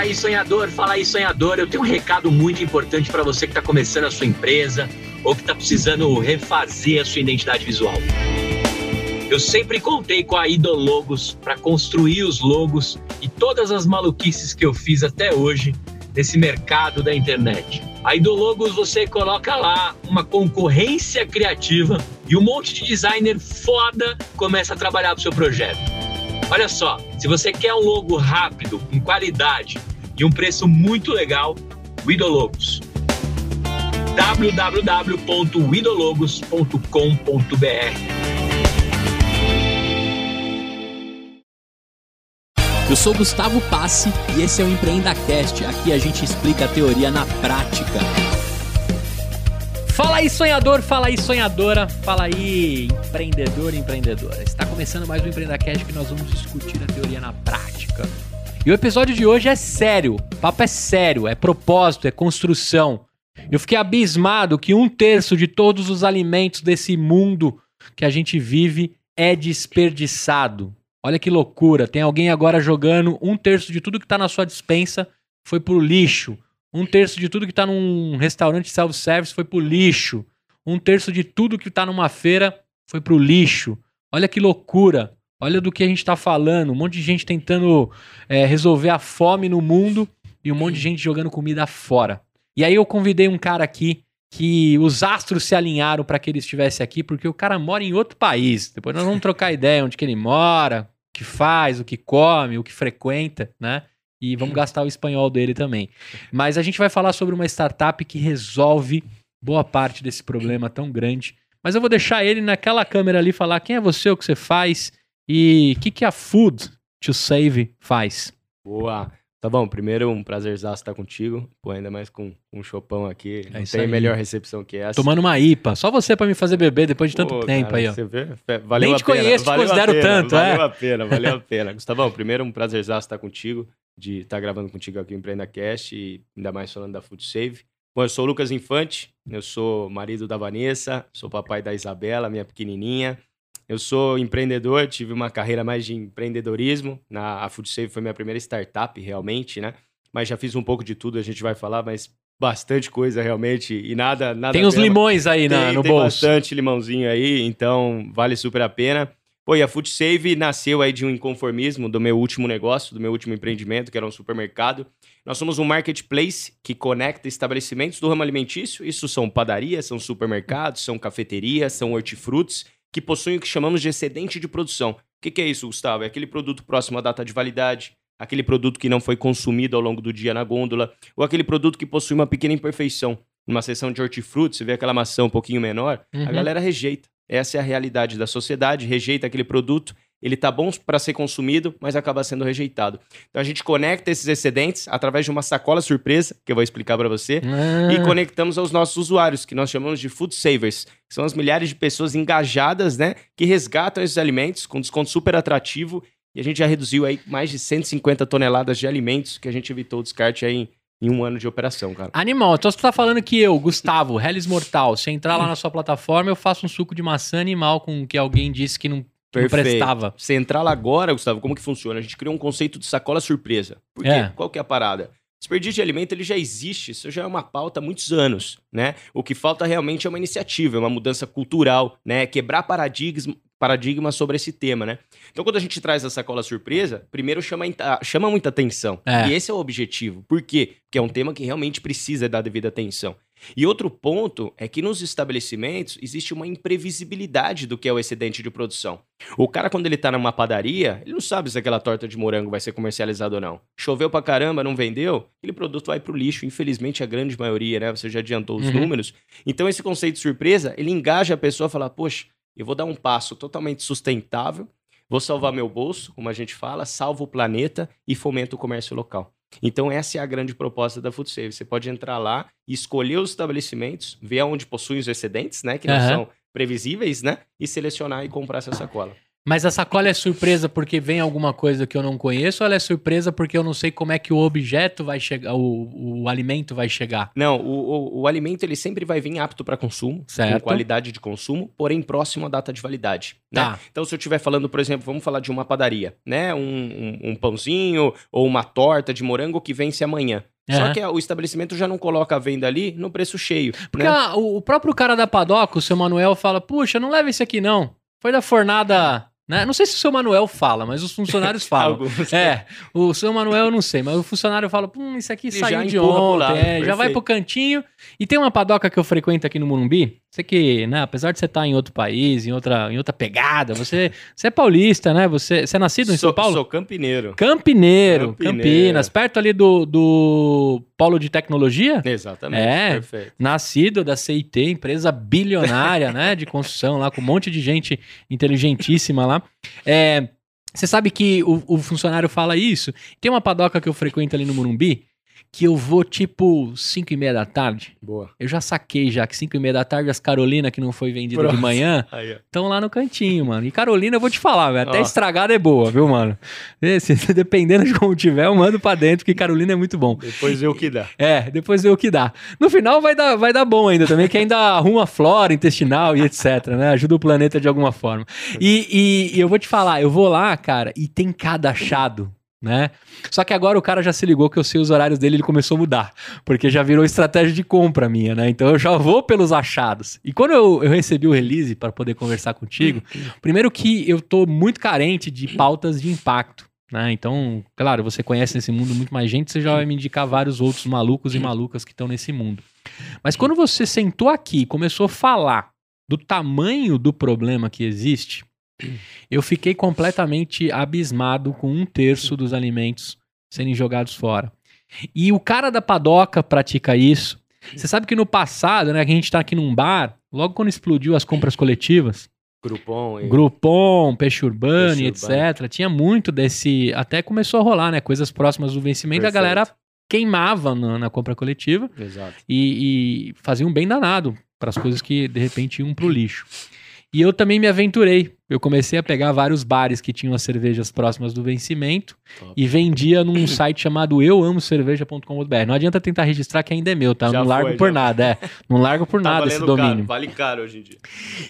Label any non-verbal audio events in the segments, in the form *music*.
Fala aí, sonhador, fala aí, sonhador. Eu tenho um recado muito importante para você que está começando a sua empresa ou que está precisando refazer a sua identidade visual. Eu sempre contei com a Idol Logos para construir os logos e todas as maluquices que eu fiz até hoje nesse mercado da internet. A Idol Logos você coloca lá uma concorrência criativa e um monte de designer foda começa a trabalhar pro seu projeto. Olha só, se você quer um logo rápido, com qualidade e um preço muito legal, o Idologos www.idologos.com.br Eu sou Gustavo Passe e esse é o Empreenda Cast. Aqui a gente explica a teoria na prática. Fala aí, sonhador, fala aí, sonhadora, fala aí, empreendedor, empreendedora. Está começando mais um Empreenda Cast que nós vamos discutir a teoria na prática. E o episódio de hoje é sério, o papo é sério, é propósito, é construção. Eu fiquei abismado que um terço de todos os alimentos desse mundo que a gente vive é desperdiçado. Olha que loucura. Tem alguém agora jogando um terço de tudo que está na sua dispensa foi pro lixo. Um terço de tudo que está num restaurante self-service foi pro lixo. Um terço de tudo que está numa feira foi pro lixo. Olha que loucura. Olha do que a gente está falando. Um monte de gente tentando é, resolver a fome no mundo e um monte de gente jogando comida fora. E aí eu convidei um cara aqui que os astros se alinharam para que ele estivesse aqui, porque o cara mora em outro país. Depois nós vamos trocar ideia onde que ele mora, o que faz, o que come, o que frequenta, né? E vamos gastar o espanhol dele também. Mas a gente vai falar sobre uma startup que resolve boa parte desse problema tão grande. Mas eu vou deixar ele naquela câmera ali falar quem é você, o que você faz e o que, que a Food to Save faz. Boa. Tá bom, primeiro um prazerzaço estar contigo, pô, ainda mais com um chopão aqui, É não tem aí. melhor recepção que essa. Tomando uma IPA. Só você pra me fazer beber depois de tanto Pô, tempo cara, aí, ó. Você vê? Valeu Nem a te pena, conheço, te valeu a considero pena, tanto, é. Valeu a pena, valeu a pena. Gustavão, primeiro um prazerzaço estar contigo, de estar gravando contigo aqui no Empreenda Cast e ainda mais falando da Food Save. Bom, eu sou o Lucas Infante, eu sou marido da Vanessa, sou papai da Isabela, minha pequenininha. Eu sou empreendedor, tive uma carreira mais de empreendedorismo. Na, a Food Save foi minha primeira startup, realmente, né? Mas já fiz um pouco de tudo, a gente vai falar, mas bastante coisa realmente e nada... nada Tem uns limões aí na- Tem- no tem bolso. bastante limãozinho aí, então vale super a pena. E a Food Save nasceu aí de um inconformismo do meu último negócio, do meu último empreendimento, que era um supermercado. Nós somos um marketplace que conecta estabelecimentos do ramo alimentício. Isso são padarias, são supermercados, são cafeterias, são hortifrutis, que possuem o que chamamos de excedente de produção. O que, que é isso, Gustavo? É aquele produto próximo à data de validade, aquele produto que não foi consumido ao longo do dia na gôndola, ou aquele produto que possui uma pequena imperfeição. Numa seção de hortifruti, você vê aquela maçã um pouquinho menor, Uhum. a galera rejeita. Essa é a realidade da sociedade, rejeita aquele produto, ele tá bom para ser consumido, mas acaba sendo rejeitado. Então a gente conecta esses excedentes através de uma sacola surpresa, que eu vou explicar para você, Ah, e conectamos aos nossos usuários, que nós chamamos de food savers, que são as milhares de pessoas engajadas, né, que resgatam esses alimentos com desconto super atrativo, e a gente já reduziu aí mais de 150 toneladas de alimentos que a gente evitou o descarte aí em, em um ano de operação, cara. Animal, então você tá falando que eu, Gustavo, Hellis Mortal, se entrar lá na sua plataforma, eu faço um suco de maçã animal com que alguém disse que não, que não prestava. Você entrar lá agora, Gustavo, como que funciona? A gente criou um conceito de sacola surpresa. Por quê? É. Qual que é a parada? Desperdício de alimento ele já existe, isso já é uma pauta há muitos anos, né? O que falta realmente é uma iniciativa, é uma mudança cultural, né? Quebrar paradigmas, paradigmas sobre esse tema, né? Então, quando a gente traz a sacola surpresa, primeiro chama, chama muita atenção. É. E esse é o objetivo. Por quê? Porque é um tema que realmente precisa dar devida atenção. E outro ponto é que nos estabelecimentos existe uma imprevisibilidade do que é o excedente de produção. O cara, quando ele tá numa padaria, ele não sabe se aquela torta de morango vai ser comercializada ou não. Choveu pra caramba, não vendeu, aquele produto vai pro lixo. Infelizmente, a grande maioria, né? Você já adiantou os Uhum. números. Então, esse conceito de surpresa, ele engaja a pessoa a falar: poxa, eu vou dar um passo totalmente sustentável, vou salvar meu bolso, como a gente fala, salvo o planeta e fomento o comércio local. Então, essa é a grande proposta da Food Save. Você pode entrar lá escolher os estabelecimentos, ver onde possuem os excedentes, né? Que não Aham. são previsíveis, né? E selecionar e comprar essa sacola. Mas a sacola é surpresa porque vem alguma coisa que eu não conheço ou ela é surpresa porque eu não sei como é que o objeto vai chegar, o, o alimento vai chegar? Não, o, o, o alimento ele sempre vai vir apto para consumo, Certo. com qualidade de consumo, porém próximo à data de validade. né? Tá. Então, se eu estiver falando, por exemplo, vamos falar de uma padaria, né? Um, um, um pãozinho ou uma torta de morango que vence amanhã. Só que o estabelecimento já não coloca a venda ali no preço cheio. Porque né? o, o próprio cara da padoca, o seu Manuel, fala: Puxa, não leva esse aqui não. Foi da fornada. Né? Não sei se o seu Manuel fala, mas os funcionários *laughs* falam. Alguns- É, o seu Manuel eu não sei, mas o funcionário fala, hum, isso aqui Ele saiu já de ontem, lado, é, já vai pro cantinho. E tem uma padoca que eu frequento aqui no Morumbi, você que, né, apesar de você estar em outro país, em outra, em outra pegada, você, você é paulista, né, você, você é nascido em São Sou, Paulo? sou campineiro. Campineiro, Campineiro. Campinas, perto ali do, do Polo de Tecnologia. Exatamente. É. Perfeito. Nascido da CIT, empresa bilionária, né, de construção lá, com um monte de gente inteligentíssima lá. É, você sabe que o, o funcionário fala isso? Tem uma padoca que eu frequento ali no Morumbi, que eu vou tipo 5 e meia da tarde. Boa. Eu já saquei já que 5 e meia da tarde as Carolina que não foi vendida de Pronto. manhã *laughs* Aí, ó. estão lá no cantinho, mano. E Carolina eu vou te falar, velho, até Ó. estragada é boa, viu, mano? Esse, *laughs* dependendo de como tiver, eu mando pra dentro, que Carolina é muito bom. Depois vê o que dá. É, depois vê o que dá. No final vai dar, vai dar bom ainda também, que ainda *laughs* arruma a flora intestinal e etc, né? Ajuda o planeta de alguma forma. E, e- e eu vou te falar, eu vou lá, cara, e tem cada achado, né? Só que agora o cara já se ligou que eu sei os horários dele, ele começou a mudar. Porque já virou estratégia de compra minha, né? Então eu já vou pelos achados. E quando eu, eu recebi o release para poder conversar contigo, primeiro que eu tô muito carente de pautas de impacto. Né? Então, claro, você conhece nesse mundo muito mais gente, você já vai me indicar vários outros malucos e malucas que estão nesse mundo. Mas quando você sentou aqui e começou a falar do tamanho do problema que existe, eu fiquei completamente abismado com um terço dos alimentos serem jogados fora. E o cara da padoca pratica isso. Você sabe que no passado, né, que a gente tá aqui num bar, logo quando explodiu as compras coletivas, e- Groupon, Peixe Urbano Peixe Urbano. etc. Tinha muito desse. Até começou a rolar, né? Coisas próximas do vencimento, a Perfeito. galera queimava na, na compra coletiva Exato. e, e fazia um bem danado para as coisas que de repente iam pro lixo. E eu também me aventurei. Eu comecei a pegar vários bares que tinham as cervejas próximas do vencimento Top. e vendia num *clears throat* site chamado euamocerveja.com.br. Não adianta tentar registrar que ainda é meu, tá? Já não largo foi, por já. nada, é. Não largo por Tá nada esse domínio. Caro, vale caro hoje em dia.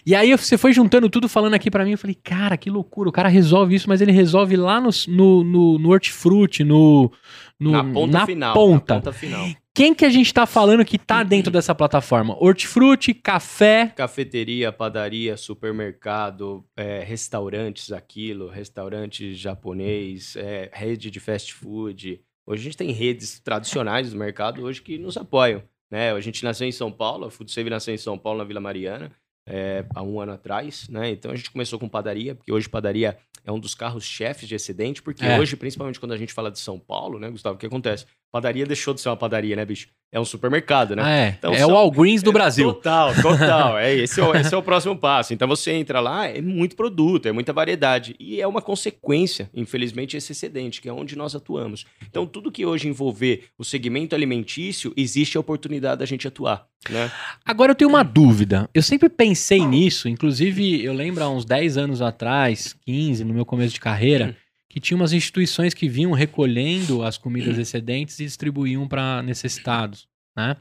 E aí você foi juntando tudo falando aqui pra mim, eu falei, cara, que loucura, o cara resolve isso, mas ele resolve lá no, no, no, no hortifruti, no, no- na ponta final. ponta. Na ponta final. Quem que a gente tá falando que tá dentro dessa plataforma? Hortifruti, café, Cafeteria, padaria, supermercado, é, restaurantes, aquilo, restaurante japonês, é, rede de fast food. Hoje a gente tem redes tradicionais do mercado hoje que nos apoiam. Né? A gente nasceu em São Paulo, a Food Save nasceu em São Paulo, na Vila Mariana, é, há um ano atrás. Né? Então a gente começou com padaria, porque hoje padaria é um dos carros-chefes de excedente, porque É. hoje, principalmente quando a gente fala de São Paulo, né, Gustavo, o que acontece? Padaria deixou de ser uma padaria, né, bicho? É um supermercado, né? Ah, é, Então, é são- o Walgreens do Brasil. Total, total. É, *laughs* esse, é o, esse é o próximo passo. Então você entra lá, é muito produto, é muita variedade. E é uma consequência, infelizmente, esse excedente, que é onde nós atuamos. Então, tudo que hoje envolver o segmento alimentício, existe a oportunidade da gente atuar. Né? Agora eu tenho uma dúvida. Eu sempre pensei nisso, inclusive eu lembro há uns 10 anos atrás, 15, no meu começo de carreira, que tinha umas instituições que vinham recolhendo as comidas excedentes e distribuíam para necessitados, né?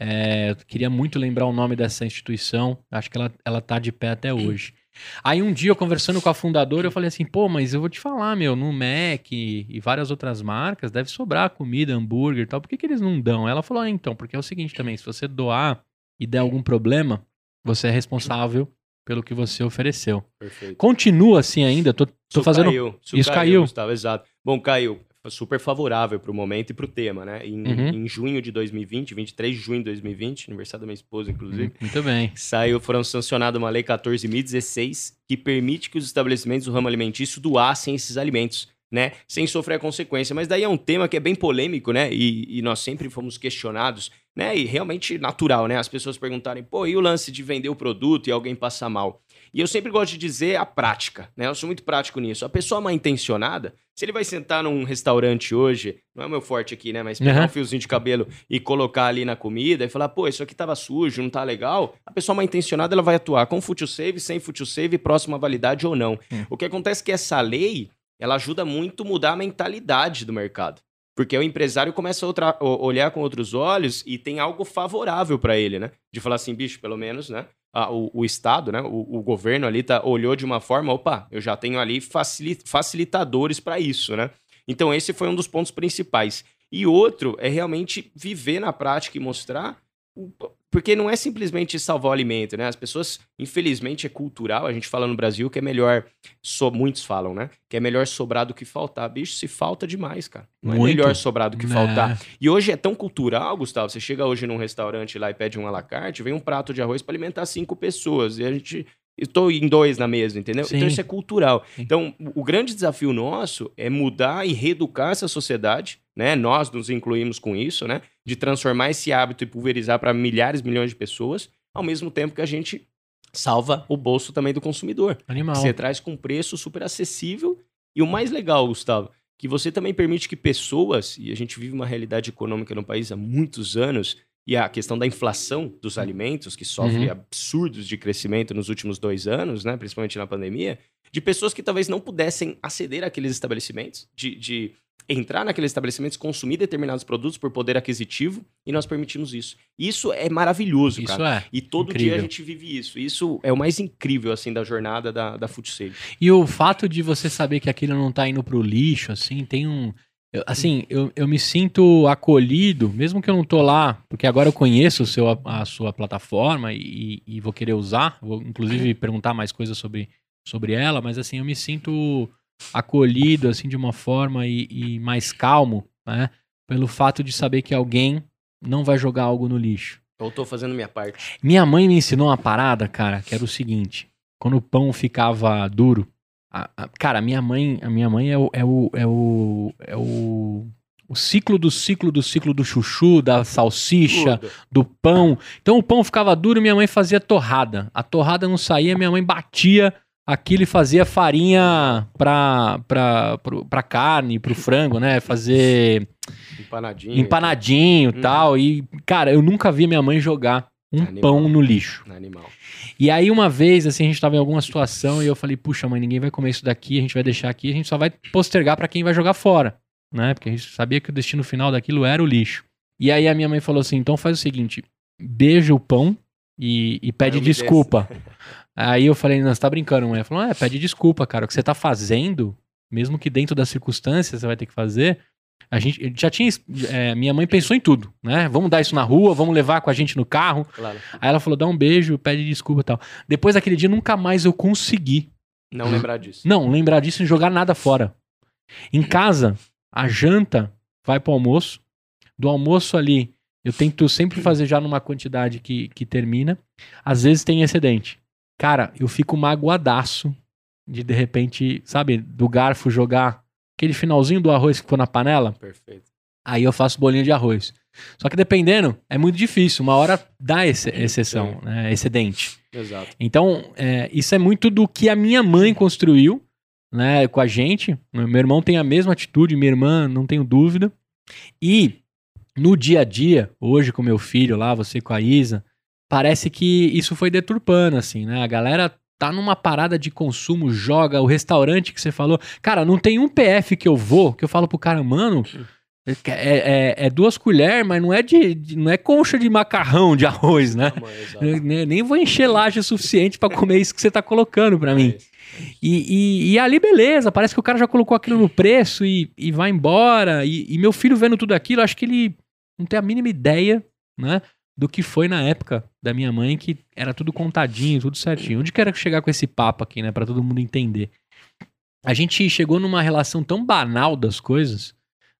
É, eu queria muito lembrar o nome dessa instituição, acho que ela, ela tá de pé até hoje. Aí um dia, eu conversando com a fundadora, eu falei assim, pô, mas eu vou te falar, meu, no Mac e, e várias outras marcas, deve sobrar comida, hambúrguer e tal, por que, que eles não dão? Ela falou, ah, então, porque é o seguinte também, se você doar e der algum problema, você é responsável pelo que você ofereceu. Perfeito. Continua assim ainda, tô, tô Isso fazendo... Caiu, Isso caiu. Gustavo, exato. Bom, caiu. Super favorável para o momento e para o tema, né? Em, Uhum. em junho de 2020, 23 de junho de 2020, aniversário da minha esposa, inclusive. Muito bem. Saiu, foram sancionada uma lei 14.016 que permite que os estabelecimentos do ramo alimentício doassem esses alimentos, né? Sem sofrer a consequência. Mas daí é um tema que é bem polêmico, né? E, e nós sempre fomos questionados né? E realmente natural, né? As pessoas perguntarem, pô, e o lance de vender o produto e alguém passar mal? E eu sempre gosto de dizer a prática, né? Eu sou muito prático nisso. A pessoa mal intencionada, se ele vai sentar num restaurante hoje, não é o meu forte aqui, né? Mas pegar Uhum. um fiozinho de cabelo e colocar ali na comida e falar, pô, isso aqui tava sujo, não tá legal. A pessoa mal intencionada, ela vai atuar com full save, sem full save, próxima validade ou não. Hum. O que acontece é que essa lei, ela ajuda muito a mudar a mentalidade do mercado. Porque o empresário começa a outra- olhar com outros olhos e tem algo favorável para ele, né? De falar assim, bicho, pelo menos, né? O, o Estado, né? O, o governo ali tá, olhou de uma forma, opa, eu já tenho ali facili- facilitadores para isso, né? Então, esse foi um dos pontos principais. E outro é realmente viver na prática e mostrar. Porque não é simplesmente salvar o alimento, né? As pessoas, infelizmente, é cultural. A gente fala no Brasil que é melhor. So, muitos falam, né? Que é melhor sobrar do que faltar. Bicho, se falta demais, cara. Não Muito. é melhor sobrar do que Né? faltar. E hoje é tão cultural, Gustavo. Você chega hoje num restaurante lá e pede um à la carte, vem um prato de arroz para alimentar cinco pessoas. E a gente. Estou em dois na mesa, entendeu? Sim. Então isso é cultural. Sim. Então, o grande desafio nosso é mudar e reeducar essa sociedade, né? Nós nos incluímos com isso, né? De transformar esse hábito e pulverizar para milhares, milhões de pessoas, ao mesmo tempo que a gente salva o bolso também do consumidor. Animal. Você traz com preço super acessível. E o mais legal, Gustavo, que você também permite que pessoas, e a gente vive uma realidade econômica no país há muitos anos, e a questão da inflação dos alimentos, que sofre Uhum. absurdos de crescimento nos últimos dois anos, né, principalmente na pandemia, de pessoas que talvez não pudessem aceder àqueles estabelecimentos, de, de entrar naqueles estabelecimentos, consumir determinados produtos por poder aquisitivo, e nós permitimos isso. Isso é maravilhoso, Isso cara. é. E todo incrível. dia a gente vive isso. Isso é o mais incrível, assim, da jornada da, da Food. E o fato de você saber que aquilo não tá indo pro lixo, assim, tem um. eu- assim, eu, eu me sinto acolhido, mesmo que eu não tô lá, porque agora eu conheço o seu, a sua plataforma e, e vou querer usar, vou inclusive perguntar mais coisas sobre, sobre ela, mas assim, eu me sinto acolhido, assim, de uma forma e, e mais calmo, né? Pelo fato de saber que alguém não vai jogar algo no lixo. Eu tô fazendo minha parte. Minha mãe me ensinou uma parada, cara, que era o seguinte: quando o pão ficava duro, a- a- cara, a minha mãe, a minha mãe é o, é o, é o, é o, o ciclo do ciclo do ciclo do chuchu, da salsicha, Tudo. do pão. Então o pão ficava duro, minha mãe fazia torrada. A torrada não saía, minha mãe batia aquilo e fazia farinha pra, pra, pro- pra carne, pro frango, né? Fazer Empanadinho. empanadinho e Uhum. tal. E, cara, eu nunca vi minha mãe jogar um Animal. pão no lixo. Animal. E aí, uma vez, assim, a gente tava em alguma situação e eu falei, puxa, mãe, ninguém vai comer isso daqui, a gente vai deixar aqui, a gente só vai postergar pra quem vai jogar fora, né? Porque a gente sabia que o destino final daquilo era o lixo. E aí a minha mãe falou assim: então faz o seguinte, beija o pão e, e pede desculpa. *laughs* Aí eu falei, não, você tá brincando, mãe. Ela falou, é, pede desculpa, cara. O que você tá fazendo, mesmo que dentro das circunstâncias você vai ter que fazer. A gente já tinha. é, minha mãe pensou em tudo, né? Vamos dar isso na rua, vamos levar com a gente no carro. Claro. Aí ela falou, dá um beijo, pede desculpa e tal. Depois daquele dia, nunca mais eu consegui. Não lembrar disso. Não, lembrar disso e jogar nada fora. Em casa, a janta vai pro almoço. Do almoço ali, eu tento sempre fazer já numa quantidade que, que termina. Às vezes tem excedente. Cara, eu fico magoadaço de de repente, sabe, do garfo jogar aquele finalzinho do arroz que ficou na panela. Perfeito. Aí eu faço bolinho de arroz. Só que dependendo, é muito difícil. Uma hora dá esse, exceção, né, excedente. Exato. Então, é, isso é muito do que a minha mãe construiu, né, com a gente. Meu irmão tem a mesma atitude, minha irmã, não tenho dúvida. E no dia a dia, hoje com meu filho lá, você com a Isa, parece que isso foi deturpando, assim, né? A galera tá numa parada de consumo, joga o restaurante que você falou. Cara, não tem um PF que eu vou que eu falo pro cara, mano. É, é- é duas colheres, mas não é de, de- não é concha de macarrão de arroz, né? Amor, exato. Eu ne- nem vou encher laje o suficiente pra comer isso que você tá colocando pra mim. É isso. E, e- e ali, beleza, parece que o cara já colocou aquilo no preço e, e vai embora. E, e meu filho vendo tudo aquilo, acho que ele não tem a mínima ideia, né? Do que foi na época da minha mãe, que era tudo contadinho, tudo certinho. Onde quero chegar com esse papo aqui, né? Pra todo mundo entender. A gente chegou numa relação tão banal das coisas,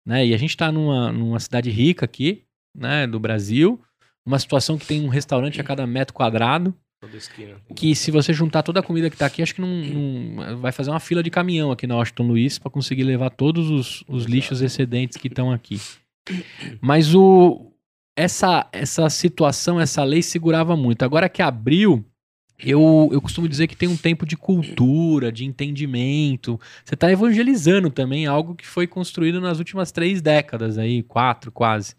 né? E a gente tá numa, numa cidade rica aqui, né? Do Brasil. Uma situação que tem um restaurante a cada metro quadrado que se você juntar toda a comida que tá aqui, acho que não, não- vai fazer uma fila de caminhão aqui na Washington Luiz para conseguir levar todos os, os lixos excedentes que estão aqui. Mas o essa, essa situação, essa lei segurava muito. Agora que abriu, eu, eu costumo dizer que tem um tempo de cultura, de entendimento. Você está evangelizando também algo que foi construído nas últimas três décadas, aí, quatro quase.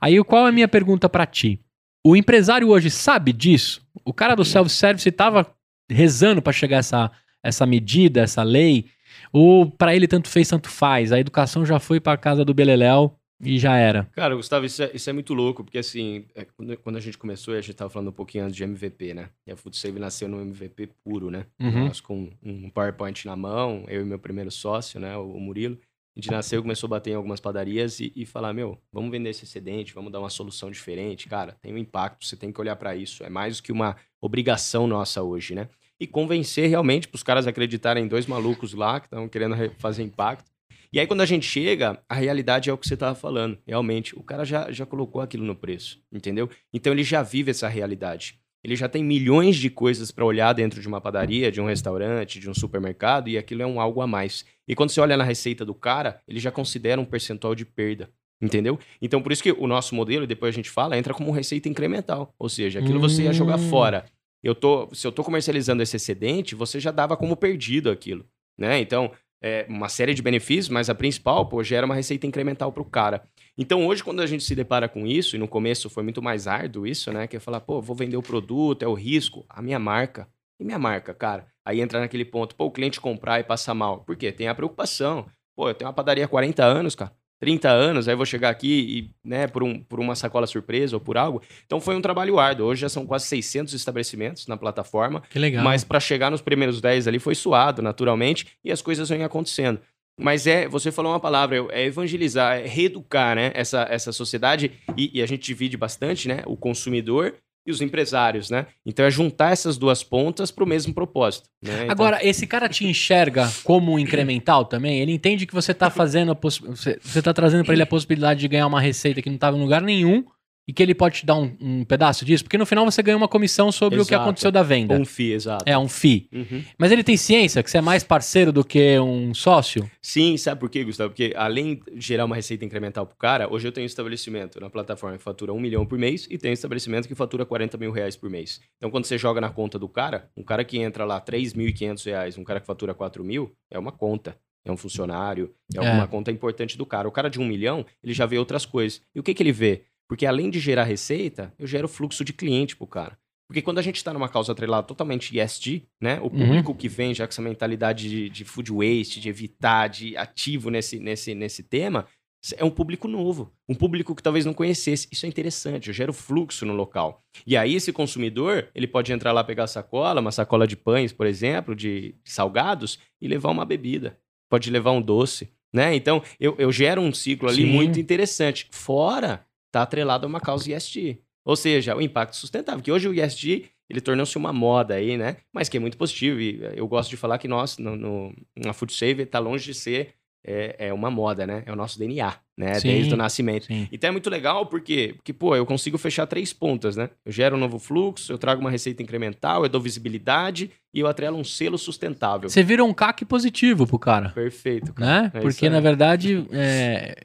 Aí, qual é a minha pergunta para ti? O empresário hoje sabe disso? O cara do self-service estava rezando para chegar essa, essa medida, essa lei? Ou para ele tanto fez, tanto faz? A educação já foi para casa do Beleléu e já era. Cara, Gustavo, isso é, isso é muito louco, porque assim, é, quando, quando, a gente começou, a gente tava falando um pouquinho antes de MVP, né? E a FoodSave nasceu no MVP puro, né? Uhum. Nós com um PowerPoint na mão, eu e meu primeiro sócio, né? O Murilo. A gente nasceu, começou a bater em algumas padarias e, e falar, meu, vamos vender esse excedente, vamos dar uma solução diferente. Cara, tem um impacto, você tem que olhar para isso. É mais do que uma obrigação nossa hoje, né? E convencer realmente para os caras acreditarem em dois malucos lá que estão querendo fazer impacto e aí, quando a gente chega, a realidade é o que você estava falando. Realmente, o cara já, já colocou aquilo no preço, entendeu? Então, ele já vive essa realidade. Ele já tem milhões de coisas para olhar dentro de uma padaria, de um restaurante, de um supermercado, e aquilo é um algo a mais. E quando você olha na receita do cara, ele já considera um percentual de perda. Entendeu? Então, por isso que o nosso modelo, e depois a gente fala, entra como receita incremental. Ou seja, aquilo hum. você ia jogar hum. fora. Eu tô, se eu estou comercializando esse excedente, você já dava como perdido aquilo. Né? Então, é, uma série de benefícios, mas a principal, pô, gera uma receita incremental para o cara. Então, hoje, quando a gente se depara com isso, e no começo foi muito mais árduo isso, né? Que é falar, pô, vou vender o produto, é o risco, a minha marca. E minha marca, cara? Aí entra naquele ponto, pô, o cliente comprar e passar mal. Por quê? Tem a preocupação. Pô, eu tenho uma padaria há 40 anos, cara. 30 anos, aí vou chegar aqui e, né, por, um, por uma sacola surpresa ou por algo. Então foi um trabalho árduo. Hoje já são quase 600 estabelecimentos na plataforma. Que legal. Mas para chegar nos primeiros 10 ali foi suado, naturalmente, e as coisas vêm acontecendo. Mas é, você falou uma palavra, é evangelizar, é reeducar, né, essa, essa sociedade, e, e a gente divide bastante, né, o consumidor e os empresários, né? Então é juntar essas duas pontas para o mesmo propósito. Né? Então... Agora, esse cara te enxerga como um incremental também? Ele entende que você está fazendo, poss... você está trazendo para ele a possibilidade de ganhar uma receita que não estava em lugar nenhum e que ele pode te dar um, um, pedaço disso? Porque no final você ganha uma comissão sobre exato. o que aconteceu da venda. Um FII, exato. É, um FII. Uhum. Mas ele tem ciência que você é mais parceiro do que um sócio? Sim, sabe por quê, Gustavo? Porque além de gerar uma receita incremental pro cara, hoje eu tenho um estabelecimento na plataforma que fatura um milhão por mês e tem um estabelecimento que fatura 40 mil reais por mês. Então quando você joga na conta do cara, um cara que entra lá 3.500 reais, um cara que fatura 4 mil, é uma conta é um funcionário, é, é alguma conta importante do cara. O cara de um milhão, ele já vê outras coisas. E o que, que ele vê? Porque além de gerar receita, eu gero fluxo de cliente pro cara. Porque quando a gente está numa causa atrelada totalmente ESG, né? O uhum. público uhum. que vem já com essa mentalidade de, de, food waste, de evitar, de ativo nesse, nesse, nesse tema, é um público novo. Um público que talvez não conhecesse. Isso é interessante, eu gero fluxo no local. E aí esse consumidor, ele pode entrar lá pegar sacola, uma sacola de pães, por exemplo, de salgados, e levar uma bebida. Pode levar um doce, né? Então, eu, eu gero um ciclo ali Sim. muito interessante. Fora está atrelado a uma causa ESG. Ou seja, o impacto sustentável, que hoje o ESG ele tornou-se uma moda aí, né? Mas que é muito positivo. E eu gosto de falar que nós, no, no, na Food Save, está longe de ser é, é, uma moda, né? É o nosso DNA, né? Sim, Desde o nascimento. Sim. Então é muito legal porque, porque, pô, eu consigo fechar três pontas, né? Eu gero um novo fluxo, eu trago uma receita incremental, eu dou visibilidade e eu atrelo um selo sustentável. Você vira um CAC positivo pro cara. Perfeito, cara. Né? É porque, na verdade, *laughs* é,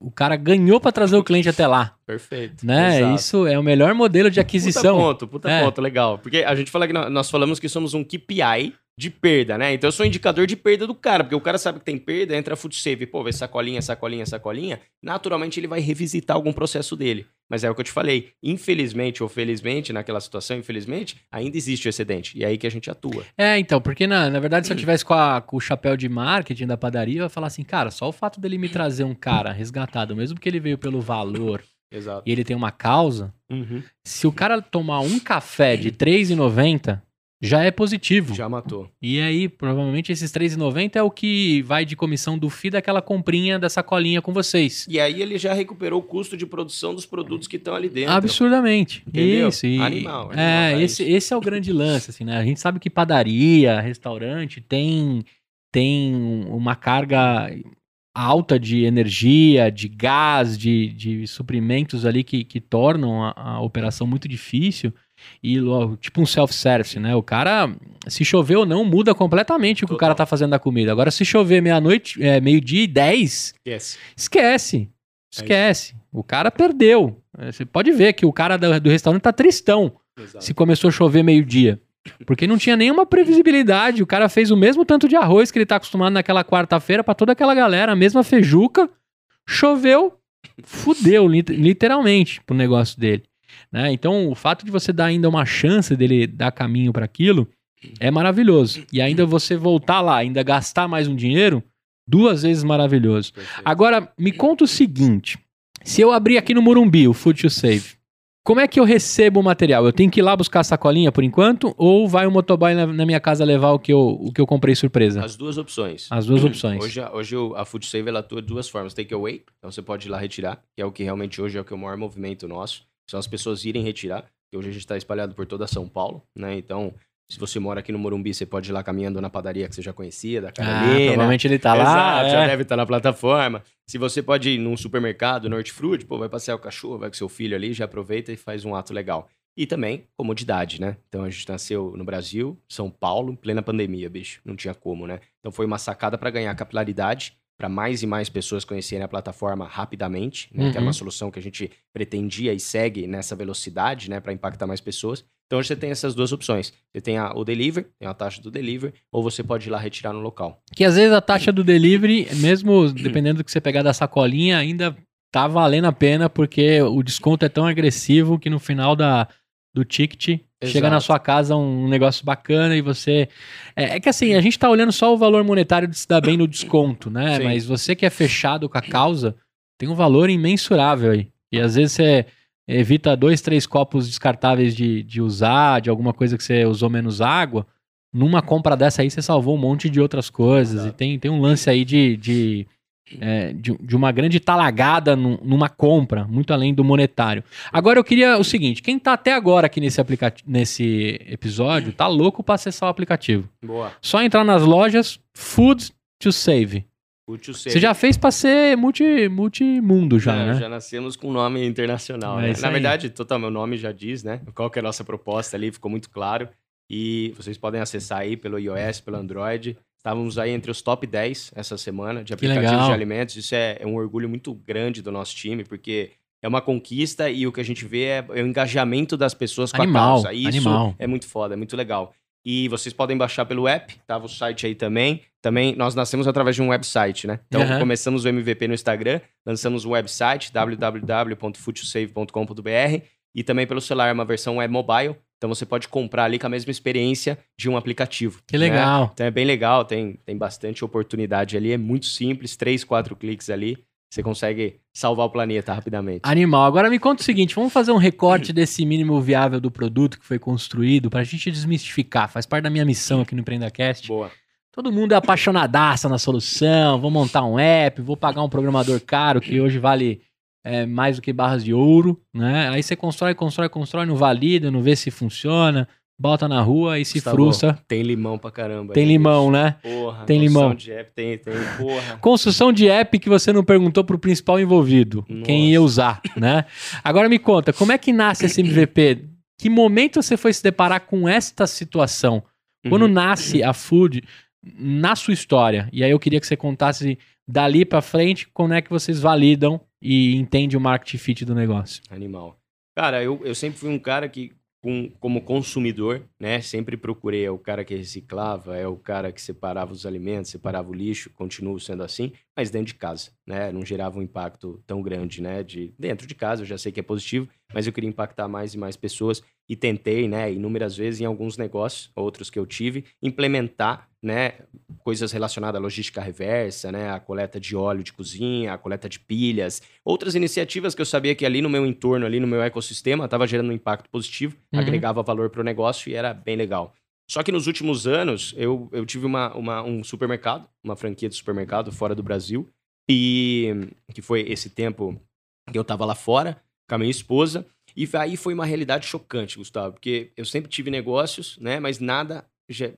o cara ganhou para trazer o cliente até lá. Perfeito. Né? Exato. Isso é o melhor modelo de aquisição. Puta ponto, puta é. ponto, legal. Porque a gente fala que nós falamos que somos um KPI de perda, né? Então eu sou um indicador de perda do cara, porque o cara sabe que tem perda, entra a food save, pô, vê sacolinha, sacolinha, sacolinha, naturalmente ele vai revisitar algum processo dele. Mas é o que eu te falei, infelizmente ou felizmente, naquela situação, infelizmente, ainda existe o excedente, e é aí que a gente atua. É, então, porque na, na verdade se eu tivesse com, a, com o chapéu de marketing da padaria, eu ia falar assim, cara, só o fato dele me trazer um cara resgatado, mesmo que ele veio pelo valor... Exato. E ele tem uma causa. Uhum. Se o cara tomar um café de *clears throat* R$3,90, já é positivo. Já matou. E aí, provavelmente, esses R$3,90 é o que vai de comissão do FII daquela comprinha da sacolinha com vocês. E aí ele já recuperou o custo de produção dos produtos que estão ali dentro. Absurdamente. Entendeu? Isso. E... Animal, animal. É, é esse, esse é o grande lance, assim, né? A gente sabe que padaria, restaurante tem, tem uma carga alta de energia, de gás, de, de suprimentos ali que, que tornam a, a operação muito difícil. E tipo um self-service, né? O cara, se chover ou não, muda completamente o que Total. o cara tá fazendo da comida. Agora, se chover meia-noite, é, meio-dia e dez, esquece. Esquece. É esquece. É o cara perdeu. É, Você pode ver que o cara do, do restaurante tá tristão se começou a chover meio-dia. Porque não tinha nenhuma previsibilidade. O cara fez o mesmo tanto de arroz que ele tá acostumado naquela quarta-feira pra toda aquela galera, a mesma feijuca. Choveu, fudeu, lit- literalmente, pro negócio dele. Né? Então, o fato de você dar ainda uma chance dele dar caminho para aquilo é maravilhoso. E ainda você voltar lá, ainda gastar mais um dinheiro, duas vezes maravilhoso. Agora, me conta o seguinte: se eu abrir aqui no Morumbi o Food to Save, como é que eu recebo o material? Eu tenho que ir lá buscar a sacolinha por enquanto? Ou vai o motoboy na, na minha casa levar o que eu, o que eu comprei surpresa? As duas opções. As duas opções. *clears throat* Hoje, a- hoje a Food Save ela atua de duas formas. Take away, então você pode ir lá retirar, que é o que realmente hoje é o que é o maior movimento nosso. São as pessoas irem retirar, que hoje a gente está espalhado por toda São Paulo, né? Então, se você mora aqui no Morumbi, você pode ir lá caminhando na padaria que você já conhecia, da Ah, Carolina. provavelmente ele tá lá. Exato, já é. deve estar na plataforma. Se você pode ir num supermercado, no hortifruti, pô, vai passear o cachorro, vai com seu filho ali, já aproveita e faz um ato legal. E também comodidade, né? Então a gente nasceu no Brasil, São Paulo, em plena pandemia, bicho. Não tinha como, né? Então foi uma sacada para ganhar capilaridade, para mais e mais pessoas conhecerem a plataforma rapidamente, né? Que era Uhum. uma solução que a gente pretendia e segue nessa velocidade, né? Para impactar mais pessoas. Então hoje você tem essas duas opções. Você tem a- o delivery, tem a taxa do delivery, ou você pode ir lá retirar no local. Que às vezes a taxa do delivery, mesmo dependendo do que você pegar da sacolinha, ainda tá valendo a pena, porque o desconto é tão agressivo que no final da, do ticket chega na Exato. sua casa um negócio bacana e você. É, é que assim, a gente tá olhando só o valor monetário de se dar bem no desconto, né? Sim. Mas você que é fechado com a causa, tem um valor imensurável aí. E às vezes você evita dois, três copos descartáveis de, de usar, de alguma coisa que você usou menos água. Numa compra dessa aí, você salvou um monte de outras coisas. Exato. E tem, tem um lance aí de, de, é, de, de uma grande talagada num- numa compra, muito além do monetário. Agora eu queria o seguinte: quem tá até agora aqui nesse, nesse episódio, tá louco pra acessar o aplicativo. Boa. Só entrar nas lojas Food to Save. Útil Você já fez pra ser multi, multimundo já, É, né? Já nascemos com um nome internacional, É né? Na aí. verdade, total, meu nome já diz, né? Qual que é a nossa proposta ali, ficou muito claro. E vocês podem acessar aí pelo iOS, pelo Android. Estávamos aí entre os top 10 essa semana de aplicativos de alimentos. Isso é, é um orgulho muito grande do nosso time, porque é uma conquista e o que a gente vê é, é o engajamento das pessoas com Animal, a causa. Isso animal. é muito foda, é muito legal. E vocês podem baixar pelo app, tava o site aí também. Também nós nascemos através de um website, né? Então Aham. começamos o MVP no Instagram, lançamos o website www.futuresave.com.br e também pelo celular, uma versão web mobile. Então você pode comprar ali com a mesma experiência de um aplicativo. Que né? legal. Então é bem legal, tem, tem bastante oportunidade ali, é muito simples, três, quatro cliques ali, você consegue salvar o planeta rapidamente. Animal. Agora me conta o seguinte: vamos fazer um recorte desse mínimo viável do produto que foi construído pra gente desmistificar. Faz parte da minha missão aqui no EmpreendaCast. Boa. Todo mundo é apaixonadaça na solução. Vou montar um app, vou pagar um programador caro que hoje vale é, mais do que barras de ouro, né? Aí você constrói, constrói, constrói, não valida, não vê se funciona, bota na rua e se Gustavo, frustra. Tem limão pra caramba. Tem limão, bicho. né? Porra, Tem construção limão. de app, tem, tem, porra. Construção de app que você não perguntou pro principal envolvido, quem Nossa. ia usar, né? Agora me conta, como é que nasce esse MVP? Que momento você foi se deparar com esta situação? Quando Uhum. nasce a Food na sua história? E aí eu queria que você contasse dali pra frente como é que vocês validam e entendem o market fit do negócio. Animal. Cara, eu, eu sempre fui um cara que, com- como consumidor, né, sempre procurei. É o cara que reciclava, é o cara que separava os alimentos, separava o lixo, continuo sendo assim, mas dentro de casa, né? Não gerava um impacto tão grande, né? De, dentro de casa, eu já sei que é positivo, mas eu queria impactar mais e mais pessoas e tentei, né, inúmeras vezes em alguns negócios, outros que eu tive, implementar, né, coisas relacionadas à logística reversa, né, a coleta de óleo de cozinha, a coleta de pilhas, outras iniciativas que eu sabia que ali no meu entorno, ali no meu ecossistema, estava gerando um impacto positivo, Uhum. agregava valor para o negócio e era bem legal. Só que nos últimos anos, eu, eu tive uma, uma- um supermercado, uma franquia de supermercado fora do Brasil, e que foi esse tempo que eu estava lá fora com a minha esposa, e aí foi uma realidade chocante, Gustavo, porque eu sempre tive negócios, né, mas nada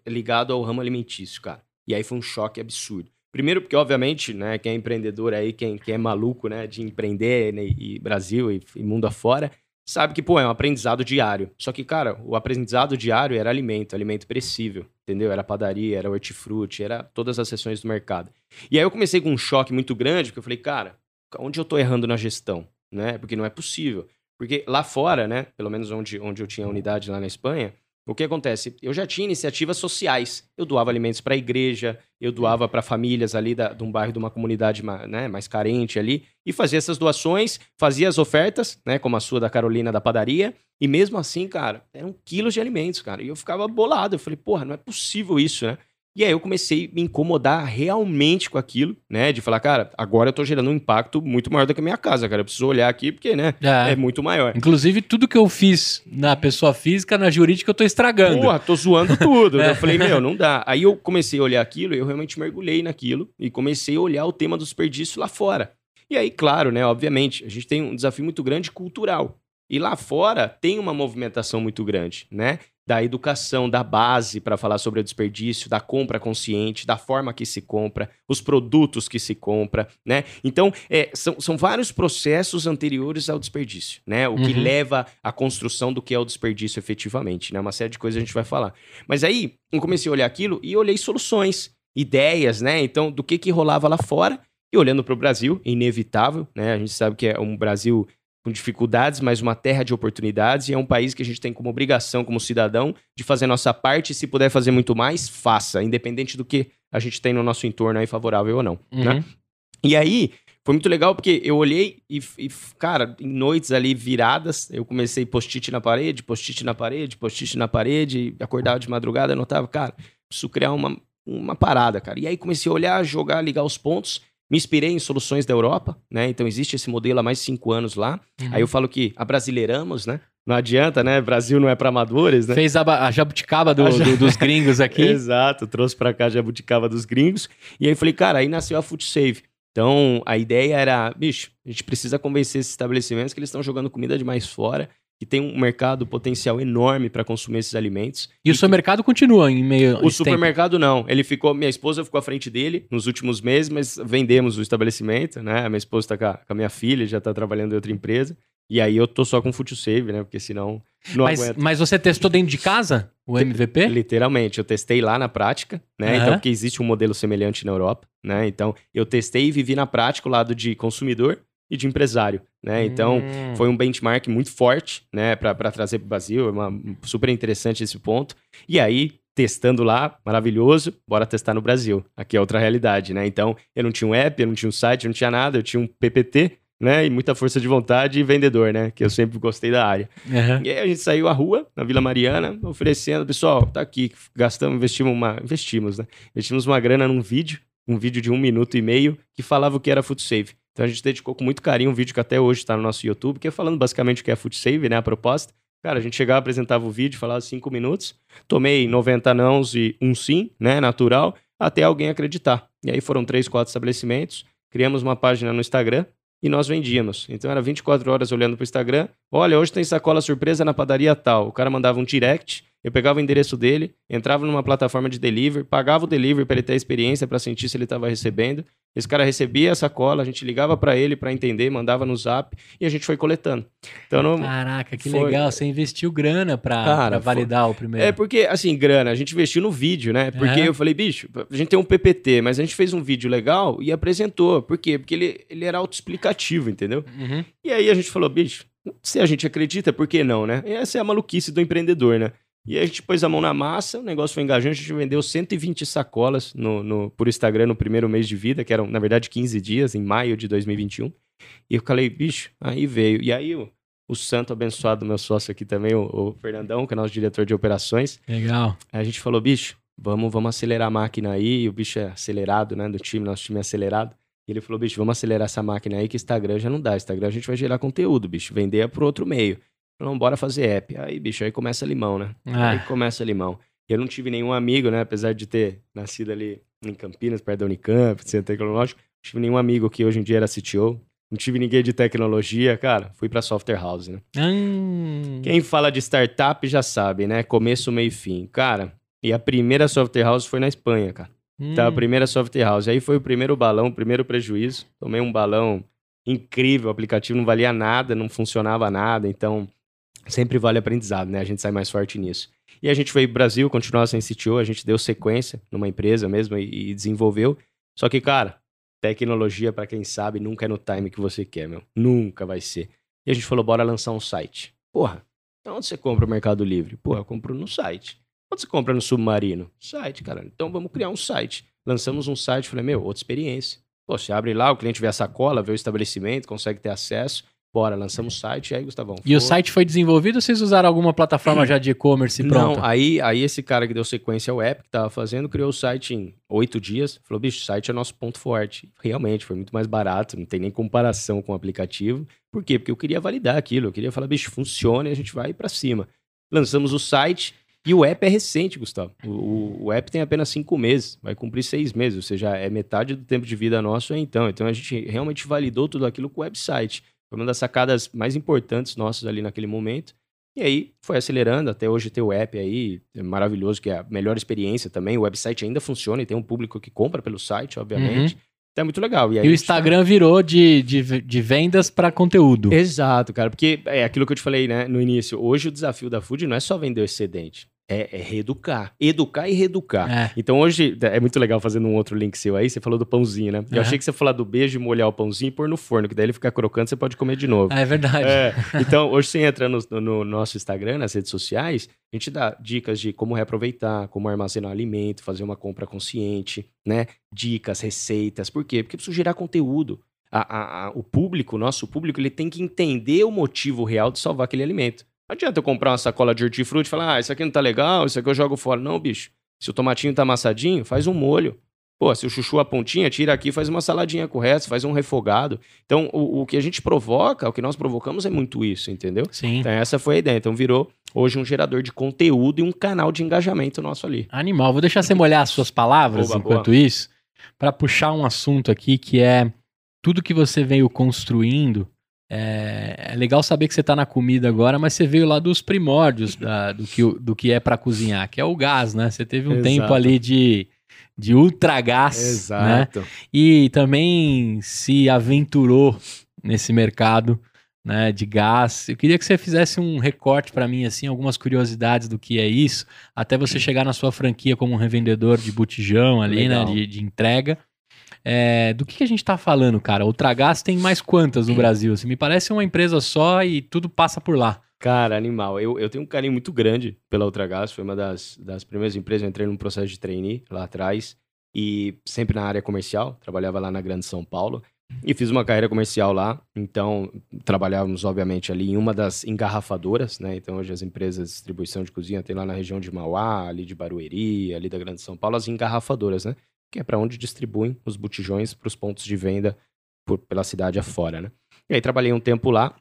ligado ao ramo alimentício, cara. E aí foi um choque absurdo. Primeiro porque, obviamente, né, quem é empreendedor aí, quem, quem é maluco, né, de empreender, né, e Brasil e, e mundo afora, sabe que, pô, é um aprendizado diário. Só que, cara, o aprendizado diário era alimento, alimento perecível, entendeu? Era padaria, era hortifruti, era todas as seções do mercado. E aí eu comecei com um choque muito grande, porque eu falei, cara, onde eu tô errando na gestão, né? Porque não é possível. Porque lá fora, né, pelo menos onde, onde eu tinha unidade lá na Espanha, o que acontece? Eu já tinha iniciativas sociais. Eu doava alimentos para a igreja, eu doava para famílias ali da, de um bairro, de uma comunidade né, mais carente ali, e fazia essas doações, fazia as ofertas, né, como a sua da Carolina da padaria, e mesmo assim, cara, eram quilos de alimentos, cara. E eu ficava bolado. Eu falei, porra, não é possível isso, né? E aí eu comecei a me incomodar realmente com aquilo, né? De falar, cara, agora eu tô gerando um impacto muito maior do que a minha casa, cara. Eu preciso olhar aqui porque, né? É, é muito maior. Inclusive, tudo que eu fiz na pessoa física, na jurídica, eu tô estragando. Porra, tô zoando tudo. *laughs* é. Eu falei, meu, não dá. Aí eu comecei a olhar aquilo e eu realmente mergulhei naquilo e comecei a olhar o tema do desperdício lá fora. E aí, claro, né? Obviamente, a gente tem um desafio muito grande cultural. E lá fora tem uma movimentação muito grande, né? Da educação, da base para falar sobre o desperdício, da compra consciente, da forma que se compra, os produtos que se compra, né? Então, é, são, são vários processos anteriores ao desperdício, né? O que uhum. leva à construção do que é o desperdício efetivamente, né? Uma série de coisas a gente vai falar. Mas aí, eu comecei a olhar aquilo e olhei soluções, ideias, né? Então, do que que rolava lá fora e olhando para o Brasil, inevitável, né? A gente sabe que é um Brasil com dificuldades, mas uma terra de oportunidades e é um país que a gente tem como obrigação, como cidadão, de fazer nossa parte e se puder fazer muito mais, faça, independente do que a gente tem no nosso entorno aí favorável ou não, uhum. né? E aí, foi muito legal porque eu olhei e, e, cara, em noites ali viradas, eu comecei post-it na parede, post-it na parede, post-it na parede, acordava de madrugada, anotava, cara, preciso criar uma, uma parada, cara. E aí comecei a olhar, jogar, ligar os pontos me inspirei em soluções da Europa, né? Então existe esse modelo há mais de cinco anos lá. Uhum. Aí eu falo que abrasileiramos, né? Não adianta, né? Brasil não é para amadores, né? Fez a, a jabuticaba do, a do, dos gringos aqui. *laughs* Exato, trouxe para cá a jabuticaba dos gringos. E aí eu falei, cara, aí nasceu a Food Save. Então a ideia era, bicho, a gente precisa convencer esses estabelecimentos que eles estão jogando comida demais fora que tem um mercado potencial enorme para consumir esses alimentos. E, e o seu mercado continua em meio. O supermercado tempo. não. Ele ficou. Minha esposa ficou à frente dele nos últimos meses, mas vendemos o estabelecimento, né? A minha esposa está com, com, a minha filha, já está trabalhando em outra empresa. E aí eu tô só com Food Save, né? Porque senão não mas, aguento. Mas você testou dentro de casa o MVP? Literalmente, eu testei lá na prática, né? Uhum. Então, porque existe um modelo semelhante na Europa, né? Então, eu testei e vivi na prática o lado de consumidor e de empresário, né? Então, hum. foi um benchmark muito forte, né, para trazer para o Brasil, é uma, super interessante esse ponto. E aí, testando lá, maravilhoso, bora testar no Brasil. Aqui é outra realidade, né? Então, eu não tinha um app, eu não tinha um site, eu não tinha nada, eu tinha um PPT, né? E muita força de vontade e vendedor, né? Que eu sempre gostei da área. Uhum. E aí a gente saiu à rua, na Vila Mariana, oferecendo, pessoal, tá aqui, gastamos, investimos uma, investimos, né? Investimos uma grana num vídeo, um vídeo de um minuto e meio, que falava o que era Food Save. Então a gente dedicou com muito carinho um vídeo que até hoje está no nosso YouTube, que é falando basicamente o que é Food Save, né? A proposta. Cara, a gente chegava, apresentava o vídeo, falava cinco minutos, tomei 90 nãos e um sim, né? Natural, até alguém acreditar. E aí foram três, quatro estabelecimentos, criamos uma página no Instagram e nós vendíamos. Então era 24 horas olhando para o Instagram. Olha, hoje tem sacola surpresa na padaria tal. O cara mandava um direct, eu pegava o endereço dele, entrava numa plataforma de delivery, pagava o delivery para ele ter a experiência, para sentir se ele estava recebendo. Esse cara recebia a sacola, a gente ligava para ele para entender, mandava no zap e a gente foi coletando. Então, não, Caraca, que foi... legal. Você investiu grana para validar foi... o primeiro. É porque, assim, grana, a gente investiu no vídeo, né? Porque eu falei, bicho, a gente tem um PPT, mas a gente fez um vídeo legal e apresentou. Por quê? Porque ele, ele era autoexplicativo, entendeu? Uhum. E aí a gente falou, bicho, se a gente acredita, por que não, né? Essa é a maluquice do empreendedor, né? E aí a gente pôs a mão na massa, o negócio foi engajante, a gente vendeu 120 sacolas no, no, por Instagram no primeiro mês de vida, que eram, na verdade, 15 dias, em maio de 2021. E eu falei, bicho, aí veio. E aí o, o santo abençoado, meu sócio aqui também, o, o Fernandão, que é nosso diretor de operações. Legal. Aí a gente falou, bicho, vamos, vamos acelerar a máquina aí. E o bicho é acelerado, né, do time, nosso time é acelerado. E ele falou, bicho, vamos acelerar essa máquina aí, que Instagram já não dá. Instagram a gente vai gerar conteúdo, bicho. Vender é pro outro meio. Não, bora fazer app. Aí, bicho, aí começa limão, né? Ah. Aí começa limão. Eu não tive nenhum amigo, né? Apesar de ter nascido ali em Campinas, perto da Unicamp, centro tecnológico. Não tive nenhum amigo que hoje em dia era CTO. Não tive ninguém de tecnologia, cara. Fui pra software house, né? Hum. Quem fala de startup já sabe, né? Começo, meio e fim. Cara, e a primeira software house foi na Espanha, cara. Hum. Então, a primeira software house. Aí foi o primeiro balão, o primeiro prejuízo. Tomei um balão incrível, o aplicativo não valia nada, não funcionava nada. Então, sempre vale aprendizado, né? A gente sai mais forte nisso. E a gente veio pro Brasil, continuou sem CTO, a gente deu sequência numa empresa mesmo e, e desenvolveu. Só que, cara, tecnologia, para quem sabe, nunca é no time que você quer, meu. Nunca vai ser. E a gente falou, bora lançar um site. Porra, então onde você compra o Mercado Livre? Porra, eu compro no site. Onde você compra no Submarino? Site, cara. Então vamos criar um site. Lançamos um site, falei, meu, outra experiência. Pô, você abre lá, o cliente vê a sacola, vê o estabelecimento, consegue ter acesso. Bora, lançamos o site, e aí, Gustavão. E o site foi desenvolvido ou vocês usaram alguma plataforma já de e-commerce pronta? Não, aí, aí esse cara que deu sequência ao app que tava fazendo, criou o site em oito dias. Falou, bicho, o site é nosso ponto forte. Realmente, foi muito mais barato, não tem nem comparação com o aplicativo. Por quê? Porque eu queria validar aquilo, eu queria falar, bicho, funciona e a gente vai para cima. Lançamos o site, e o app é recente, Gustavo. O, o, app tem apenas cinco meses, vai cumprir seis meses, ou seja, é metade do tempo de vida nosso então. Então a gente realmente validou tudo aquilo com o website. Foi uma das sacadas mais importantes nossas ali naquele momento. E aí foi acelerando, até hoje tem o app aí, é maravilhoso, que é a melhor experiência também. O website ainda funciona e tem um público que compra pelo site, obviamente. Uhum. Então é muito legal. E, e o Instagram tá... virou de, de, de vendas para conteúdo. Exato, cara. Porque é aquilo que eu te falei né, no início. Hoje o desafio da Food não é só vender o excedente. É, é, reeducar. Educar e reeducar. É. Então hoje, é muito legal fazendo um outro link seu aí, você falou do pãozinho, né? Eu achei que você falar do beijo, molhar o pãozinho e pôr no forno, que daí ele fica crocante, você pode comer de novo. é verdade. É. *laughs* Então, hoje você entra no, no, nosso Instagram, nas redes sociais, a gente dá dicas de como reaproveitar, como armazenar alimento, fazer uma compra consciente, né? Dicas, receitas. Por quê? Porque preciso gerar conteúdo. A, a, a, o público, o nosso público, ele tem que entender o motivo real de salvar aquele alimento. Não adianta eu comprar uma sacola de hortifruti e falar, ah, isso aqui não tá legal, isso aqui eu jogo fora. Não, bicho. Se o tomatinho tá amassadinho, faz um molho. Pô, se o chuchu a pontinha, tira aqui, faz uma saladinha com o resto, faz um refogado. Então, o, o que a gente provoca, o que nós provocamos é muito isso, entendeu? Sim. Então, essa foi a ideia. Então, virou hoje um gerador de conteúdo e um canal de engajamento nosso ali. Animal. Vou deixar você molhar as suas palavras boa, enquanto boa. isso, para puxar um assunto aqui que é tudo que você veio construindo é, é, legal saber que você está na comida agora, mas você veio lá dos primórdios da, do, que, do que é para cozinhar, que é o gás, né? Você teve um Exato. tempo ali de, de ultra gás, né? Exato. Né? E também se aventurou nesse mercado né, de gás. Eu queria que você fizesse um recorte para mim, assim, algumas curiosidades do que é isso, até você chegar na sua franquia como um revendedor de botijão ali, né, de, de entrega. É, do que, que, a gente tá falando, cara? O Tragás tem mais quantas no Brasil? Assim, me parece uma empresa só e tudo passa por lá. Cara, animal. Eu, eu tenho um carinho muito grande pela Ultragás. Foi uma das, das primeiras empresas. Eu entrei num processo de trainee lá atrás. E sempre na área comercial. Trabalhava lá na Grande São Paulo. E fiz uma carreira comercial lá. Então, trabalhávamos, obviamente, ali em uma das engarrafadoras, né? Então, hoje as empresas de distribuição de cozinha tem lá na região de Mauá, ali de Barueri, ali da Grande São Paulo, as engarrafadoras, né? Que é para onde distribuem os botijões para os pontos de venda por, pela cidade afora, né? E aí trabalhei um tempo lá,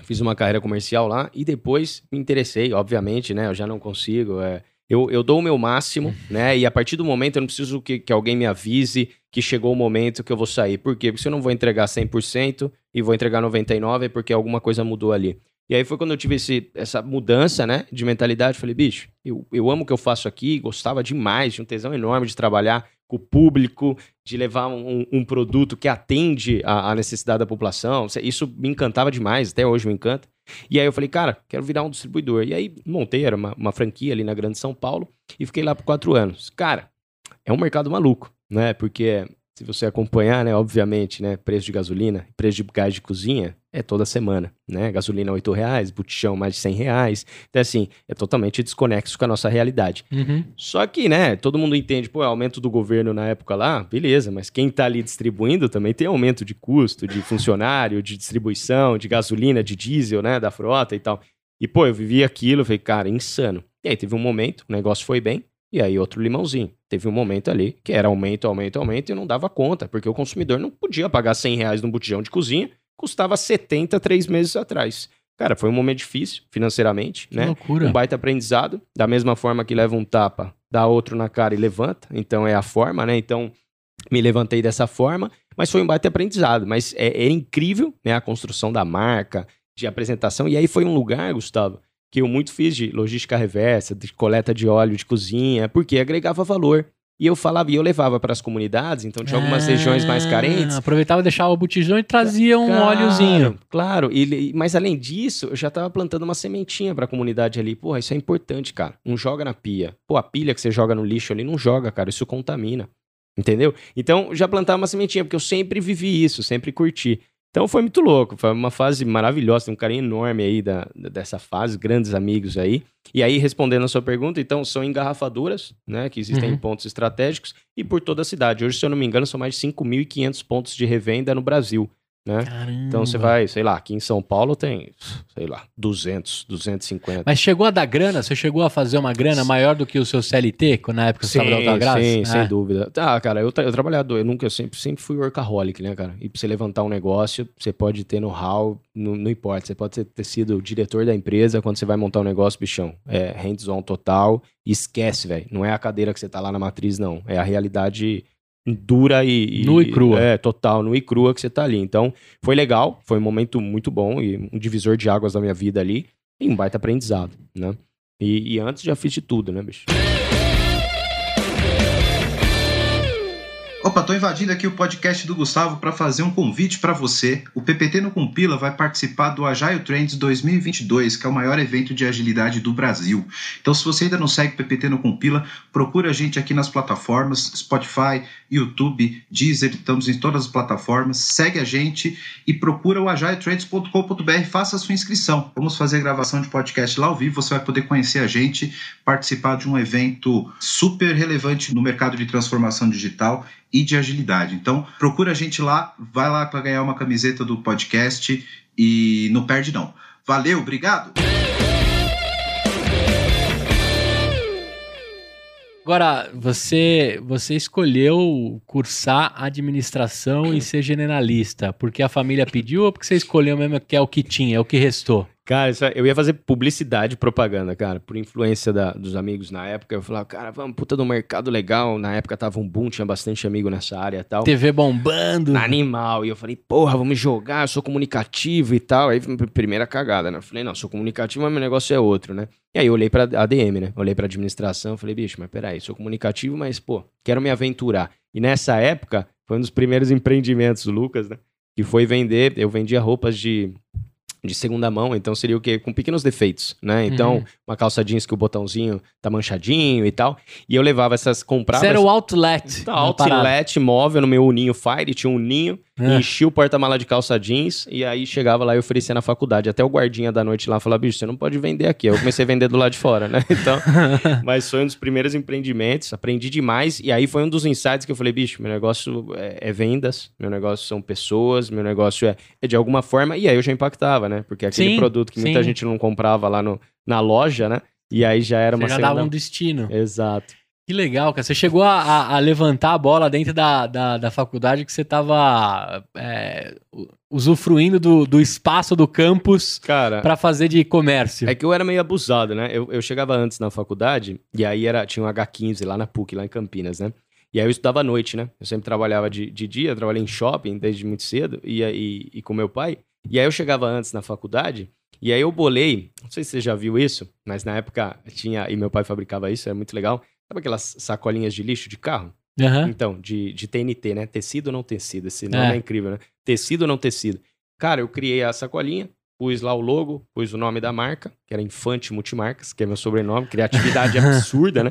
fiz uma carreira comercial lá e depois me interessei, obviamente, né? Eu já não consigo, é, eu, eu dou o meu máximo, *laughs* né? E a partir do momento eu não preciso que, que alguém me avise que chegou o momento que eu vou sair. Por quê? Porque se eu não vou entregar 100% e vou entregar 99% é porque alguma coisa mudou ali. E aí foi quando eu tive esse, essa mudança, né, de mentalidade. Falei, bicho, eu, eu amo o que eu faço aqui, gostava demais, tinha um tesão enorme de trabalhar o público, de levar um, um produto que atende a, necessidade da população. Isso me encantava demais, até hoje me encanta. E aí eu falei, cara, quero virar um distribuidor. E aí montei, era uma, uma franquia ali na Grande São Paulo, e fiquei lá por quatro anos. Cara, é um mercado maluco, né? Porque se você acompanhar, né, obviamente, né, preço de gasolina, preço de gás de cozinha, é toda semana, né? Gasolina R$ reais, botijão mais de 100 reais. Então, assim, é totalmente desconexo com a nossa realidade. Uhum. Só que, né, todo mundo entende, pô, é aumento do governo na época lá, beleza, mas quem tá ali distribuindo também tem aumento de custo, de funcionário, de distribuição, de gasolina, de diesel, né, da frota e tal. E, pô, eu vivi aquilo, falei, cara, insano. E aí teve um momento, o negócio foi bem, e aí outro limãozinho. Teve um momento ali que era aumento, aumento, aumento e eu não dava conta, porque o consumidor não podia pagar 100 reais num botijão de cozinha, custava 70 três meses atrás. Cara, foi um momento difícil financeiramente, que né? Loucura. Um baita aprendizado, da mesma forma que leva um tapa, dá outro na cara e levanta, então é a forma, né? Então me levantei dessa forma, mas foi um baita aprendizado, mas é, é incrível, né? A construção da marca, de apresentação, e aí foi um lugar, Gustavo, que eu muito fiz de logística reversa, de coleta de óleo de cozinha, porque agregava valor. E eu falava, e eu levava para as comunidades, então tinha algumas regiões mais carentes. Aproveitava, deixava o botijão e trazia um claro, óleozinho. Claro, e, mas além disso, eu já estava plantando uma sementinha para a comunidade ali. Porra, isso é importante, cara. Não joga na pia. Pô, a pilha que você joga no lixo ali não joga, cara. Isso contamina. Entendeu? Então, já plantava uma sementinha, porque eu sempre vivi isso, sempre curti. Então foi muito louco, foi uma fase maravilhosa, tem um carinho enorme aí da, dessa fase, grandes amigos aí. E aí, respondendo a sua pergunta, então são engarrafaduras, né, que existem Uhum. em pontos estratégicos, e por toda a cidade. Hoje, se eu não me engano, são mais de 5.500 pontos de revenda no Brasil. Né? Então você vai, sei lá, aqui em São Paulo tem, sei lá, 200, 250. Mas chegou a dar grana? Você chegou a fazer uma grana maior do que o seu CLT na época você estava da? Sim, É. sem dúvida. Tá, cara, eu, eu trabalhador, eu nunca, eu sempre, sempre fui workaholic, né, cara? E pra você levantar um negócio, você pode ter know-how, não, não importa. Você pode ter, ter sido o diretor da empresa, quando você vai montar um negócio, bichão, é hands-on total, esquece, velho. Não é a cadeira que você tá lá na matriz, não. É a realidade dura e... Nua e crua. É, total, nua e crua que você tá ali. Então, foi legal, foi um momento muito bom e um divisor de águas da minha vida ali, e um baita aprendizado, né? E, e antes já fiz de tudo, né, bicho? Opa, tô invadindo aqui o podcast do Gustavo para fazer um convite para você. O PPT no Compila vai participar do Agile Trends 2022, que é o maior evento de agilidade do Brasil. Então, se você ainda não segue o PPT no Compila, procura a gente aqui nas plataformas Spotify, YouTube, Deezer, estamos em todas as plataformas. Segue a gente e procura o agiletrends.com.br, faça a sua inscrição. Vamos fazer gravação de podcast lá ao vivo, você vai poder conhecer a gente, participar de um evento super relevante no mercado de transformação digital e de agilidade. Então, procura a gente lá, vai lá para ganhar uma camiseta do podcast e não perde não. Valeu, obrigado. Agora, você, você escolheu cursar administração e ser generalista porque a família pediu ou porque você escolheu mesmo que é o que tinha, é o que restou? Cara, isso é- eu ia fazer publicidade e propaganda, cara, por influência da- dos amigos na época. Eu falava, cara, vamos, puta do mercado legal. Na época tava um boom, tinha bastante amigo nessa área e tal. TV bombando. Animal. E eu falei, porra, vamos jogar, eu sou comunicativo e tal. Aí, pr- primeira cagada, né? Eu falei, não, sou comunicativo, mas meu negócio é outro, né? E aí eu olhei pra ADM, né? Olhei pra administração, falei, bicho, mas peraí, sou comunicativo, mas, pô, quero me aventurar. E nessa época, foi um dos primeiros empreendimentos Lucas, né? Que foi vender, eu vendia roupas de, de segunda mão, então seria o quê? Com pequenos defeitos, né? Então, Uhum. uma calça jeans que o botãozinho tá manchadinho e tal. E eu levava essas, comprava... O outlet. Tá, na parada. outlet móvel no meu Uninho Fire, tinha um ninho, É. enchia o porta-mala de calça jeans e aí chegava lá e oferecia na faculdade. Até o guardinha da noite lá falava, bicho, você não pode vender aqui. Eu comecei a vender do lado de fora, né? *laughs* Então, mas foi um dos primeiros empreendimentos, aprendi demais e aí foi um dos insights que eu falei, bicho, meu negócio é, é vendas, meu negócio são pessoas, meu negócio é, é de alguma forma, e aí eu já impactava, né? Porque aquele Sim, produto que muita sim. gente não comprava lá no, na loja, né? E aí já era Você uma já segunda... dava um destino. Exato. Que legal, cara. Você chegou a, a- a levantar a bola dentro da, da, da faculdade que você estava usufruindo do, do espaço do campus para fazer de comércio. É que eu era meio abusado, né? Eu, eu chegava antes na faculdade e aí era, tinha um H15 lá na PUC, lá em Campinas, né? E aí eu estudava à noite, né? Eu sempre trabalhava de, de dia, eu trabalhei em shopping desde muito cedo e, aí e com meu pai. E aí eu chegava antes na faculdade e aí eu bolei, não sei se você já viu isso, mas na época tinha, e meu pai fabricava isso, era muito legal. Sabe aquelas sacolinhas de lixo de carro? Aham. Então, de, de TNT, né? Tecido ou não tecido? Esse nome É. é. incrível, né? Tecido ou não tecido? Cara, eu criei a sacolinha, pus lá o logo, pus o nome da marca, que era Infante Multimarcas, que é meu sobrenome, criatividade *laughs* absurda, né?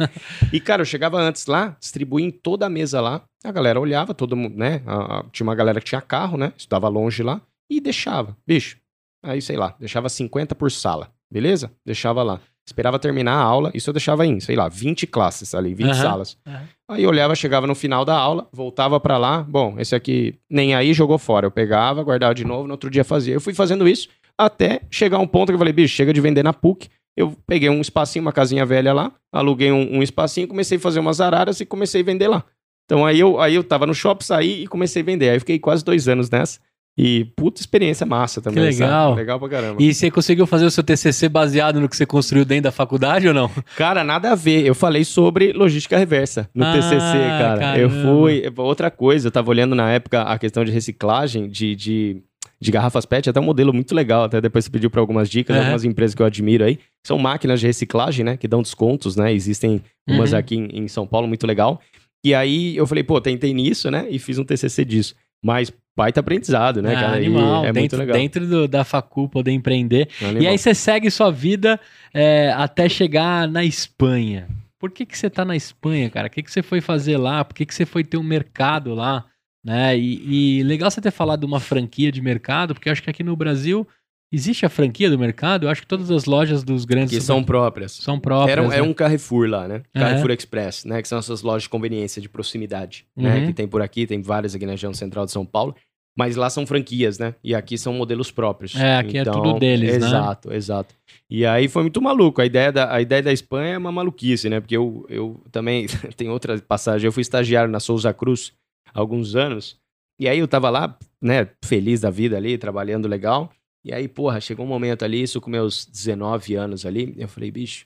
E, cara, eu chegava antes lá, distribuía em toda a mesa lá, a galera olhava, todo mundo, né? A- a- tinha uma galera que tinha carro, né? Estudava longe lá, e deixava. Bicho, aí sei lá, deixava 50 por sala, beleza? Deixava lá. Esperava terminar a aula, isso eu deixava em, sei lá, 20 classes ali, 20 Aham. salas. Aham. Aí eu olhava, chegava no final da aula, voltava pra lá, bom, esse aqui nem aí jogou fora. Eu pegava, guardava de novo, no outro dia fazia. Eu fui fazendo isso até chegar um ponto que eu falei, bicho, chega de vender na PUC. Eu peguei um espacinho, uma casinha velha lá, aluguei um, um espacinho, comecei a fazer umas araras e comecei a vender lá. Então aí eu, aí eu tava no shopping, saí e comecei a vender. Aí eu fiquei quase dois anos nessa. E puta experiência massa também. Que legal. sabe? Legal pra caramba. E você conseguiu fazer o seu TCC baseado no que você construiu dentro da faculdade ou não? Cara, nada a ver. Eu falei sobre logística reversa no Ah, TCC, cara. Eu caramba. fui. Outra coisa, eu tava olhando na época a questão de reciclagem de, de, de garrafas PET, até um modelo muito legal. Até depois você pediu para algumas dicas, Aham. algumas empresas que eu admiro aí. São máquinas de reciclagem, né? Que dão descontos, né? Existem umas Uhum. aqui em, em São Paulo, muito legal. E aí eu falei, pô, tentei nisso, né? E fiz um TCC disso. Mas baita aprendizado, né, Ah, cara? E animal. é muito dentro, legal. dentro do- da facu poder empreender. E Animal. aí você segue sua vida é, até chegar na Espanha. Por que, que você tá na Espanha, cara? O que, que você foi fazer lá? Por que, que você foi ter um mercado lá? Né? E, e legal você ter falado de uma franquia de mercado, porque eu acho que aqui no Brasil existe a franquia do mercado. Eu acho que todas as lojas dos grandes Que são próprias. são próprias. Era um, né? é um Carrefour lá, né? Carrefour Express, né? Que são essas lojas de conveniência, de proximidade, né? Uhum. Que tem por aqui, tem várias aqui na região central de São Paulo. Mas lá são franquias, né? E aqui são modelos próprios. É, aqui é tudo deles, né? Exato, exato. E aí foi muito maluco. A ideia da, a ideia da Espanha é uma maluquice, né? Porque eu, eu também... *laughs* tem outra passagem. Eu fui estagiário na Souza Cruz há alguns anos. E aí eu tava lá, né? Feliz da vida ali, trabalhando legal. E aí, porra, chegou um momento ali, isso com meus 19 anos ali. Eu falei, bicho,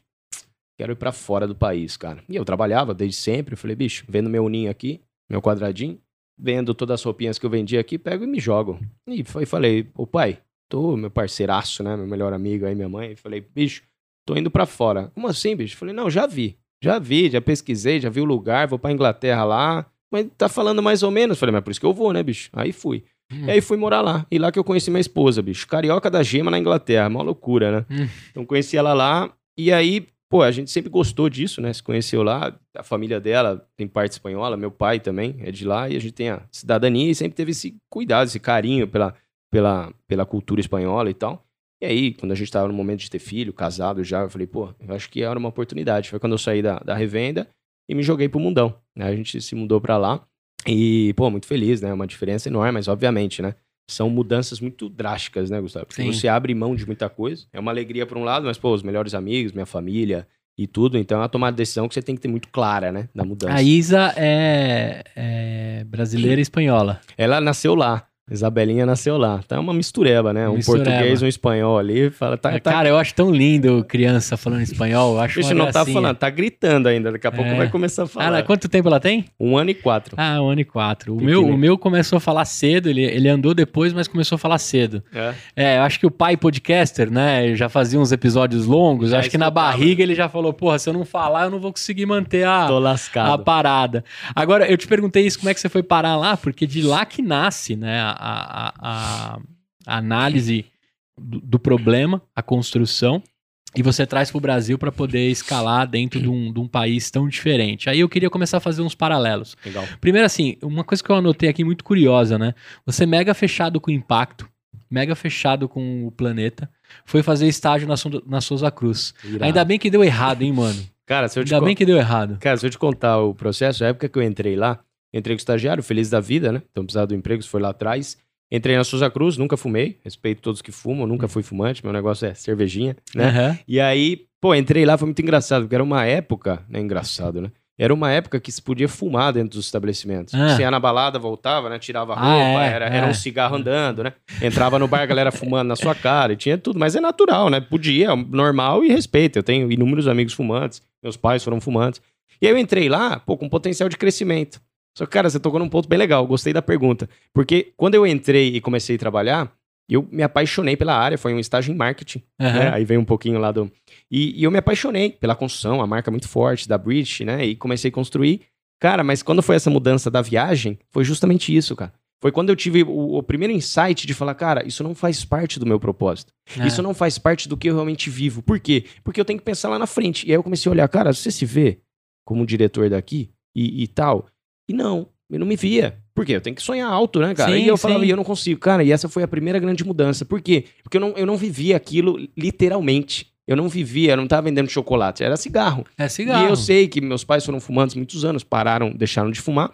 quero ir pra fora do país, cara. E eu trabalhava desde sempre. Eu falei, bicho, vendo meu ninho aqui, meu quadradinho, vendo todas as roupinhas que eu vendia aqui, pego e me jogo. E foi, falei, ô pai, tô, meu parceiraço, né, meu melhor amigo aí, minha mãe. Falei, bicho, tô indo pra fora. Como assim, bicho? Falei, não, já vi. Já vi, já pesquisei, já vi o lugar, vou pra Inglaterra lá. Mas tá falando mais ou menos. Falei, mas por isso que eu vou, né, bicho? Aí fui. Hum. E aí fui morar lá. E lá que eu conheci minha esposa, bicho. Carioca da Gema na Inglaterra. Uma loucura, né? Hum. Então conheci ela lá. E aí, pô, a gente sempre gostou disso, né? Se conheceu lá. A família dela tem parte espanhola. Meu pai também é de lá. E a gente tem a cidadania e sempre teve esse cuidado, esse carinho pela, pela, pela cultura espanhola e tal. E aí, quando a gente tava no momento de ter filho, casado já, eu falei, pô, eu acho que era uma oportunidade. Foi quando eu saí da, da revenda e me joguei pro mundão. Né? A gente se mudou pra lá. E, pô, muito feliz, né? Uma diferença enorme, mas obviamente, né? São mudanças muito drásticas, né, Gustavo? Porque Sim. você abre mão de muita coisa. É uma alegria por um lado, mas, pô, os melhores amigos, minha família e tudo. Então é uma tomada de decisão que você tem que ter muito clara, né? Da mudança. A Isa é, é brasileira e espanhola. Ela nasceu lá. Isabelinha nasceu lá. Tá uma mistureba, né? Um Mistureba. português, um espanhol ali. Fala, tá, tá, Cara, eu acho tão lindo criança falando espanhol. Eu acho uma não tá falando, tá gritando ainda. Daqui a pouco É. vai começar a falar. Cara, quanto tempo ela tem? Um ano e quatro. Ah, um ano e quatro. O meu, o meu começou a falar cedo, ele, ele andou depois, mas começou a falar cedo. É. É, eu acho que o pai podcaster, né, já fazia uns episódios longos. Já acho que na escutava. barriga ele já falou, porra, se eu não falar, eu não vou conseguir manter a, a parada. Agora, eu te perguntei isso, como é que você foi parar lá? Porque de lá que nasce, né, a, a, a- a análise do, do problema, a construção, e você traz para o Brasil para poder escalar dentro de um, de um país tão diferente. Aí eu queria começar a fazer uns paralelos. Legal. Primeiro, assim, uma coisa que eu anotei aqui muito curiosa, né? Você mega fechado com o impacto, mega fechado com o planeta, foi fazer estágio na, na Souza Cruz. Irado. Ainda bem que deu errado, hein, mano? Cara, se eu te Ainda con- bem que deu errado. Cara, se eu te contar o processo, a época que eu entrei lá, entrei com estagiário, feliz da vida, né? Então precisava do emprego, isso foi lá atrás. Entrei na Souza Cruz, nunca fumei, respeito todos que fumam, nunca fui fumante, meu negócio é cervejinha, né? Aham. E aí, pô, entrei lá, foi muito engraçado, porque era uma época, né? Engraçado, né? Era uma época que se podia fumar dentro dos estabelecimentos. Ah. Você ia na balada, voltava, né? Tirava a Ah, roupa, é, era, é. era um cigarro andando, né? Entrava no bar, a galera fumando na sua cara, e tinha tudo. Mas é natural, né? Podia, normal e respeito. Eu tenho inúmeros amigos fumantes, meus pais foram fumantes. E aí eu entrei lá, pô, com potencial de crescimento. Só que, cara, você tocou num ponto bem legal, gostei da pergunta. Porque quando eu entrei e comecei a trabalhar, eu me apaixonei pela área, foi um estágio em marketing. Aham. né? Aí vem um pouquinho lá do. E, e eu me apaixonei pela construção, a marca muito forte da British, né? E comecei a construir. Cara, mas quando foi essa mudança da viagem, foi justamente isso, cara. Foi quando eu tive o, o primeiro insight de falar, cara, isso não faz parte do meu propósito. É. Isso não faz parte do que eu realmente vivo. Por quê? Porque eu tenho que pensar lá na frente. E aí eu comecei a olhar, cara, você se vê como diretor daqui e, e tal? E não, eu não me via. Por quê? Eu tenho que sonhar alto, né, cara? Sim, e eu falava, sim. e eu não consigo. Cara, e essa foi a primeira grande mudança. Por quê? Porque eu não, eu não vivia aquilo literalmente. Eu não vivia, eu não tava vendendo chocolate, era cigarro. É cigarro. E eu sei que meus pais foram fumantes muitos anos, pararam, deixaram de fumar.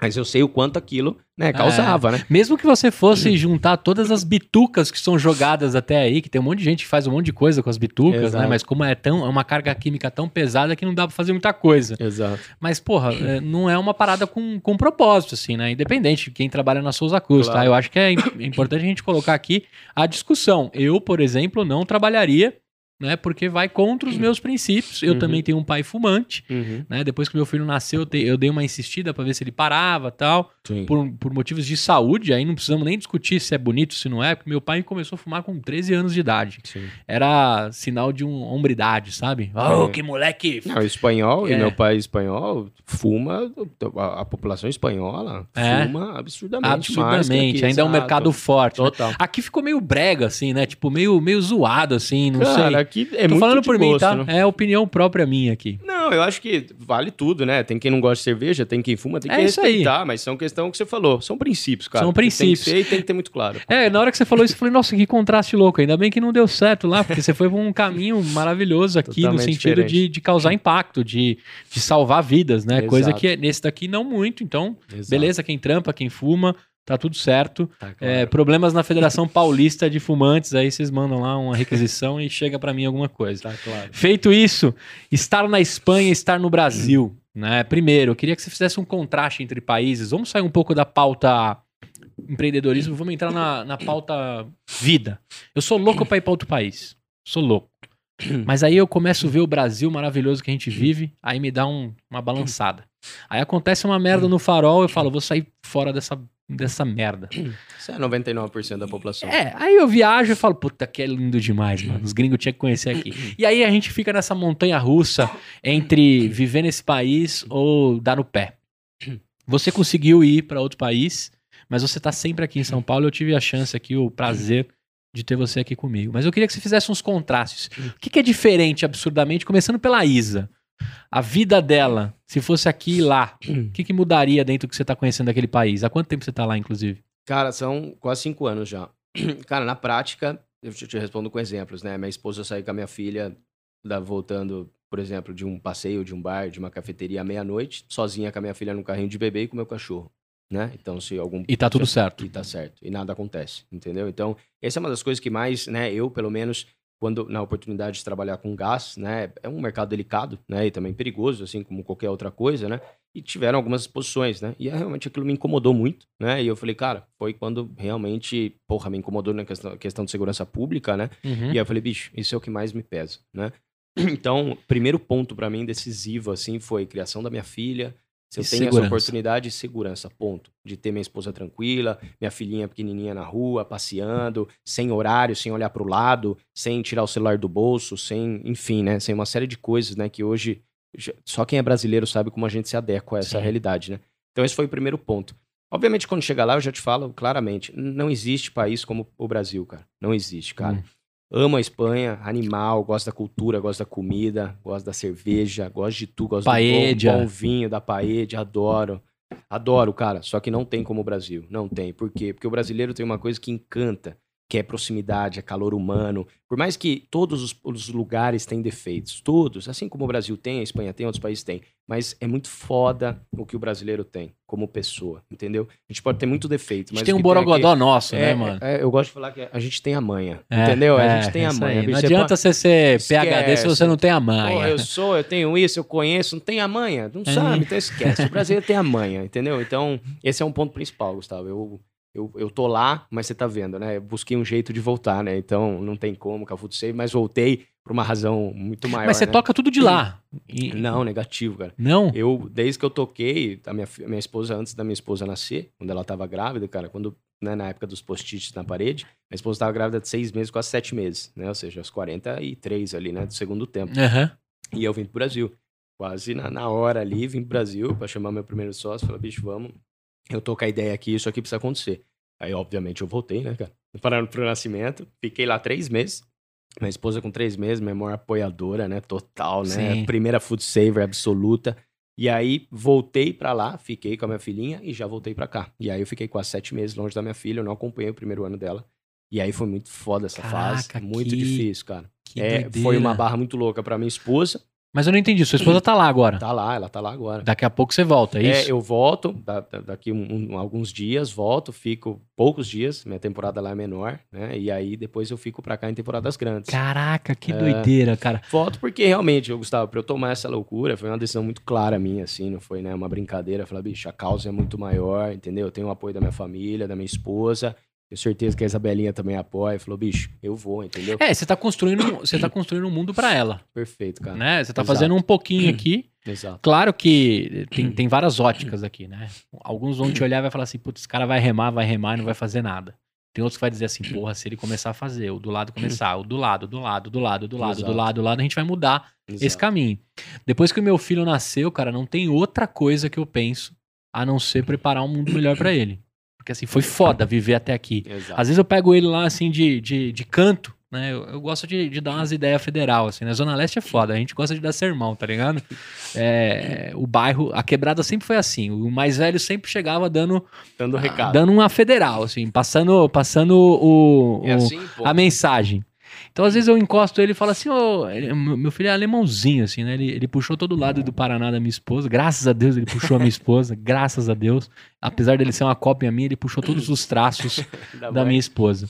Mas eu sei o quanto aquilo, né, causava, né? Mesmo que você fosse juntar todas as bitucas que são jogadas até aí, que tem um monte de gente que faz um monte de coisa com as bitucas, Exato. né? Mas como é tão é uma carga química tão pesada que não dá pra fazer muita coisa. Exato. Mas, porra, é, não é uma parada com, com propósito, assim, né? Independente de quem trabalha na Souza Cruz, tá? Claro. Eu acho que é, é importante a gente colocar aqui a discussão. Eu, por exemplo, não trabalharia, né? Porque vai contra os meus princípios. Eu Uhum. também tenho um pai fumante, Uhum. né? Depois que meu filho nasceu, eu, te- eu dei uma insistida pra ver se ele parava tal Sim. por, por motivos de saúde, aí não precisamos nem discutir se é bonito, se não é, porque meu pai começou a fumar com 13 anos de idade. Sim. Era sinal de um hombridade, sabe? Oh, É. que moleque! Não, espanhol, É. e meu pai espanhol, fuma, a, a população espanhola É. fuma absurdamente. Absurdamente, aqui, ainda é um exato. mercado forte. né? Total. Aqui ficou meio brega, assim, né? Tipo, meio, meio zoado, assim, não Cara, sei. Aqui é Tô muito falando por mim, gosto, tá? né? É opinião própria minha aqui. Não, eu acho que vale tudo, né? Tem quem não gosta de cerveja, tem quem fuma, tem É que isso aí. respeitar, mas são questão que você falou. São princípios, cara. São Tem princípios. que ser e tem que ter muito claro. É, na hora que você falou isso, eu falei, nossa, que contraste louco. Ainda bem que não deu certo lá, porque você foi por um caminho maravilhoso aqui, no sentido de, de causar impacto, de, de salvar vidas, né? Coisa Exato. que nesse daqui não muito. Então, Exato. beleza, quem trampa, quem fuma, tá tudo certo. Tá É, claro. problemas na Federação *laughs* Paulista de Fumantes, aí vocês mandam lá uma requisição e chega pra mim alguma coisa. Tá claro. Feito isso, estar na Espanha e estar no Brasil. Né? Primeiro, eu queria que você fizesse um contraste entre países. Vamos sair um pouco da pauta empreendedorismo, vamos entrar na, na pauta vida. Eu sou louco pra ir pra outro país. Sou louco. Mas aí eu começo a ver o Brasil maravilhoso que a gente vive, aí me dá um- uma balançada. Aí acontece uma merda no farol, eu falo, vou sair fora dessa, dessa merda. Isso é 99% da população. É, aí eu viajo e falo, puta, que é lindo demais, mano. Os gringos tinham que conhecer aqui. E aí a gente fica nessa montanha russa entre viver nesse país ou dar no pé. Você conseguiu ir para outro país, mas você tá sempre aqui em São Paulo. Eu tive a chance aqui, o prazer de ter você aqui comigo. Mas eu queria que você fizesse uns contrastes. O que, que é diferente, absurdamente, começando pela Isa? A vida dela, se fosse aqui e lá, o que, que mudaria dentro do que você tá conhecendo daquele país? Há quanto tempo você tá lá, inclusive? Cara, são quase cinco anos já. *clears throat* Cara, na prática, eu te te respondo com exemplos, né? Minha esposa saiu com a minha filha, da, voltando, por exemplo, de um passeio, de um bar, de uma cafeteria à meia-noite, sozinha com a minha filha no carrinho de bebê e com o meu cachorro, né? Então, se algum... E tá tudo certo. E tá certo. E nada acontece, entendeu? Então, essa é uma das coisas que mais, né, eu, pelo menos, quando na oportunidade de trabalhar com gás, né, é um mercado delicado, né, e também perigoso, assim como qualquer outra coisa, né? E tiveram algumas exposições, né? E é, realmente aquilo me incomodou muito, né? E eu falei, cara, foi quando realmente, porra, me incomodou na questão, questão de segurança pública, né? Uhum. E aí eu falei, bicho, isso é o que mais me pesa, né? *clears throat* Então, primeiro ponto pra mim decisivo, assim, foi criação da minha filha. Se eu E tenho segurança. essa oportunidade, segurança, ponto. De ter minha esposa tranquila, minha filhinha pequenininha na rua, passeando, sem horário, sem olhar pro lado, sem tirar o celular do bolso, sem, enfim, né? Sem uma série de coisas, né? Que hoje só quem é brasileiro sabe como a gente se adequa a essa Sim. realidade, né? Então, esse foi o primeiro ponto. Obviamente, quando chegar lá, eu já te falo claramente: não existe país como o Brasil, cara. Não existe, cara. Hum. Amo a Espanha, animal, gosto da cultura, gosto da comida, gosto da cerveja, gosto de tudo, gosto Paella. do bom, bom vinho, da paella, adoro. Adoro, cara, só que não tem como o Brasil, não tem. Por quê? Porque o brasileiro tem uma coisa que encanta, que é proximidade, é calor humano. Por mais que todos os, os lugares têm defeitos, todos, assim como o Brasil tem, a Espanha tem, outros países têm, mas é muito foda o que o brasileiro tem como pessoa, entendeu? A gente pode ter muito defeito, A mas gente tem um borogodó nosso, né, é, mano? é, eu gosto de falar que a gente tem a manha, É, entendeu? é, a gente tem a manha. Não adianta você ser Esquece. PHD se você não tem a manha. Pô, eu sou, eu tenho isso, eu conheço, não tem a manha? Não É. sabe, então esquece. O brasileiro tem a manha, entendeu? Então, esse é um ponto principal, Gustavo. Eu, eu, eu tô lá, mas você tá vendo, né? Eu busquei um jeito de voltar, né? Então, não tem como, eu sei, mas voltei por uma razão muito maior. Mas você né? toca tudo de lá. *clears throat* E- Não, negativo, cara. Não? Eu, desde que eu toquei, a minha, minha esposa, antes da minha esposa nascer, quando ela tava grávida, cara, quando, né, na época dos post-its na parede, minha esposa tava grávida de seis meses, quase sete meses, né? Ou seja, aos 43 ali, né, do segundo tempo. Aham. E eu vim pro Brasil. Quase na, na hora ali, vim pro Brasil pra chamar meu primeiro sócio. Falei, bicho, vamos. Eu tô com a ideia aqui, isso aqui precisa acontecer. Aí, obviamente, eu voltei, né, cara? Parando pro nascimento. Fiquei lá três meses. Minha esposa com três meses, minha maior apoiadora, né? Total, né? Sim. Primeira food saver absoluta. E aí, voltei pra lá, fiquei com a minha filhinha e já voltei pra cá. E aí, eu fiquei quase sete meses longe da minha filha. Eu não acompanhei o primeiro ano dela. E aí, foi muito foda essa fase. Caraca, Muito que- difícil, cara. É, foi uma barra muito louca pra minha esposa. Mas eu não entendi. Sua esposa tá lá agora. Tá lá, ela tá lá agora. Daqui a pouco você volta, é É, isso? eu volto, da- da- daqui um- um- alguns dias, volto, fico poucos dias, minha temporada lá é menor, né? E aí depois eu fico pra cá em temporadas grandes. Caraca, que É. doideira, cara. Volto porque realmente, eu, Gustavo, pra eu tomar essa loucura, foi uma decisão muito clara minha, assim, não foi né, uma brincadeira. Falar, bicho, a causa é muito maior, entendeu? Eu tenho o apoio da minha família, da minha esposa, tenho certeza que a Isabelinha também apoia. Falou, bicho, eu vou, entendeu? É, você tá construindo, um- você tá construindo um mundo pra ela, Perfeito, cara. né? Você tá Exato. fazendo um pouquinho *clears throat* aqui. Exato. Claro que tem, tem várias óticas aqui, né? Alguns vão te olhar e vai falar assim, putz, esse cara vai remar, vai remar e não vai fazer nada. Tem outros que vai dizer assim, porra, se ele começar a fazer, o do lado começar, o do lado, do lado, do lado, do lado, do Exato. lado, do lado, a gente vai mudar esse exato. caminho. Depois que o meu filho nasceu, cara, não tem outra coisa que eu penso a não ser preparar um mundo melhor pra ele. Porque assim, foi foda viver até aqui. Exato. Às vezes eu pego ele lá assim de, de, de canto, né? Eu, eu gosto de, de dar umas ideias federal, assim, né? Zona Leste é foda, a gente gosta de dar sermão, tá ligado? É, o bairro, a quebrada sempre foi assim. O mais velho sempre chegava dando, Dando recado. dando uma federal, assim, passando, passando o, É o- assim, pô. a mensagem. Então, às vezes, eu encosto ele e falo assim: ô, ele- meu filho é alemãozinho, assim, né? Ele, ele puxou todo lado do Paraná da minha esposa. Graças a Deus, ele puxou a minha esposa. graças a Deus. Apesar dele ser uma cópia minha, ele puxou todos os traços *laughs* da mais. minha esposa.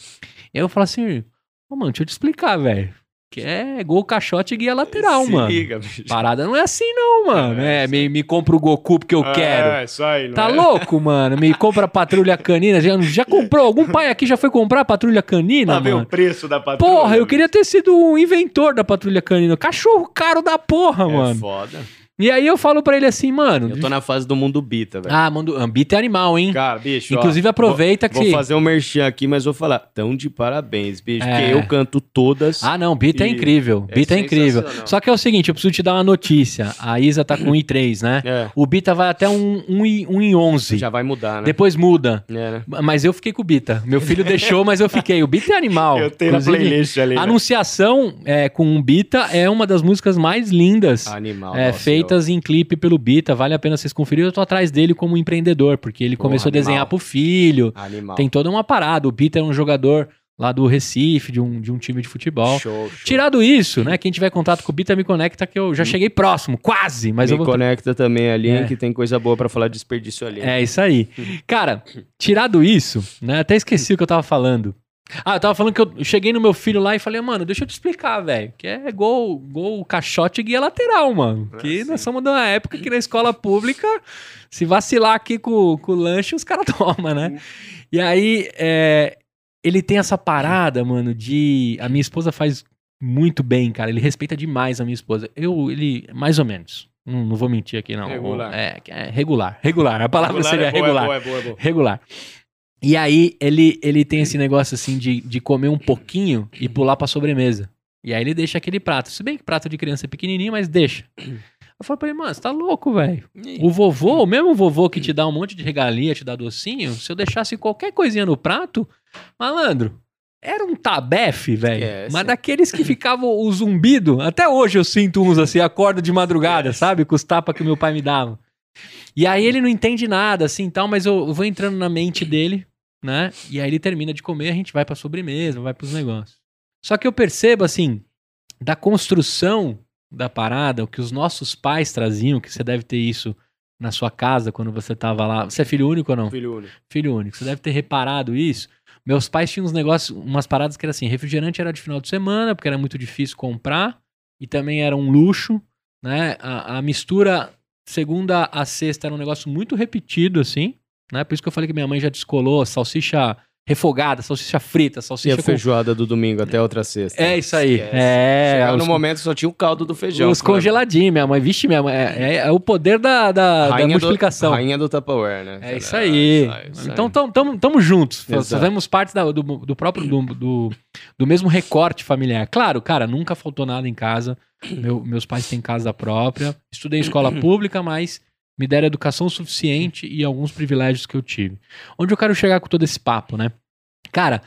E aí eu falo assim: ô, mano, deixa eu te explicar, velho. Que é gol, caixote e guia lateral, Se mano. liga, bicho. Parada não é assim, não, mano. É, É, me, me compra o Goku porque eu quero. É, isso aí, Tá é? louco, mano? Me compra a patrulha canina. Já, já comprou? Algum pai aqui já foi comprar a patrulha canina, vem mano? o preço da patrulha. Porra, eu queria ter sido o inventor da patrulha canina. Cachorro caro da porra, É mano. foda. E aí eu falo pra ele assim, mano. Eu tô na fase do mundo bita, velho. Ah, mando. Ambita é animal, hein? Cara, bicho, ó, Inclusive, aproveita vou, que. Vou fazer um merchan aqui, mas vou falar. Tão de parabéns, bicho. É. Porque eu canto todas. Ah, não, Bita é E incrível. é Bita é incrível. Só que é o seguinte, eu preciso te dar uma notícia. A Isa tá com i3, né? É, O Bita vai até um, um, um em 11. já vai mudar, né? Depois muda. É, né? Mas eu fiquei com o Bita. Meu filho deixou, mas eu fiquei. O Bita é animal. *laughs* Eu tenho na Inclusive, playlist ali. né? Anunciação é, com o Bita é uma das músicas mais lindas Animal. é, nossa, em clipe pelo Bita. Vale a pena vocês conferirem. Eu tô atrás dele como empreendedor, porque ele começou a desenhar pro filho. Animal. Tem toda uma parada. O Bita é um jogador lá do Recife, de um, de um time de futebol. Show, show. Tirado isso, né? Quem tiver contato com o Bita me conecta, que eu já cheguei próximo, quase, mas Me eu vou. conecta também ali, É. que tem coisa boa pra falar de desperdício ali. É isso aí. *laughs* Cara, tirado isso, né? Até esqueci o que eu tava falando. Ah, eu tava falando que eu cheguei no meu filho lá e falei, mano, deixa eu te explicar, velho. Que é gol, gol, caixote e guia lateral, mano. É, Que sim. nós somos de uma época que na escola pública, se vacilar aqui com, com o lanche, os caras *laughs* tomam, né? E aí, é, ele tem essa parada, mano, de. A minha esposa faz muito bem, cara. Ele respeita demais a minha esposa. Eu, ele, mais ou menos. Não, não vou mentir aqui, não. Regular. É, é regular. Regular. A palavra seria é boa, regular. É boa, é boa, é boa. Regular. E aí, ele, ele tem esse negócio assim de, de comer um pouquinho e pular pra sobremesa. E aí ele deixa aquele prato. Se bem que prato de criança é pequenininho, mas deixa. Eu falo pra ele, mano, você tá louco, velho. O vovô, o mesmo vovô que te dá um monte de regalia, te dá docinho, se eu deixasse qualquer coisinha no prato, malandro, era um tabefe, velho. Mas daqueles que ficavam o zumbido, até hoje eu sinto uns assim, acordo de madrugada, sabe? Com os tapas que meu pai me dava. E aí ele não entende nada, assim, tal, mas eu vou entrando na mente dele, né? E aí ele termina de comer, a gente vai pra sobremesa, vai pros negócios. Só que eu percebo, assim, da construção da parada, o que os nossos pais traziam, que você deve ter isso na sua casa quando você tava lá. Você é filho único ou não? Filho único. Filho único. Você deve ter reparado isso. Meus pais tinham uns negócios, umas paradas que era assim, refrigerante era de final de semana, porque era muito difícil comprar, e também era um luxo, né? A, a mistura segunda a sexta era um negócio muito repetido, assim, né? Por isso que eu falei que minha mãe já descolou salsicha refogada, salsicha frita, E a salsicha com... feijoada do domingo até outra sexta. É isso aí. Esquece. É, Chegava os- no momento só tinha o caldo do feijão. os congeladinhos, minha mãe. Vixe, minha mãe. É, é- é o poder da, da, da multiplicação. Do, rainha do Tupperware, né? É isso aí. isso aí. Então tamo, tamo, tamo juntos. Exato. Fazemos parte da- do, do próprio do, do, do mesmo recorte familiar. Claro, cara, nunca faltou nada em casa. Meu- meus pais têm casa própria. Estudei em escola pública, mas me deram educação suficiente e alguns privilégios que eu tive. Onde eu quero chegar com todo esse papo, né? Cara,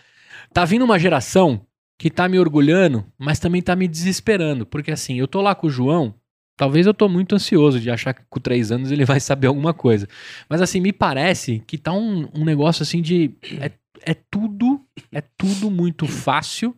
tá vindo uma geração que tá me orgulhando, mas também tá me desesperando. Porque assim, eu tô lá com o João, talvez eu tô muito ansioso de achar que com três anos ele vai saber alguma coisa. Mas assim, me parece que tá um, um negócio assim de. É, é tudo. É tudo muito fácil.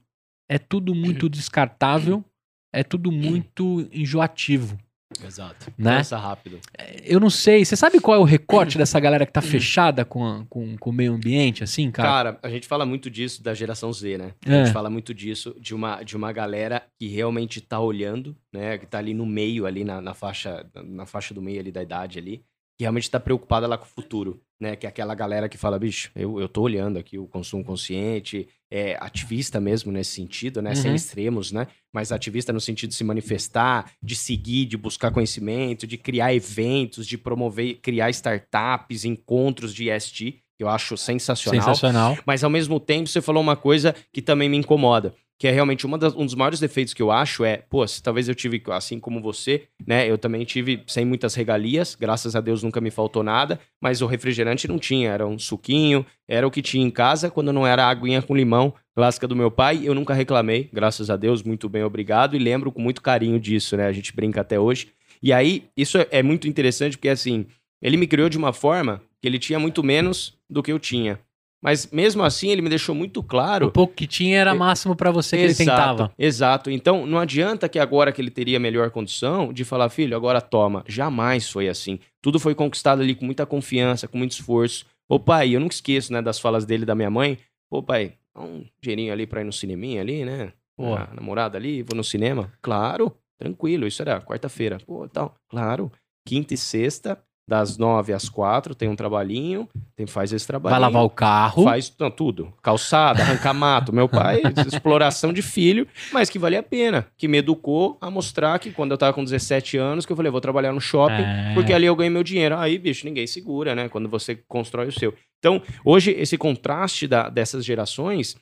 É tudo muito descartável. É tudo muito enjoativo. Exato. Né? Rápido. Eu não sei. Você sabe qual é o recorte dessa galera que tá fechada com, a- com, com o meio ambiente, assim, cara? Cara, a gente fala muito disso da geração Z, né? A É. gente fala muito disso de uma, de uma galera que realmente tá olhando, né? Que tá ali no meio, ali na, na faixa, na faixa do meio ali da idade ali. Que realmente tá preocupada lá com o futuro, né? Que é aquela galera que fala, bicho, eu, eu tô olhando aqui o consumo consciente, é ativista mesmo nesse sentido, né? Sem Uhum. extremos, né? Mas ativista no sentido de se manifestar, de seguir, de buscar conhecimento, de criar eventos, de promover, criar startups, encontros de ESG, que eu acho sensacional. Sensacional. Mas ao mesmo tempo, você falou uma coisa que também me incomoda. Que é realmente das- um dos maiores defeitos que eu acho é, pô, se talvez eu tive, assim como você, né? Eu também tive sem muitas regalias, graças a Deus nunca me faltou nada, mas o refrigerante não tinha, era um suquinho, era o que tinha em casa quando não era aguinha com limão, lasca do meu pai, eu nunca reclamei, graças a Deus, muito bem, obrigado, e lembro com muito carinho disso, né? A gente brinca até hoje. E aí, isso é muito interessante porque, assim, ele me criou de uma forma que ele tinha muito menos do que eu tinha. Mas mesmo assim, ele me deixou muito claro. O pouco que tinha era máximo para você que exato, ele tentava. Exato. Então, não adianta que agora que ele teria melhor condição de falar, filho, agora toma. Jamais foi assim. Tudo foi conquistado ali com muita confiança, com muito esforço. Ô pai, eu nunca esqueço, né, das falas dele da minha mãe. Pô, pai, dá um dinheirinho ali pra ir no cineminha ali, né? Pô, a namorada ali, vou no cinema. Claro, tranquilo, isso era quarta-feira. Pô, tal, claro. Quinta e sexta, das nove às quatro, tem um trabalhinho, tem, faz esse trabalho. Vai lavar o carro. Faz não, tudo. Calçada, arrancar mato. Meu pai, *laughs* exploração de filho, mas que valia a pena. Que me educou a mostrar que quando eu tava com 17 anos, que eu falei, vou trabalhar no shopping, É. porque ali eu ganhei meu dinheiro. Aí, bicho, ninguém segura, né? Quando você constrói o seu. Então, hoje, esse contraste da- dessas gerações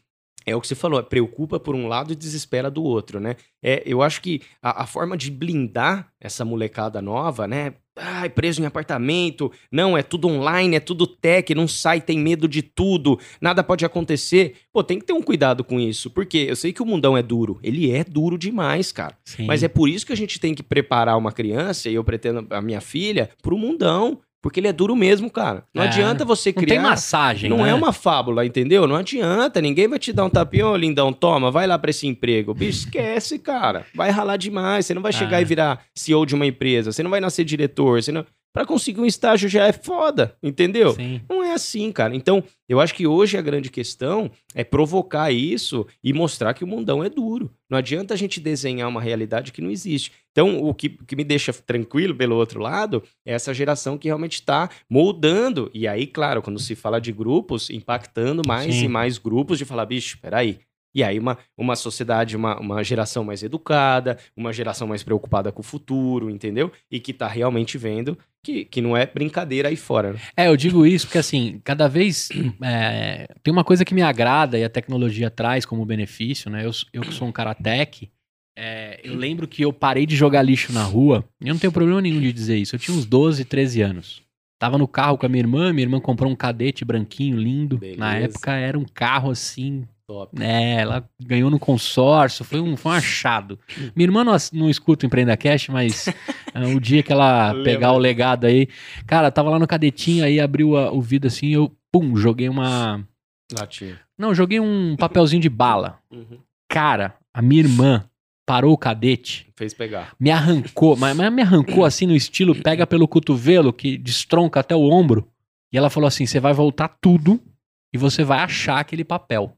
é o que você falou, é preocupa por um lado e desespera do outro, né? É, eu acho que a, a forma de blindar essa molecada nova, né? Ai, preso em apartamento, não, é tudo online, é tudo tech, não sai, tem medo de tudo, nada pode acontecer. Pô, tem que ter um cuidado com isso, porque eu sei que o mundão é duro, ele é duro demais, cara. Sim. Mas é por isso que a gente tem que preparar uma criança, e eu pretendo a minha filha, pro mundão, porque ele é duro mesmo, cara. Não É, adianta você Não criar... tem massagem, Não né? é uma fábula, entendeu? Não adianta, ninguém vai te dar um tapinha, ô lindão, toma, vai lá pra esse emprego. Bicho, esquece, cara. Vai ralar demais, você não vai chegar Ah. e virar CEO de uma empresa, você não vai nascer diretor, você não... Pra conseguir um estágio já é foda, entendeu? Sim. Não é assim, cara. Então, eu acho que hoje a grande questão é provocar isso e mostrar que o mundão é duro. Não adianta a gente desenhar uma realidade que não existe. Então, o que, que me deixa tranquilo pelo outro lado é essa geração que realmente está moldando. E aí, claro, quando se fala de grupos, impactando mais Sim. e mais grupos de falar, bicho, peraí. E aí, uma, uma sociedade, uma, uma geração mais educada, uma geração mais preocupada com o futuro, entendeu? E que tá realmente vendo que, que não é brincadeira aí fora. Né? É, eu digo isso porque, assim, cada vez *clears throat* é, tem uma coisa que me agrada e a tecnologia traz como benefício, né? Eu, eu que sou um cara tech, é, eu lembro que eu parei de jogar lixo na rua, e eu não tenho problema nenhum de dizer isso. Eu tinha uns 12, 13 anos. Tava no carro com a minha irmã, minha irmã comprou um cadete branquinho, lindo. Na Beleza. época era um carro assim, Top. é, ela ganhou no consórcio, foi um, foi um achado. Minha irmã não, não escuta o Empreenda Cash, mas *laughs* ah, o dia que ela pegar o legado aí. Cara, tava lá no cadetinho, aí abriu a- o vidro assim, eu, pum, joguei uma. Latinha. Não, joguei um papelzinho de bala. Uhum. Cara, a minha irmã parou o cadete, Fez pegar. me arrancou, mas, mas me arrancou assim no estilo pega pelo cotovelo, que destronca até o ombro. E ela falou assim: você vai voltar tudo e você vai achar aquele papel.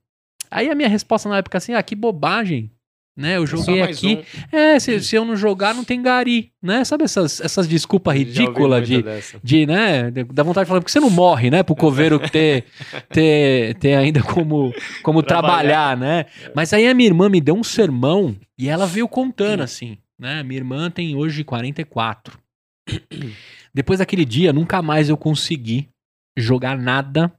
Aí a minha resposta na época assim: ah, que bobagem. Né, eu Só joguei aqui. um. É, se, se eu não jogar, não tem gari, né? Sabe essas, essas desculpas ridículas de, dessa. de, né? Dá vontade de falar, porque você não morre, né? Pro coveiro ter, ter, ter ainda como, como trabalhar, Trabalhar. né? Mas aí a minha irmã me deu um sermão e ela veio contando assim, né? Minha irmã tem hoje 44. *clears throat* Depois daquele dia, nunca mais eu consegui jogar nada.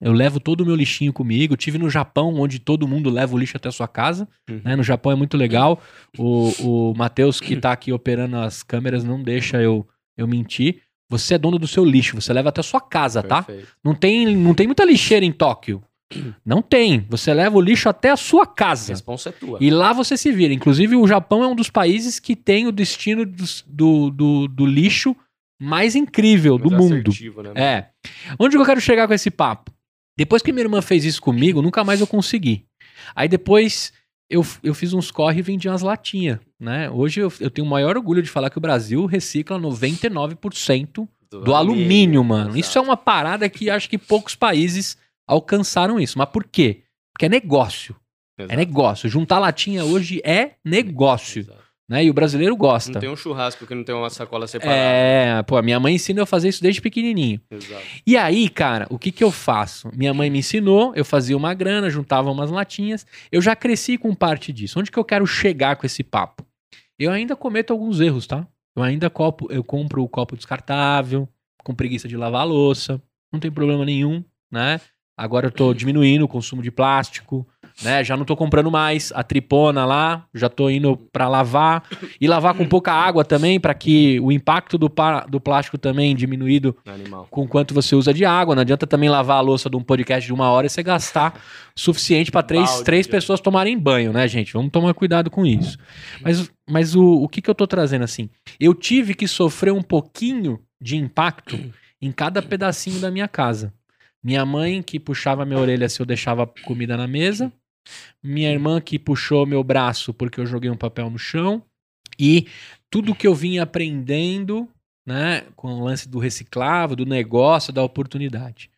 Eu levo todo o meu lixinho comigo. Tive no Japão, onde todo mundo leva o lixo até a sua casa. Uhum. né? No Japão é muito legal. O, o Matheus, que tá aqui operando as câmeras, não deixa eu, eu mentir. Você é dono do seu lixo, você leva até a sua casa, tá? Perfeito. Não tem, não tem muita lixeira em Tóquio. Não tem. Você leva o lixo até a sua A casa. responsa é tua. E lá você se vira. Inclusive, o Japão é um dos países que tem o destino do, do, do lixo mais incrível do Mais mundo. assertivo, né? É. Onde que eu quero chegar com esse papo? Depois que minha irmã fez isso comigo, nunca mais eu consegui. Aí depois eu, eu fiz uns corre e vendi umas latinhas, né? Hoje eu, eu tenho o maior orgulho de falar que o Brasil recicla 99% do alumínio, mano. Isso é uma parada que acho que poucos países alcançaram isso. Mas por quê? Porque é negócio. É negócio. Juntar latinha hoje é negócio, né? E o brasileiro gosta. Não tem um churrasco que não tem uma sacola separada. É, pô, minha mãe ensina eu a fazer isso desde pequenininho. Exato. E aí, cara, o que que eu faço? Minha mãe me ensinou, eu fazia uma grana, juntava umas latinhas. Eu já cresci com parte disso. Onde que eu quero chegar com esse papo? Eu ainda cometo alguns erros, tá? Eu ainda copo, eu compro o copo descartável, com preguiça de lavar a louça, não tem problema nenhum, né? Agora eu tô diminuindo o consumo de plástico, né? Já não tô comprando mais a tripona lá, já tô indo para lavar e lavar com pouca água também para que o impacto do, do plástico também diminuído Animal. com quanto você usa de água. Não adianta também lavar a louça de um podcast de uma hora e você gastar suficiente para três, Balde, três já. pessoas tomarem banho, né, gente? Vamos tomar cuidado com isso. Mas, mas o, o que, que eu tô trazendo assim? Eu tive que sofrer um pouquinho de impacto em cada pedacinho da minha casa. Minha mãe que puxava minha orelha se eu deixava comida na mesa. Minha irmã que puxou meu braço porque eu joguei um papel no chão. E tudo que eu vim aprendendo, né, com o lance do reciclável, do negócio, da oportunidade.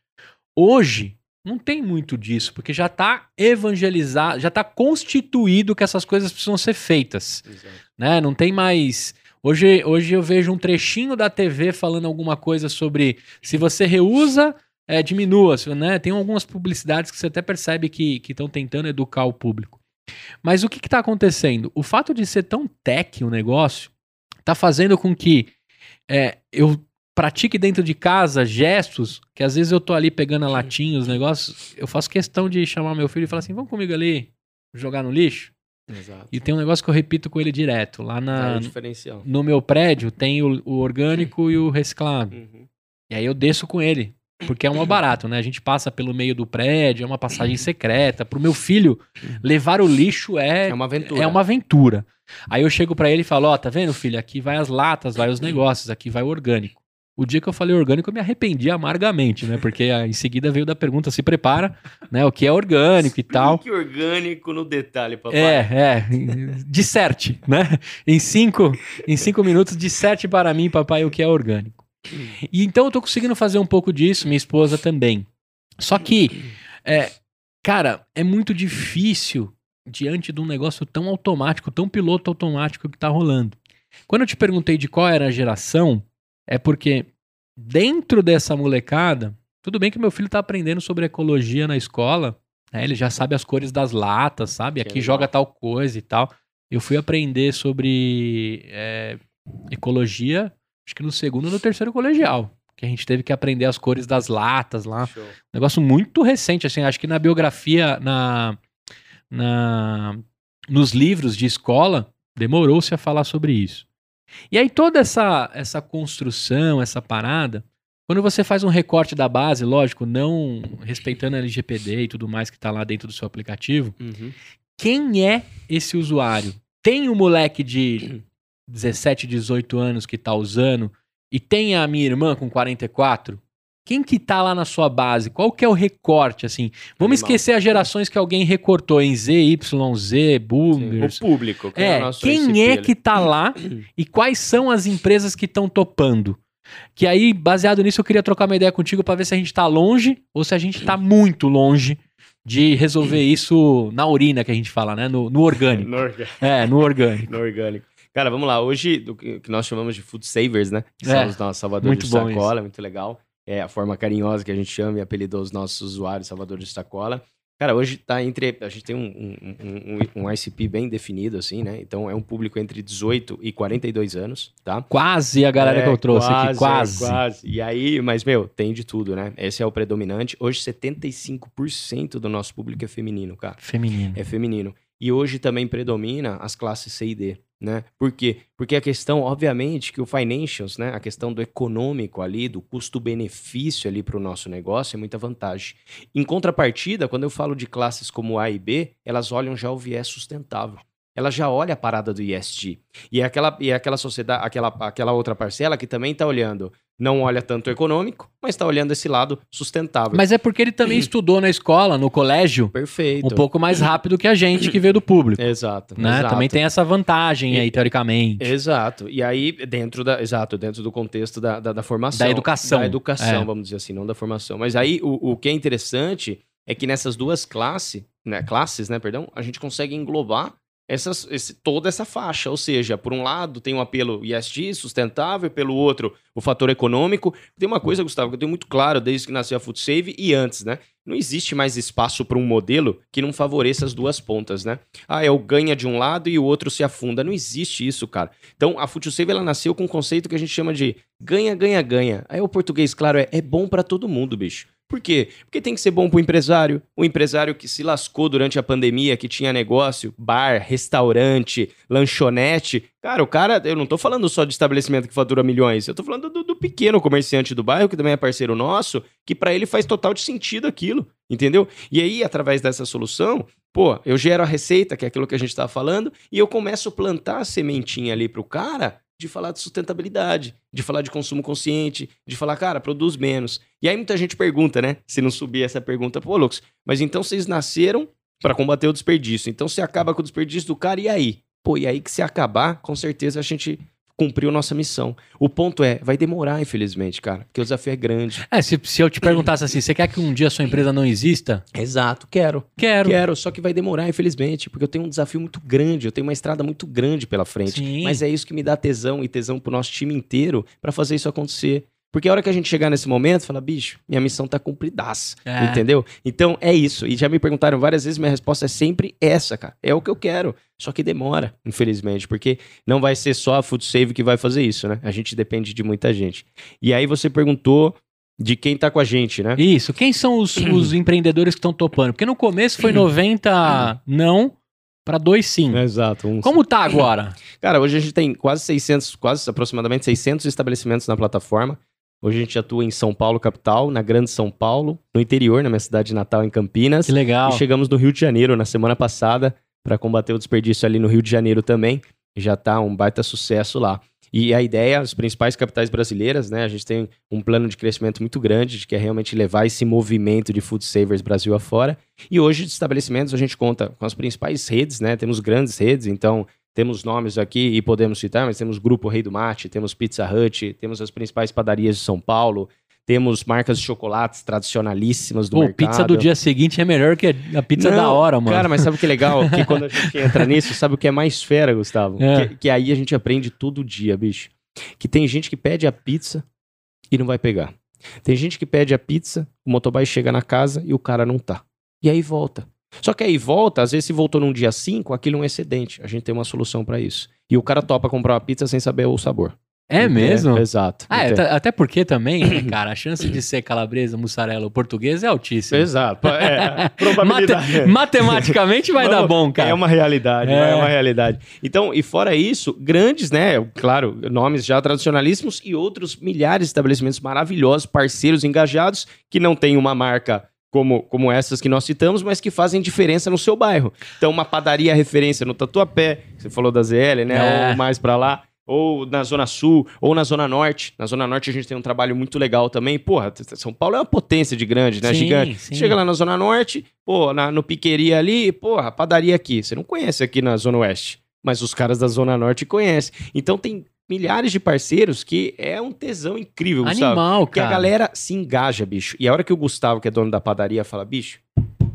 Hoje, não tem muito disso, porque já está evangelizado, já está constituído que essas coisas precisam ser feitas Exato. né? Não tem mais. Hoje, hoje eu vejo um trechinho da TV falando alguma coisa sobre se você reusa, é, diminua, né? Tem algumas publicidades que você até percebe que estão tentando educar o público. Mas o que está acontecendo? O fato de ser tão tech o negócio está fazendo com que é, eu pratique dentro de casa gestos que às vezes eu tô ali pegando a latinha, os negócios, eu faço questão de chamar meu filho e falar assim, vamos comigo ali jogar no lixo? Exato. E tem um negócio que eu repito com ele direto. Lá é na, o diferencial. no meu prédio tem o, o orgânico e o reciclável. Uhum. E aí eu desço com ele. Porque é um barato, né? A gente passa pelo meio do prédio, é uma passagem secreta. Pro meu filho, levar o lixo é, É uma aventura. é uma aventura. Aí eu chego pra ele e falo: Ó, tá vendo, filho? Aqui vai as latas, vai os negócios, aqui vai o orgânico. O dia que eu falei orgânico, eu me arrependi amargamente, né? Porque ah, em seguida veio da pergunta: se prepara, né? O que é orgânico e tal. Que orgânico no detalhe, papai. É, é. Disserte, né? Em cinco, em cinco minutos, disserte para mim, papai, o que é orgânico. E então eu tô conseguindo fazer um pouco disso, minha esposa também. Só que, é, cara, é muito difícil diante de um negócio tão automático, tão piloto automático que tá rolando. Quando eu te perguntei de qual era a geração, é porque dentro dessa molecada, tudo bem que meu filho tá aprendendo sobre ecologia na escola, né? Ele já sabe as cores das latas, sabe? Que Aqui joga tal coisa e tal. Eu fui aprender sobre é, ecologia, acho que no segundo ou no terceiro colegial. Que a gente teve que aprender as cores das latas lá. Show. Negócio muito recente, assim, acho que na biografia, na, na nos livros de escola, demorou-se a falar sobre isso. E aí toda essa, essa construção, essa parada, quando você faz um recorte da base, lógico, não respeitando a LGPD e tudo mais que está lá dentro do seu aplicativo, Uhum. quem é esse usuário? Tem o moleque de 17, 18 anos que tá usando e tem a minha irmã com 44? Quem que tá lá na sua base? Qual que é o recorte, assim? Vamos Animal. esquecer as gerações que alguém recortou em Z, Y, Z, Sim, Boomers. O público. que É, o nosso quem ICP é ali. que tá lá e quais são as empresas que estão topando? Que aí, baseado nisso, eu queria trocar uma ideia contigo pra ver se a gente tá longe ou se a gente tá muito longe de resolver isso na urina, que a gente fala, né? No, no orgânico. *laughs* No orga- É, no orgânico. no orgânico. Cara, vamos lá. Hoje, do que nós chamamos de food savers, né? Que É, são os nossos salvadores de sacola, muito legal. É a forma carinhosa que a gente chama e apelidou os nossos usuários salvadores de sacola. Cara, hoje tá entre. A gente tem um, um, um, um ICP bem definido, assim, né? Então é um público entre 18 e 42 anos, tá? Quase a galera É, que eu trouxe aqui, quase. é, quase. E aí, mas, meu, tem de tudo, né? Esse é o predominante. Hoje, 75% do nosso público é feminino, cara. Feminino. É feminino. E hoje também predomina as classes C e D, né? Por quê? Porque a questão, obviamente, que o financials, né? A questão do econômico ali, do custo-benefício ali para o nosso negócio é muita vantagem. Em contrapartida, quando eu falo de classes como A e B, elas olham já o viés sustentável. Ela já olha a parada do ESG. E é aquela, e é aquela sociedade, aquela, aquela outra parcela que também está olhando, não olha tanto o econômico, mas está olhando esse lado sustentável. Mas é porque ele também *clears throat* estudou na escola, no colégio, Perfeito. um pouco mais rápido que a gente que veio do público. *clears throat* Exato. Né? exato. Também tem essa vantagem aí, E- teoricamente. Exato. E aí, dentro da. Exato, dentro do contexto da, da, da formação. Da educação. Da educação, É. vamos dizer assim, não da formação. Mas aí, o, o que é interessante é que nessas duas classes, né, classes, né, perdão, a gente consegue englobar essas, esse- toda essa faixa. Ou seja, por um lado tem um apelo ESG, sustentável, pelo outro, o fator econômico. Tem uma coisa, Gustavo, que eu tenho muito claro desde que nasceu a Food Save e antes, né? Não existe mais espaço para um modelo que não favoreça as duas pontas, né? Ah, é o ganha de um lado e o outro se afunda. Não existe isso, cara. Então, a Food Save, ela nasceu com um conceito que a gente chama de ganha, ganha, ganha. Aí o português, claro, é, é bom para todo mundo, bicho. Por quê? Porque tem que ser bom pro empresário. O empresário que se lascou durante a pandemia, que tinha negócio, bar, restaurante, lanchonete. Cara, o cara, eu não tô falando só de estabelecimento que fatura milhões, eu tô falando do, do pequeno comerciante do bairro, que também é parceiro nosso, que para ele faz total de sentido aquilo, entendeu? E aí, através dessa solução, pô, eu gero a receita, que é aquilo que a gente tava falando, e eu começo a plantar a sementinha ali pro cara de falar de sustentabilidade, de falar de consumo consciente, de falar, cara, produz menos. E aí muita gente pergunta, né? Se não subir essa pergunta, pô, Lucas, mas então vocês nasceram para combater o desperdício. Então você acaba com o desperdício do cara e aí? Pô, e aí que se acabar, com certeza a gente cumpriu nossa missão. O ponto é, vai demorar, infelizmente, cara, porque o desafio é grande. É, se, se eu te perguntasse assim, você quer que um dia a sua empresa não exista? Exato, quero. Quero. Quero, só que vai demorar, infelizmente, porque eu tenho um desafio muito grande, eu tenho uma estrada muito grande pela frente. Sim. Mas é isso que me dá tesão e tesão pro nosso time inteiro para fazer isso acontecer. Porque a hora que a gente chegar nesse momento, fala, bicho, minha missão tá cumpridaça. É. Entendeu? Então é isso. E já me perguntaram várias vezes, minha resposta é sempre essa, cara. É o que eu quero. Só que demora, infelizmente, porque não vai ser só a Food Save que vai fazer isso, né? A gente depende de muita gente. E aí você perguntou de quem tá com a gente, né? Isso. Quem são os, *clears throat* os empreendedores que estão topando? Porque no começo foi *clears throat* 90 não para 2 sim. Exato. Um Como tá agora? Cara, hoje a gente tem quase 600, quase aproximadamente 600 estabelecimentos na plataforma. Hoje a gente atua em São Paulo, capital, na Grande São Paulo, no interior, na minha cidade de Natal, em Campinas. Que legal. E chegamos no Rio de Janeiro na semana passada para combater o desperdício ali no Rio de Janeiro também. Já tá um baita sucesso lá. E a ideia, as principais capitais brasileiras, né? A gente tem um plano de crescimento muito grande, de que é realmente levar esse movimento de food savers Brasil afora. E hoje, de estabelecimentos, a gente conta com as principais redes, né? Temos grandes redes, então temos nomes aqui e podemos citar, mas temos Grupo Rei do Mate, temos Pizza Hut, temos as principais padarias de São Paulo, temos marcas de chocolates tradicionalíssimas do Pô, mercado. pizza do dia seguinte é melhor que a pizza Não, da hora, mano. Cara, mas sabe o que é legal? *laughs* Que quando a gente entra nisso, sabe o que é mais fera, Gustavo? É. Que, que aí a gente aprende todo dia, bicho. Que tem gente que pede a pizza e não vai pegar. Tem gente que pede a pizza, o motoboy chega na casa e o cara não tá. E aí volta. Só que aí volta, às vezes se voltou num dia 5, aquilo é um excedente. A gente tem uma solução pra isso. E o cara topa comprar uma pizza sem saber o sabor. É mesmo? exato. Ah, é, até porque também, né, *coughs* cara, a chance de ser calabresa, mussarela ou português é altíssima. Exato. É, *laughs* Mate- matematicamente vai dar bom, cara. É uma realidade, É. é uma realidade. Então, e fora isso, grandes, né? Claro, nomes já tradicionalíssimos e outros milhares de estabelecimentos maravilhosos, parceiros engajados, que não têm uma marca como, como essas que nós citamos, mas que fazem diferença no seu bairro. Então, uma padaria referência no Tatuapé, você falou da ZL, né? É. Ou mais pra lá. Ou na Zona Sul, ou na Zona Norte. Na Zona Norte a gente tem um trabalho muito legal também. Porra, São Paulo é uma potência de grande, né? Sim, Gigante. sim. Chega lá na Zona Norte, pô, na, no Piqueria ali, porra, padaria aqui. Você não conhece aqui na Zona Oeste, mas os caras da Zona Norte conhecem. Então tem milhares de parceiros que é um tesão incrível. Animal, Que a cara. galera se engaja, bicho. E a hora que o Gustavo, que é dono da padaria, fala, bicho,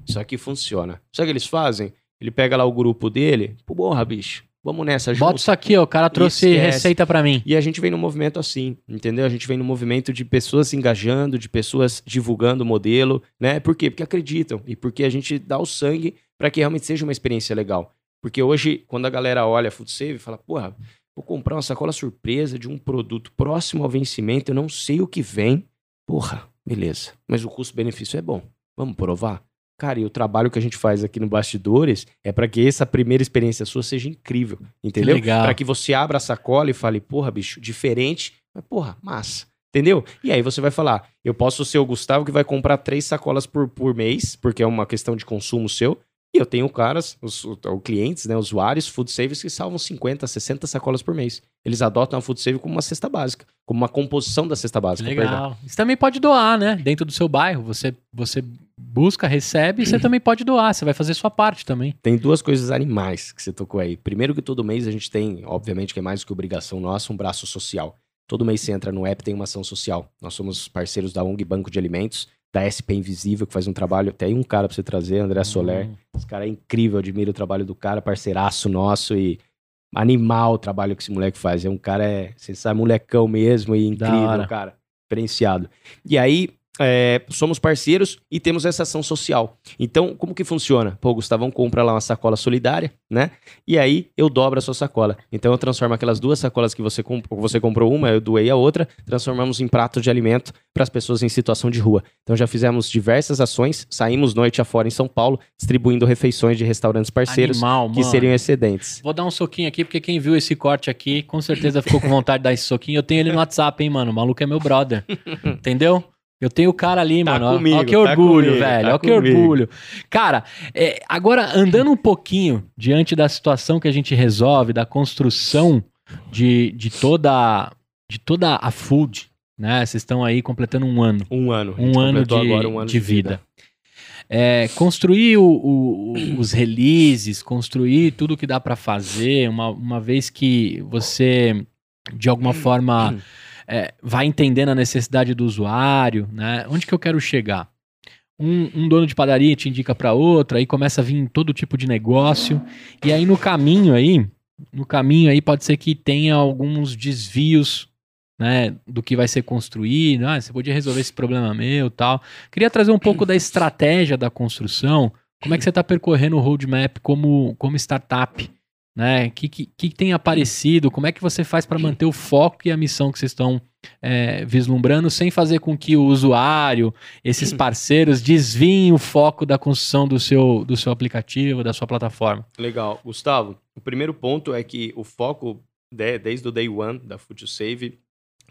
isso aqui funciona. Sabe o que eles fazem? Ele pega lá o grupo dele, pô, porra, bicho, vamos nessa junto. Bota isso aqui, ó. O cara trouxe Esquece. receita pra mim. E a gente vem num movimento assim, entendeu? A gente vem num movimento de pessoas se engajando, de pessoas divulgando o modelo, né? Por quê? Porque acreditam e porque a gente dá o sangue para que realmente seja uma experiência legal. Porque hoje, quando a galera olha a Food Save, fala, porra, vou comprar uma sacola surpresa de um produto próximo ao vencimento, eu não sei o que vem. Porra, beleza. Mas o custo-benefício é bom. Vamos provar? Cara, e o trabalho que a gente faz aqui no Bastidores é para que essa primeira experiência sua seja incrível, entendeu? Para que você abra a sacola e fale, porra, bicho, diferente, mas porra, massa. Entendeu? E aí você vai falar, eu posso ser o Gustavo que vai comprar três sacolas por, por mês, porque é uma questão de consumo seu. E eu tenho caras, os, o- o clientes, né, usuários, food savers que salvam 50, 60 sacolas por mês. Eles adotam a food save como uma cesta básica, como uma composição da cesta básica. Legal. Você também pode doar, né? Dentro do seu bairro. Você, você busca, recebe e você também pode doar. Você vai fazer sua parte também. Tem duas coisas animais que você tocou aí. Primeiro que todo mês a gente tem, obviamente que é mais do que obrigação nossa, um braço social. Todo mês você entra no app tem uma ação social. Nós somos parceiros da ONG Banco de Alimentos, da SP Invisível, que faz um trabalho. Tem um cara pra você trazer, André Soler. Hum. Esse cara é incrível, admiro o trabalho do cara, parceiraço nosso e animal o trabalho que esse moleque faz. É um cara, é, você sabe, molecão mesmo e incrível, cara. Diferenciado. E aí, é, somos parceiros e temos essa ação social. Então, como que funciona? Pô, o Gustavão compra lá uma sacola solidária, né? E aí eu dobro a sua sacola. Então eu transformo aquelas duas sacolas que você, comp você comprou uma, eu doei a outra, transformamos em prato de alimento para as pessoas em situação de rua. Então já fizemos diversas ações, saímos noite afora em São Paulo, distribuindo refeições de restaurantes parceiros Animal, que seriam excedentes. Vou dar um soquinho aqui, porque quem viu esse corte aqui, com certeza ficou com vontade de dar esse soquinho. Eu tenho ele no WhatsApp, hein, mano? O maluco é meu brother. *laughs* Entendeu? Eu tenho o cara ali, Tá mano. Comigo, ó, que tá orgulho, comigo, velho. tá ó que comigo. orgulho. Cara, é, agora, andando um pouquinho diante da situação que a gente resolve, da construção de, de toda de toda a food, né? Vocês estão aí completando um ano. Um ano. Um ano, de, um ano de vida. É, construir o- o- os releases, construir tudo que dá para fazer, uma, uma vez que você, de alguma forma, é, vai entendendo a necessidade do usuário, né? Onde que eu quero chegar? Um, um dono de padaria te indica para outro, aí começa a vir todo tipo de negócio, e aí no caminho aí, no caminho aí pode ser que tenha alguns desvios né, do que vai ser construído, ah, você podia resolver esse problema meu tal. Queria trazer um pouco da estratégia da construção, como é que você está percorrendo o roadmap como, como startup, né? O que, que, que tem aparecido, como é que você faz para manter o foco e a missão que vocês estão é, vislumbrando, sem fazer com que o usuário, esses parceiros, desviem o foco da construção do seu, do seu aplicativo, da sua plataforma. Legal. Gustavo, o primeiro ponto é que o foco, de- desde o day one da Food Save,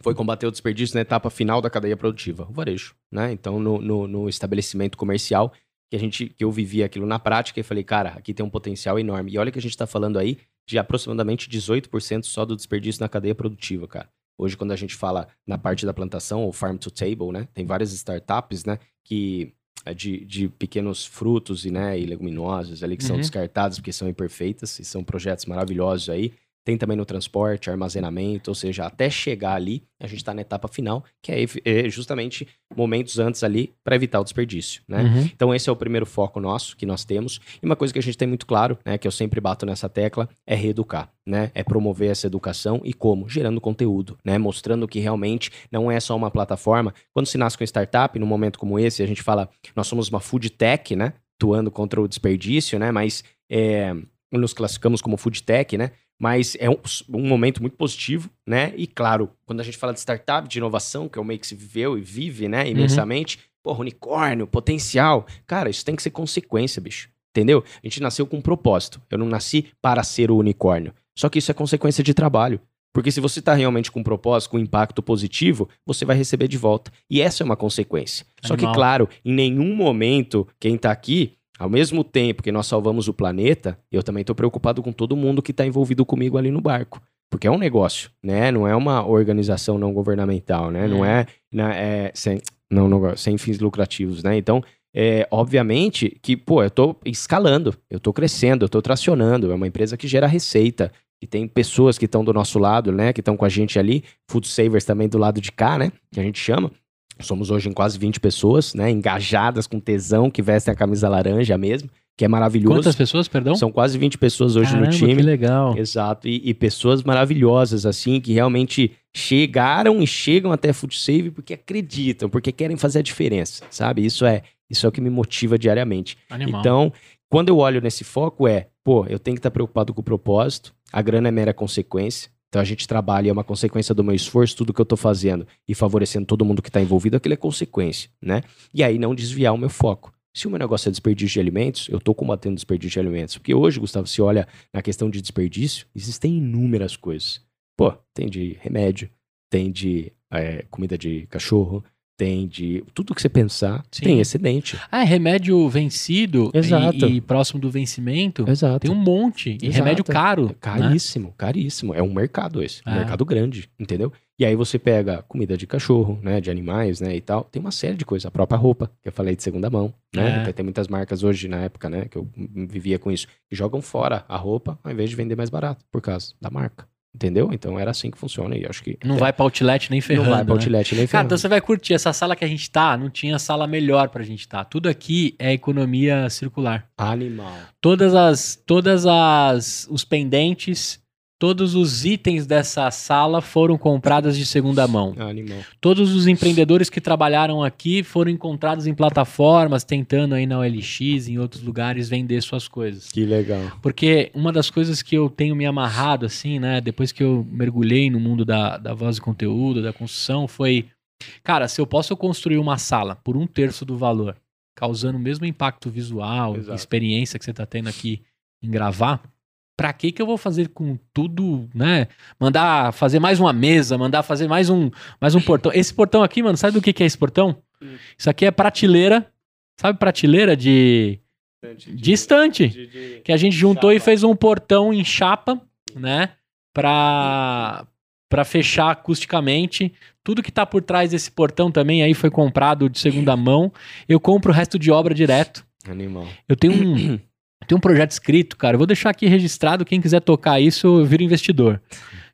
foi combater o desperdício na etapa final da cadeia produtiva, o varejo. Né? Então, no, no- no estabelecimento comercial, que, a gente, que eu vivi aquilo na prática e falei, cara, aqui tem um potencial enorme. E olha que a gente está falando aí de aproximadamente 18% só do desperdício na cadeia produtiva, cara. Hoje, quando a gente fala na parte da plantação, ou farm to table, né? Tem várias startups, né? Que é de, de pequenos frutos e, né, e leguminosos ali que são Uhum. descartados porque são imperfeitas e são projetos maravilhosos aí. Tem também no transporte, armazenamento, ou seja, até chegar ali, a gente está na etapa final, que é, é justamente momentos antes ali para evitar o desperdício, né? Uhum. Então esse é o primeiro foco nosso que nós temos. E uma coisa que a gente tem muito claro, né, que eu sempre bato nessa tecla, é reeducar, né? É promover essa educação e como? Gerando conteúdo, né? Mostrando que realmente não é só uma plataforma. Quando se nasce com startup, num momento como esse, a gente fala, nós somos uma food tech, né? Atuando contra o desperdício, né? Mas é, nos classificamos como food tech, né? Mas é um, um momento muito positivo, né? E claro, quando a gente fala de startup, de inovação, que é o meio que se viveu e vive, né? Imensamente, porra, unicórnio, potencial. Cara, isso tem que ser consequência, bicho. Entendeu? A gente nasceu com um propósito. Eu não nasci para ser o unicórnio. Só que isso é consequência de trabalho. Porque se você está realmente com um propósito, com um impacto positivo, você vai receber de volta. E essa é uma consequência. Só que, Animal. claro, em nenhum momento, quem está aqui, ao mesmo tempo que nós salvamos o planeta, eu também estou preocupado com todo mundo que está envolvido comigo ali no barco. Porque é um negócio, né? Não é uma organização não governamental, né? Não Hum. é, na- é sem, não, não, sem fins lucrativos, né? Então, é, obviamente que, pô, eu tô escalando, eu tô crescendo, eu tô tracionando, é uma empresa que gera receita, e tem pessoas que estão do nosso lado, né, que estão com a gente ali, Food Savers também do lado de cá, né, que a gente chama. Somos hoje em quase 20 pessoas, né, engajadas com tesão, que vestem a camisa laranja mesmo, que é maravilhoso. Quantas pessoas, perdão? São quase 20 pessoas hoje Caramba, no time. que legal. Exato, e, e pessoas maravilhosas, assim, que realmente chegaram e chegam até Food Save porque acreditam, porque querem fazer a diferença, sabe? Isso é, isso é o que me motiva diariamente. Animal. Então, quando eu olho nesse foco, é, pô, eu tenho que estar preocupado com o propósito, a grana é mera consequência. Então a gente trabalha, é uma consequência do meu esforço, tudo que eu tô fazendo e favorecendo todo mundo que tá envolvido, aquilo é consequência, né? E aí não desviar o meu foco. Se o meu negócio é desperdício de alimentos, eu tô combatendo desperdício de alimentos. Porque hoje, Gustavo, se olha na questão de desperdício, existem inúmeras coisas. Pô, tem de remédio, tem de é, comida de cachorro, tem de. Tudo que você pensar, Sim. tem excedente. Ah, é remédio vencido e- Exato. E, próximo do vencimento. Exato. Tem um monte. E Exato. remédio caro. né? Caríssimo, caríssimo. É um mercado esse. Um É. mercado grande, entendeu? E aí você pega comida de cachorro, né? De animais, né? E tal. Tem uma série de coisas. A própria roupa, que eu falei de segunda mão, né? É. Tem- Tem muitas marcas hoje, na época, né? Que eu vivia com isso. Que jogam fora a roupa ao invés de vender mais barato, por causa da marca. Entendeu? Então era assim que funciona. E acho que. Não vai pra outlet nem ferrando. Não vai pra né? outlet nem Cara, ferrando. então você vai curtir. Essa sala que a gente tá, não tinha sala melhor pra gente tá. Tudo aqui é economia circular. Animal. Todas as. Todas as. Os pendentes todos os itens dessa sala foram comprados de segunda mão. Ah, animal. Todos os empreendedores que trabalharam aqui foram encontrados em plataformas, tentando aí na OLX, em outros lugares, vender suas coisas. Que legal. Porque uma das coisas que eu tenho me amarrado, assim, né, depois que eu mergulhei no mundo da, da voz e conteúdo, da construção, foi, cara, se eu posso construir uma sala por um terço do valor, causando o mesmo impacto visual, Exato. experiência que você tá tendo aqui em gravar, pra que que eu vou fazer com tudo, né? Mandar fazer mais uma mesa, mandar fazer mais um, mais um portão. Esse portão aqui, mano, sabe do que que é esse portão? Hum. Isso aqui é prateleira, sabe prateleira de, de estante que a gente juntou e Chapa. fez um portão em chapa, né? Pra, pra fechar acusticamente. Tudo que tá por trás desse portão também aí foi comprado de segunda mão. Eu compro o resto de obra direto. Animal. Eu tenho um, *coughs* tenho um projeto escrito, cara. Eu vou deixar aqui registrado. Quem quiser tocar isso, eu viro investidor.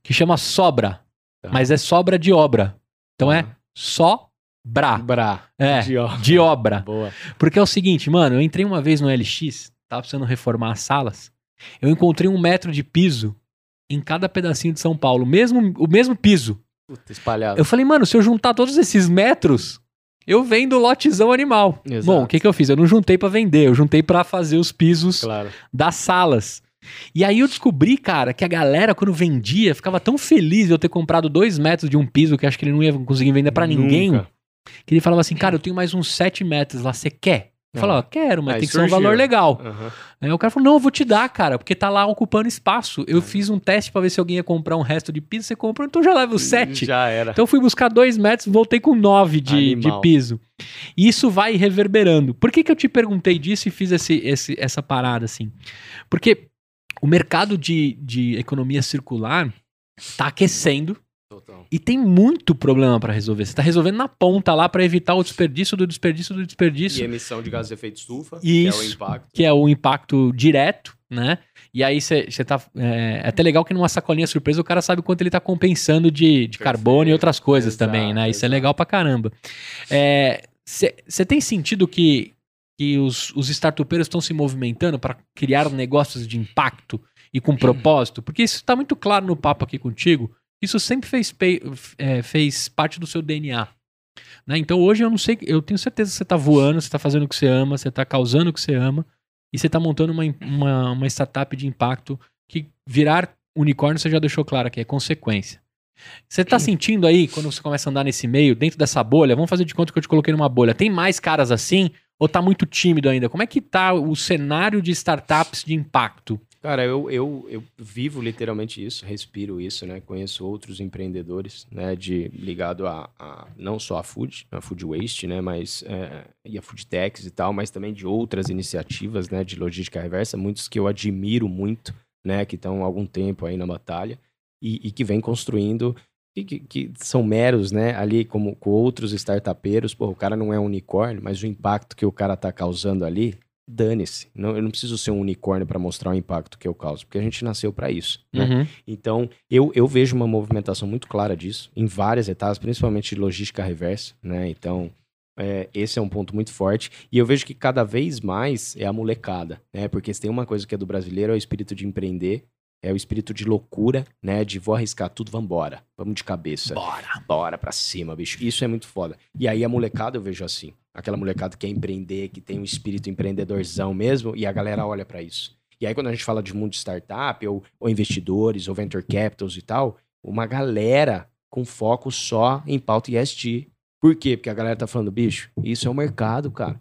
Que chama Sobra. Tá. Mas é sobra de obra. Então é Sobra. Bra. É, De ó. de obra. Boa. Porque é o seguinte, mano, eu entrei uma vez no LX, tava precisando reformar as salas. Eu encontrei um metro de piso em cada pedacinho de São Paulo, mesmo, o mesmo piso. Puta, espalhado. Eu falei, mano, se eu juntar todos esses metros, eu vendo lotezão animal. Exato. Bom, o que que eu fiz? Eu não juntei pra vender, eu juntei pra fazer os pisos Claro. das salas. E aí eu descobri, cara, que a galera, quando vendia, ficava tão feliz de eu ter comprado dois metros de um piso que acho que ele não ia conseguir vender pra ninguém. Que ele falava assim, cara, eu tenho mais uns sete metros lá, você quer? Eu falava, ó, quero, mas Aí tem que ser um surgiu. valor legal. Aham. Aí o cara falou, não, eu vou te dar, cara, porque tá lá ocupando espaço. Eu fiz um teste pra ver se alguém ia comprar um resto de piso, você comprou, então já leva o sete. Já era. Então eu fui buscar dois metros, voltei com nove de, Animal. de piso. E isso vai reverberando. Por que, que eu te perguntei disso e fiz esse, esse- essa parada assim? Porque o mercado de, de economia circular tá aquecendo Total. e tem muito problema pra resolver. Você tá resolvendo na ponta lá pra evitar o desperdício do desperdício do E desperdício, emissão de gases de efeito estufa, que é o Isso. impacto. que é o impacto direto, né? E aí você tá. É, é até legal que numa sacolinha surpresa o cara sabe quanto ele tá compensando de, de carbono e outras coisas Exato, também, né? Isso é exato. legal pra caramba. Você tem sentido que, que os, os startupeiros estão se movimentando para criar negócios de impacto e com propósito? Porque isso tá muito claro no papo aqui contigo. Isso sempre fez, é, fez parte do seu DNA. né? Então hoje eu não sei, eu tenho certeza que você tá voando, você tá fazendo o que você ama, você tá causando o que você ama e você tá montando uma, uma, uma startup de impacto que virar unicórnio você já deixou claro que é consequência. Você tá sentindo aí, quando você começa a andar nesse meio, dentro dessa bolha, vamos fazer de conta que eu te coloquei numa bolha, tem mais caras assim ou tá muito tímido ainda? Como é que tá o cenário de startups de impacto? Cara, eu, eu, eu vivo literalmente isso, respiro isso, né? Conheço outros empreendedores, né? De, ligado a, a não só a food, a food waste, né? Mas, é, e a food techs e tal, mas também de outras iniciativas, né? De logística reversa, muitos que eu admiro muito, né? Que estão há algum tempo aí na batalha e, e que vem construindo e que, que são meros, né? Ali como com outros startupeiros, pô, o cara não é um unicórnio, mas o impacto que o cara tá causando ali, dane-se. Não, eu não preciso ser um unicórnio para mostrar o impacto que eu causo, porque a gente nasceu para isso. Né? Uhum. Então, eu, eu vejo uma movimentação muito clara disso, em várias etapas, principalmente de logística reversa, né? Então, é, esse é um ponto muito forte. E eu vejo que cada vez mais é a molecada, né? Porque se tem uma coisa que é do brasileiro, é o espírito de empreender, é o espírito de loucura, né? De vou arriscar tudo, vambora. Vamos de cabeça. Bora. Bora pra cima, bicho. Isso é muito foda. E aí a molecada eu vejo assim. Aquela molecada que quer empreender, que tem um espírito empreendedorzão mesmo, e a galera olha pra isso. E aí quando a gente fala de mundo de startup, ou, ou investidores, ou venture capitals e tal, uma galera com foco só em pauta ESG. Por quê? Porque a galera tá falando, bicho, isso é o mercado, cara.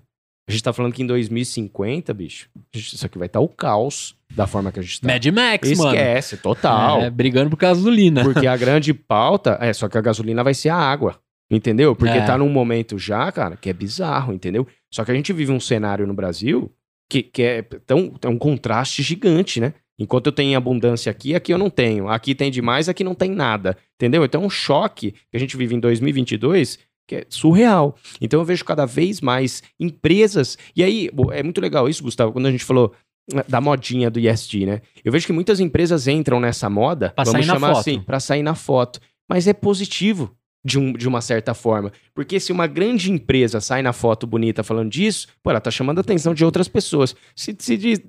A gente tá falando que em 2050, bicho, isso aqui vai estar o caos da forma que a gente tá. Mad Max, mano. Esquece, total. É, brigando por gasolina. Porque a grande pauta é só que a gasolina vai ser a água. Entendeu? Porque É. tá num momento já, cara, que é bizarro, entendeu? Só que a gente vive um cenário no Brasil que, que é tão, é um contraste gigante, né? Enquanto eu tenho abundância aqui, aqui eu não tenho. Aqui tem demais, aqui não tem nada. Entendeu? Então é um choque que a gente vive em 2022 que é surreal. Então eu vejo cada vez mais empresas. E aí, é muito legal isso, Gustavo, quando a gente falou né, da modinha do ESG, né? Eu vejo que muitas empresas entram nessa moda, Pra vamos sair na chamar foto. assim, para sair na foto. Mas é positivo. De, um, de uma certa forma. Porque se uma grande empresa sai na foto bonita falando disso, pô, ela tá chamando a atenção de outras pessoas. Se, se de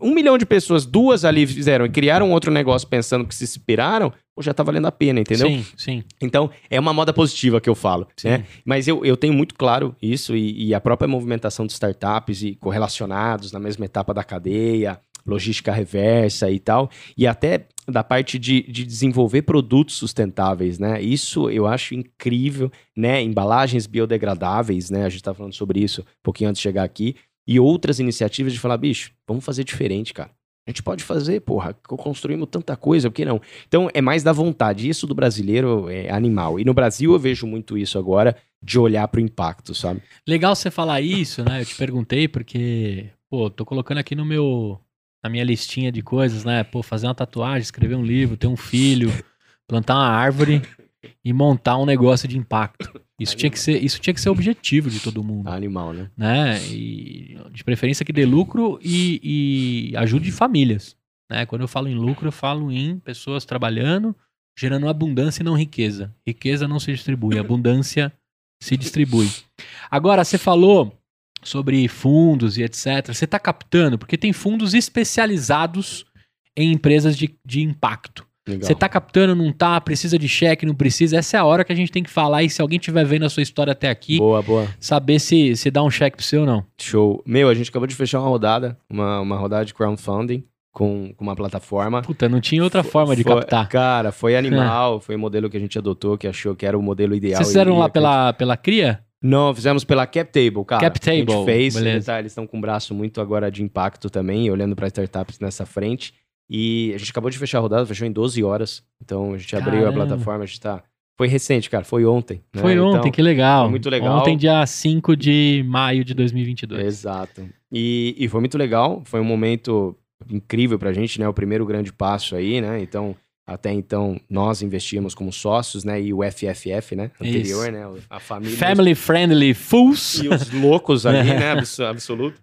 um milhão de pessoas, duas ali fizeram e criaram outro negócio pensando que se inspiraram, pô, já tá valendo a pena, entendeu? Sim, sim. Então, é uma moda positiva que eu falo, Sim. né? Mas eu, eu tenho muito claro isso e, e a própria movimentação de startups e correlacionados na mesma etapa da cadeia, logística reversa e tal, e até da parte de, de desenvolver produtos sustentáveis, né? Isso eu acho incrível, né? Embalagens biodegradáveis, né? A gente tá falando sobre isso um pouquinho antes de chegar aqui. E outras iniciativas de falar, bicho, vamos fazer diferente, cara. A gente pode fazer, porra, co- construímos tanta coisa, por que não? Então é mais da vontade. Isso do brasileiro é animal. E no Brasil eu vejo muito isso agora, de olhar pro impacto, sabe? Legal você falar isso, né? Eu te perguntei porque, pô, tô colocando aqui no meu na minha listinha de coisas, né? Pô, fazer uma tatuagem, escrever um livro, ter um filho, plantar uma árvore e montar um negócio de impacto. Isso tinha que ser, isso tinha que ser o objetivo de todo mundo, Animal, né? né? E de preferência que dê lucro e, e ajude famílias, né? Quando eu falo em lucro, eu falo em pessoas trabalhando, gerando abundância e não riqueza. Riqueza não se distribui, abundância se distribui. Agora, você falou sobre fundos e etc. Você está captando, porque tem fundos especializados em empresas de, de impacto. Legal. Você tá captando, não tá? Precisa de cheque, não precisa? Essa é a hora que a gente tem que falar. E se alguém estiver vendo a sua história até aqui, Boa, boa. saber se, se dá um cheque pro você ou não. Show. Meu, a gente acabou de fechar uma rodada, uma, uma rodada de crowdfunding com, com uma plataforma. Puta, não tinha outra forma de Foi- captar. Cara, foi animal, foi o modelo que a gente adotou, que achou que era o modelo ideal. Vocês fizeram lá pela, pela CRIA? Não, fizemos pela CapTable, cara. CapTable, A gente fez, beleza. tá, eles estão com um braço muito agora de impacto também, olhando para startups nessa frente. E a gente acabou de fechar a rodada, fechou em 12 horas. Então a gente abriu a Caramba. plataforma, a gente tá. Foi recente, cara, foi ontem. né? Foi ontem, Então, que legal. foi muito legal. Ontem, dia 5 de maio de 2022. Exato. E, e foi muito legal, foi um momento incrível pra gente, né? O primeiro grande passo aí, né? Então, até então, nós investíamos como sócios, né? E o FFF, né? Anterior, Isso. né? A família. Family Friendly Fools. E os loucos ali, né? *laughs* abs- Absoluto.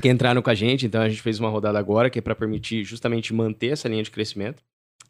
Que entraram com a gente. Então, a gente fez uma rodada agora que é para permitir justamente manter essa linha de crescimento.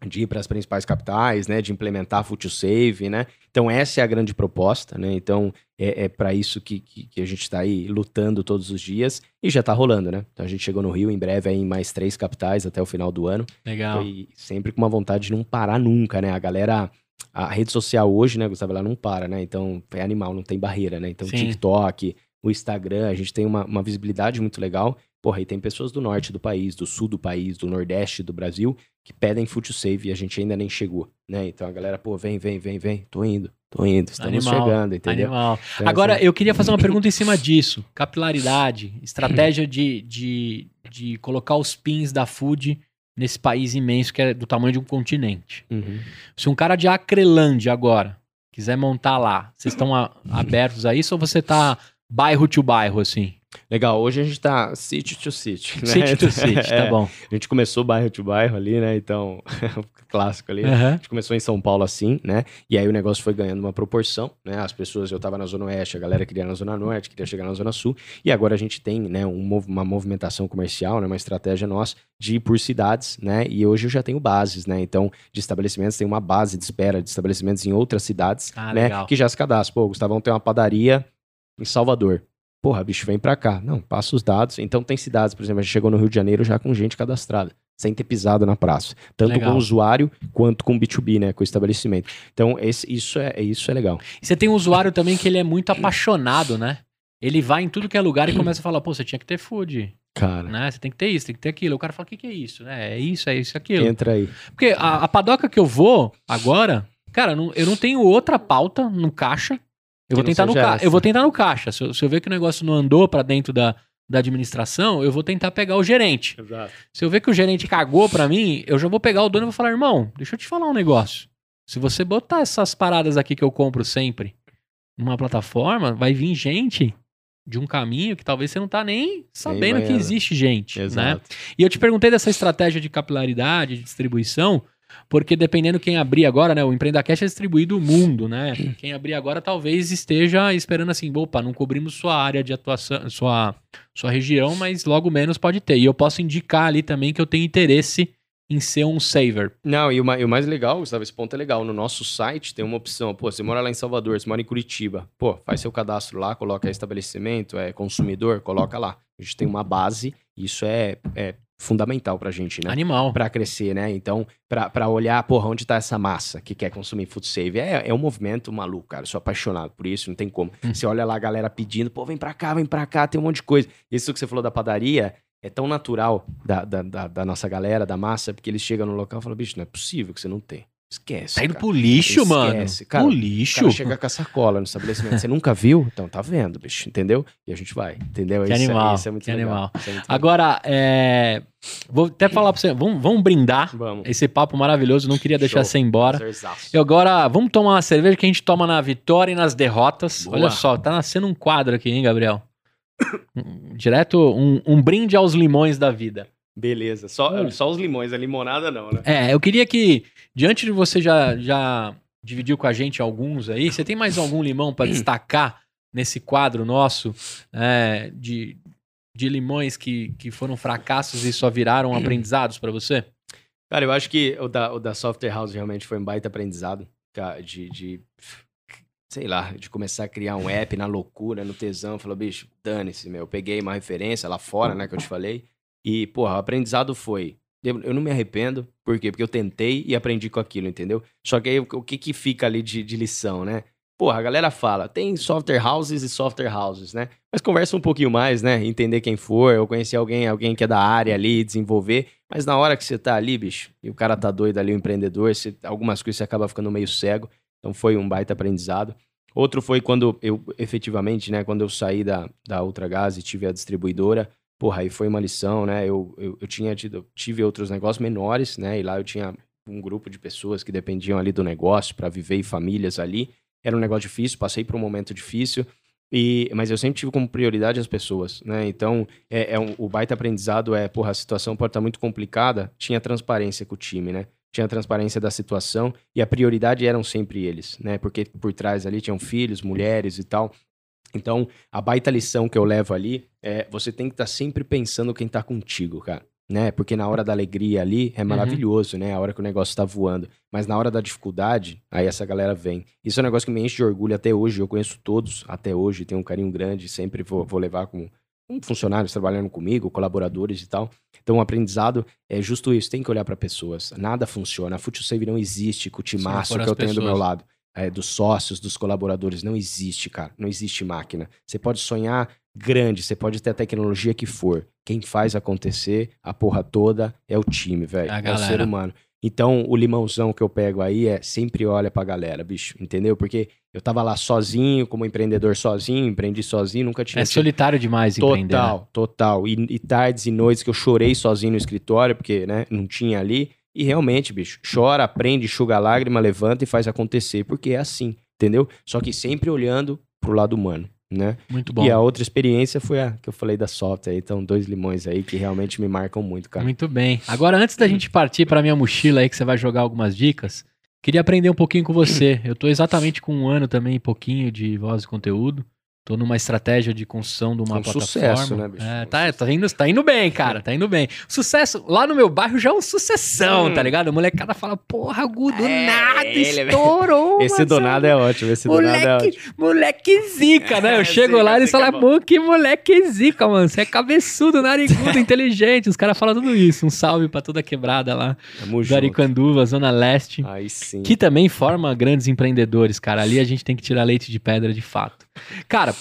De ir para as principais capitais, né? De implementar a Future Save, né? Então, essa é a grande proposta, né? Então, é, é para isso que, que, que a gente está aí lutando todos os dias e já tá rolando, né? Então, a gente chegou no Rio em breve aí em mais três capitais até o final do ano. Legal. E sempre com uma vontade de não parar nunca, né? A galera. A rede social hoje, né, Gustavo, ela não para, né? Então é animal, não tem barreira, né? Então, Sim. TikTok, o Instagram, a gente tem uma, uma visibilidade muito legal. Porra, e tem pessoas do norte do país, do sul do país, do nordeste do Brasil, que pedem Food Save e a gente ainda nem chegou, né? Então a galera, pô, vem, vem, vem, vem, tô indo, tô indo, estamos Animal, chegando, entendeu? Animal. Então, Agora, assim, eu queria fazer uma pergunta em cima *laughs* disso. Capilaridade, estratégia de, de, de colocar os pins da food nesse país imenso que é do tamanho de um continente. uhum. Se um cara de Acrelândia agora quiser montar lá, vocês estão abertos a isso ou você tá bairro to bairro, assim? Legal, hoje a gente tá city to city, né? City to city, *laughs* tá É, bom. A gente começou bairro to bairro ali, né? Então, *laughs* clássico ali. A Aham. gente começou em São Paulo assim, né? E aí o negócio foi ganhando uma proporção, né? As pessoas, eu tava na Zona Oeste, a galera queria na Zona Norte, queria chegar na Zona Sul. E agora a gente tem, né, um uma movimentação comercial, né? Uma estratégia nossa de ir por cidades, né? E hoje eu já tenho bases, né? Então, de estabelecimentos, tem uma base de espera de estabelecimentos em outras cidades, Ah, né? legal. Que já se cadastram. Pô, Gustavão tem uma padaria em Salvador. Porra, bicho, vem pra cá. Não, passa os dados. Então tem cidades, por exemplo, a gente chegou no Rio de Janeiro já com gente cadastrada, sem ter pisado na praça. Tanto Legal. com o usuário quanto com o B2B, né? Com o estabelecimento. Então, esse, isso, é, isso é legal. E você tem um usuário também que ele é muito apaixonado, né? Ele vai em tudo que é lugar e começa a falar, pô, você tinha que ter food, Cara, né? Você tem que ter isso, tem que ter aquilo. O cara fala, o que, que é isso? né? É isso, é isso, é aquilo. entra aí. Porque a, a padoca que eu vou agora, cara, não- eu não tenho outra pauta no caixa. Eu vou tentar no. Eu vou tentar no caixa. Se eu, se eu ver que o negócio não andou pra dentro da, da administração, eu vou tentar pegar o gerente. Exato. Se eu ver que o gerente cagou pra mim, eu já vou pegar o dono e vou falar, irmão, deixa eu te falar um negócio. Se você botar essas paradas aqui que eu compro sempre numa plataforma, vai vir gente de um caminho que talvez você não tá nem sabendo que existe gente, né? Exato. E eu te perguntei dessa estratégia de capilaridade, de distribuição, porque dependendo quem abrir agora, né? O Empreenda Cash é distribuído o mundo, né? Quem abrir agora talvez esteja esperando assim, opa, não cobrimos sua área de atuação, sua, sua região, mas logo menos pode ter. E eu posso indicar ali também que eu tenho interesse em ser um saver. Não, e o, e o mais legal, Gustavo, esse ponto é legal. No nosso site tem uma opção. Pô, você mora lá em Salvador, você mora em Curitiba. Pô, faz seu cadastro lá, coloca estabelecimento, é consumidor, coloca lá. A gente tem uma base, isso é, é fundamental pra gente, né? Animal. Pra crescer, né? Então, pra, pra olhar, porra, onde tá essa massa que quer consumir food save? É, é um movimento maluco, cara. Eu sou apaixonado por isso, não tem como. Hum. Você olha lá a galera pedindo, pô, vem pra cá, vem pra cá, tem um monte de coisa. Isso que você falou da padaria é tão natural da, da, da, da nossa galera, da massa, porque eles chegam no local e falam, bicho, não é possível que você não tem. Esquece. Tá indo cara. pro lixo, mano. Esquece, cara. pro O lixo. cara chega com a sacola no estabelecimento. Você nunca viu? Então tá vendo, bicho, entendeu? E a gente vai, entendeu? Que Isso é- animal, isso é muito que legal. animal. É muito legal. Agora, é, vou até falar pra você, vamos, vamos brindar Vamos. esse papo maravilhoso, não queria deixar Show. você ir embora. E agora, vamos tomar uma cerveja que a gente toma na vitória e nas derrotas. Boa. Olha só, tá nascendo um quadro aqui, hein, Gabriel? *coughs* Direto, um, um brinde aos limões da vida. Beleza. Só, Hum. só os limões, a limonada não, né? É, eu queria que, diante de você já, já dividiu com a gente alguns aí, você tem mais algum limão pra *clears throat* destacar nesse quadro nosso é, de, de limões que, que foram fracassos e só viraram *clears throat* aprendizados pra você? Cara, eu acho que o da, o da Software House realmente foi um baita aprendizado. cara, De, de, sei lá, de começar a criar um app na loucura, no tesão. Falou, bicho, dane-se, meu. Eu peguei uma referência lá fora, né, que eu te falei. E, porra, o aprendizado foi. Eu, não me arrependo, por quê? Porque eu tentei e aprendi com aquilo, entendeu? Só que aí o, que que fica ali de, de lição, né? Porra, a galera fala, tem software houses e software houses, né? Mas conversa um pouquinho mais, né? Entender quem for, eu conhecer alguém, alguém que é da área ali, desenvolver. Mas na hora que você tá ali, bicho, e o cara tá doido ali, o empreendedor, você, algumas coisas você acaba ficando meio cego. Então foi um baita aprendizado. Outro foi quando eu, efetivamente, né? Quando eu saí da, da Ultragás e tive a distribuidora, porra, aí foi uma lição, né? Eu, eu, eu tinha tido, tive outros negócios menores, né? E lá eu tinha um grupo de pessoas que dependiam ali do negócio para viver e famílias ali. Era um negócio difícil, passei por um momento difícil. E, mas eu sempre tive como prioridade as pessoas, né? Então, é, é um- o baita aprendizado é, porra, a situação pode estar muito complicada. Tinha transparência com o time, né? Tinha transparência da situação e a prioridade eram sempre eles, né? Porque por trás ali tinham filhos, mulheres e tal. Então, a baita lição que eu levo ali é você tem que estar sempre pensando quem tá contigo, cara. Né? Porque na hora da alegria ali é maravilhoso, né? A hora que o negócio tá voando. Mas na hora da dificuldade, aí essa galera vem. Isso é um negócio que me enche de orgulho até hoje. Eu conheço todos até hoje, tenho um carinho grande, sempre vou, vou levar com funcionários trabalhando comigo, colaboradores e tal. Então, o aprendizado é justo isso, tem que olhar para pessoas. Nada funciona. A FutuSave não existe com o timaço que eu tenho do meu pessoas. lado. É, dos sócios, dos colaboradores. Não existe, cara. Não existe máquina. Você pode sonhar grande, você pode ter a tecnologia que for. Quem faz acontecer a porra toda é o time, velho. A É o ser humano. Então, o limãozão que eu pego aí é sempre olha pra galera, bicho. Entendeu? Porque eu tava lá sozinho, como empreendedor sozinho, empreendi sozinho, nunca tinha É tido- solitário demais empreender. né? Total, total. E, e tardes e noites que eu chorei sozinho no escritório, porque, né, não tinha ali. E realmente, bicho, chora, aprende, enxuga a lágrima, levanta e faz acontecer, porque é assim, entendeu? Só que sempre olhando pro lado humano, né? Muito bom. E a outra experiência foi a que eu falei da software. Então, dois limões aí que realmente me marcam muito, cara. Muito bem. Agora, antes da gente partir para minha mochila aí, que você vai jogar algumas dicas, queria aprender um pouquinho com você. Eu tô exatamente com um ano também, pouquinho de voz e conteúdo. Tô numa estratégia de construção de uma Com plataforma. sucesso, né, bicho? É, tá, tá, indo, tá indo bem, cara. Tá indo bem. Sucesso, lá no meu bairro já é um sucessão, Hum. tá ligado? A molecada fala, porra, Gu, do É, nada, é- estourou. *laughs* Esse Marcelo. do nada é ótimo, esse do nada é Moleque, ótimo. moleque zica, né? Eu *laughs* É, chego zica, lá e eles é falam, pô, que moleque zica, mano. Você é cabeçudo, narigudo, *laughs* inteligente. Os caras falam tudo isso. Um salve pra toda a quebrada lá. Tamo Do junto. Aricanduva, Zona Leste. Aí sim. Que também forma grandes empreendedores, cara. Ali a gente tem que tirar leite de pedra de fato. Cara,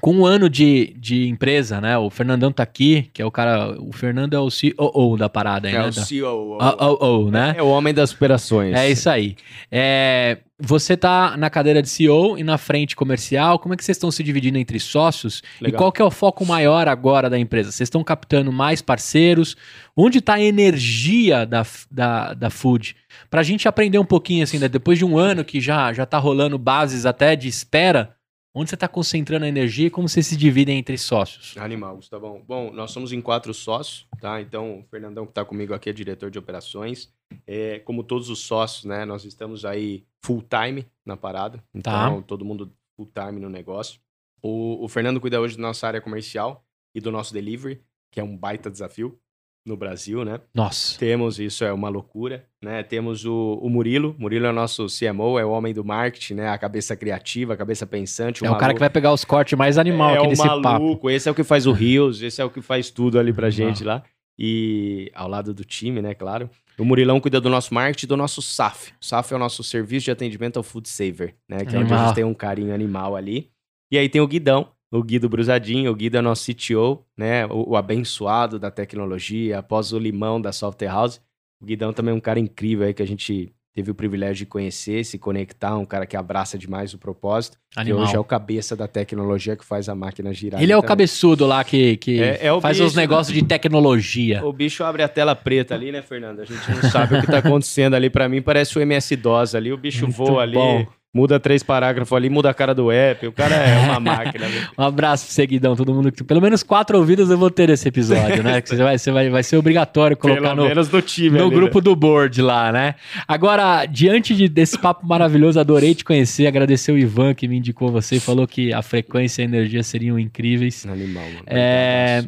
com um ano de, de empresa, né? O Fernandão tá aqui, que é o cara. O Fernando é o COO da parada É né? o Da- CEO. OO, né? É o homem das operações. É isso aí. É, você tá na cadeira de CEO e na frente comercial. Como é que vocês estão se dividindo entre sócios? E Legal. qual que é o foco maior agora da empresa? Vocês estão captando mais parceiros? Onde está a energia da, da, da Food? Para a gente aprender um pouquinho, assim, né? depois de um ano que já, já tá rolando bases até de espera, onde você está concentrando a energia e como vocês se dividem entre sócios? Animal, Gustavão. Bom, nós somos em quatro sócios, tá? Então, o Fernandão que está comigo aqui é diretor de operações. É, como todos os sócios, né? Nós estamos aí full time na parada. Então, todo mundo full time no negócio. O, o Fernando cuida hoje da nossa área comercial e do nosso delivery, que é um baita desafio. No Brasil, né? Nossa. Temos, isso é uma loucura, né? Temos o, o Murilo. Murilo é o nosso CMO, é o homem do marketing, né? A cabeça criativa, a cabeça pensante. É o cara que vai pegar os cortes mais animal é aqui o nesse papo. maluco, esse é o que faz o Rios, esse é o que faz tudo ali pra gente lá. E ao lado do time, né, claro. O Murilão cuida do nosso marketing e do nosso SAF. O SAF é o nosso serviço de atendimento ao Food Saver, né? Que é onde a Animal. gente tem um carinho animal ali. E aí tem o Guidão, o Guido Brusadinho, o Guido é nosso CTO, né? O, o abençoado da tecnologia, após o limão da Software House. O Guidão também é um cara incrível aí que a gente teve o privilégio de conhecer, se conectar, um cara que abraça demais o propósito. Animal. Que hoje é o cabeça da tecnologia que faz a máquina girar. Ele é o cabeçudo lá que, que É- é faz bicho, os negócios de tecnologia. O bicho abre a tela preta ali, né, Fernando? A gente não sabe o que tá *laughs* acontecendo ali. Pra mim, parece o MS-DOS ali. O bicho Muito voa ali, bom. Muda três parágrafos ali, muda a cara do app. O cara é uma *laughs* máquina. Um abraço pro seguidão, todo mundo. que- Pelo menos quatro ouvidas eu vou ter esse episódio, né? *laughs* Que você vai, você vai, vai ser obrigatório colocar Pelo no, menos do time no ali, grupo né? do board lá, né? Agora, diante de- desse papo maravilhoso, adorei te conhecer, agradecer o Ivan que me indicou você e falou que a frequência e a energia seriam incríveis. Animal, mano. É,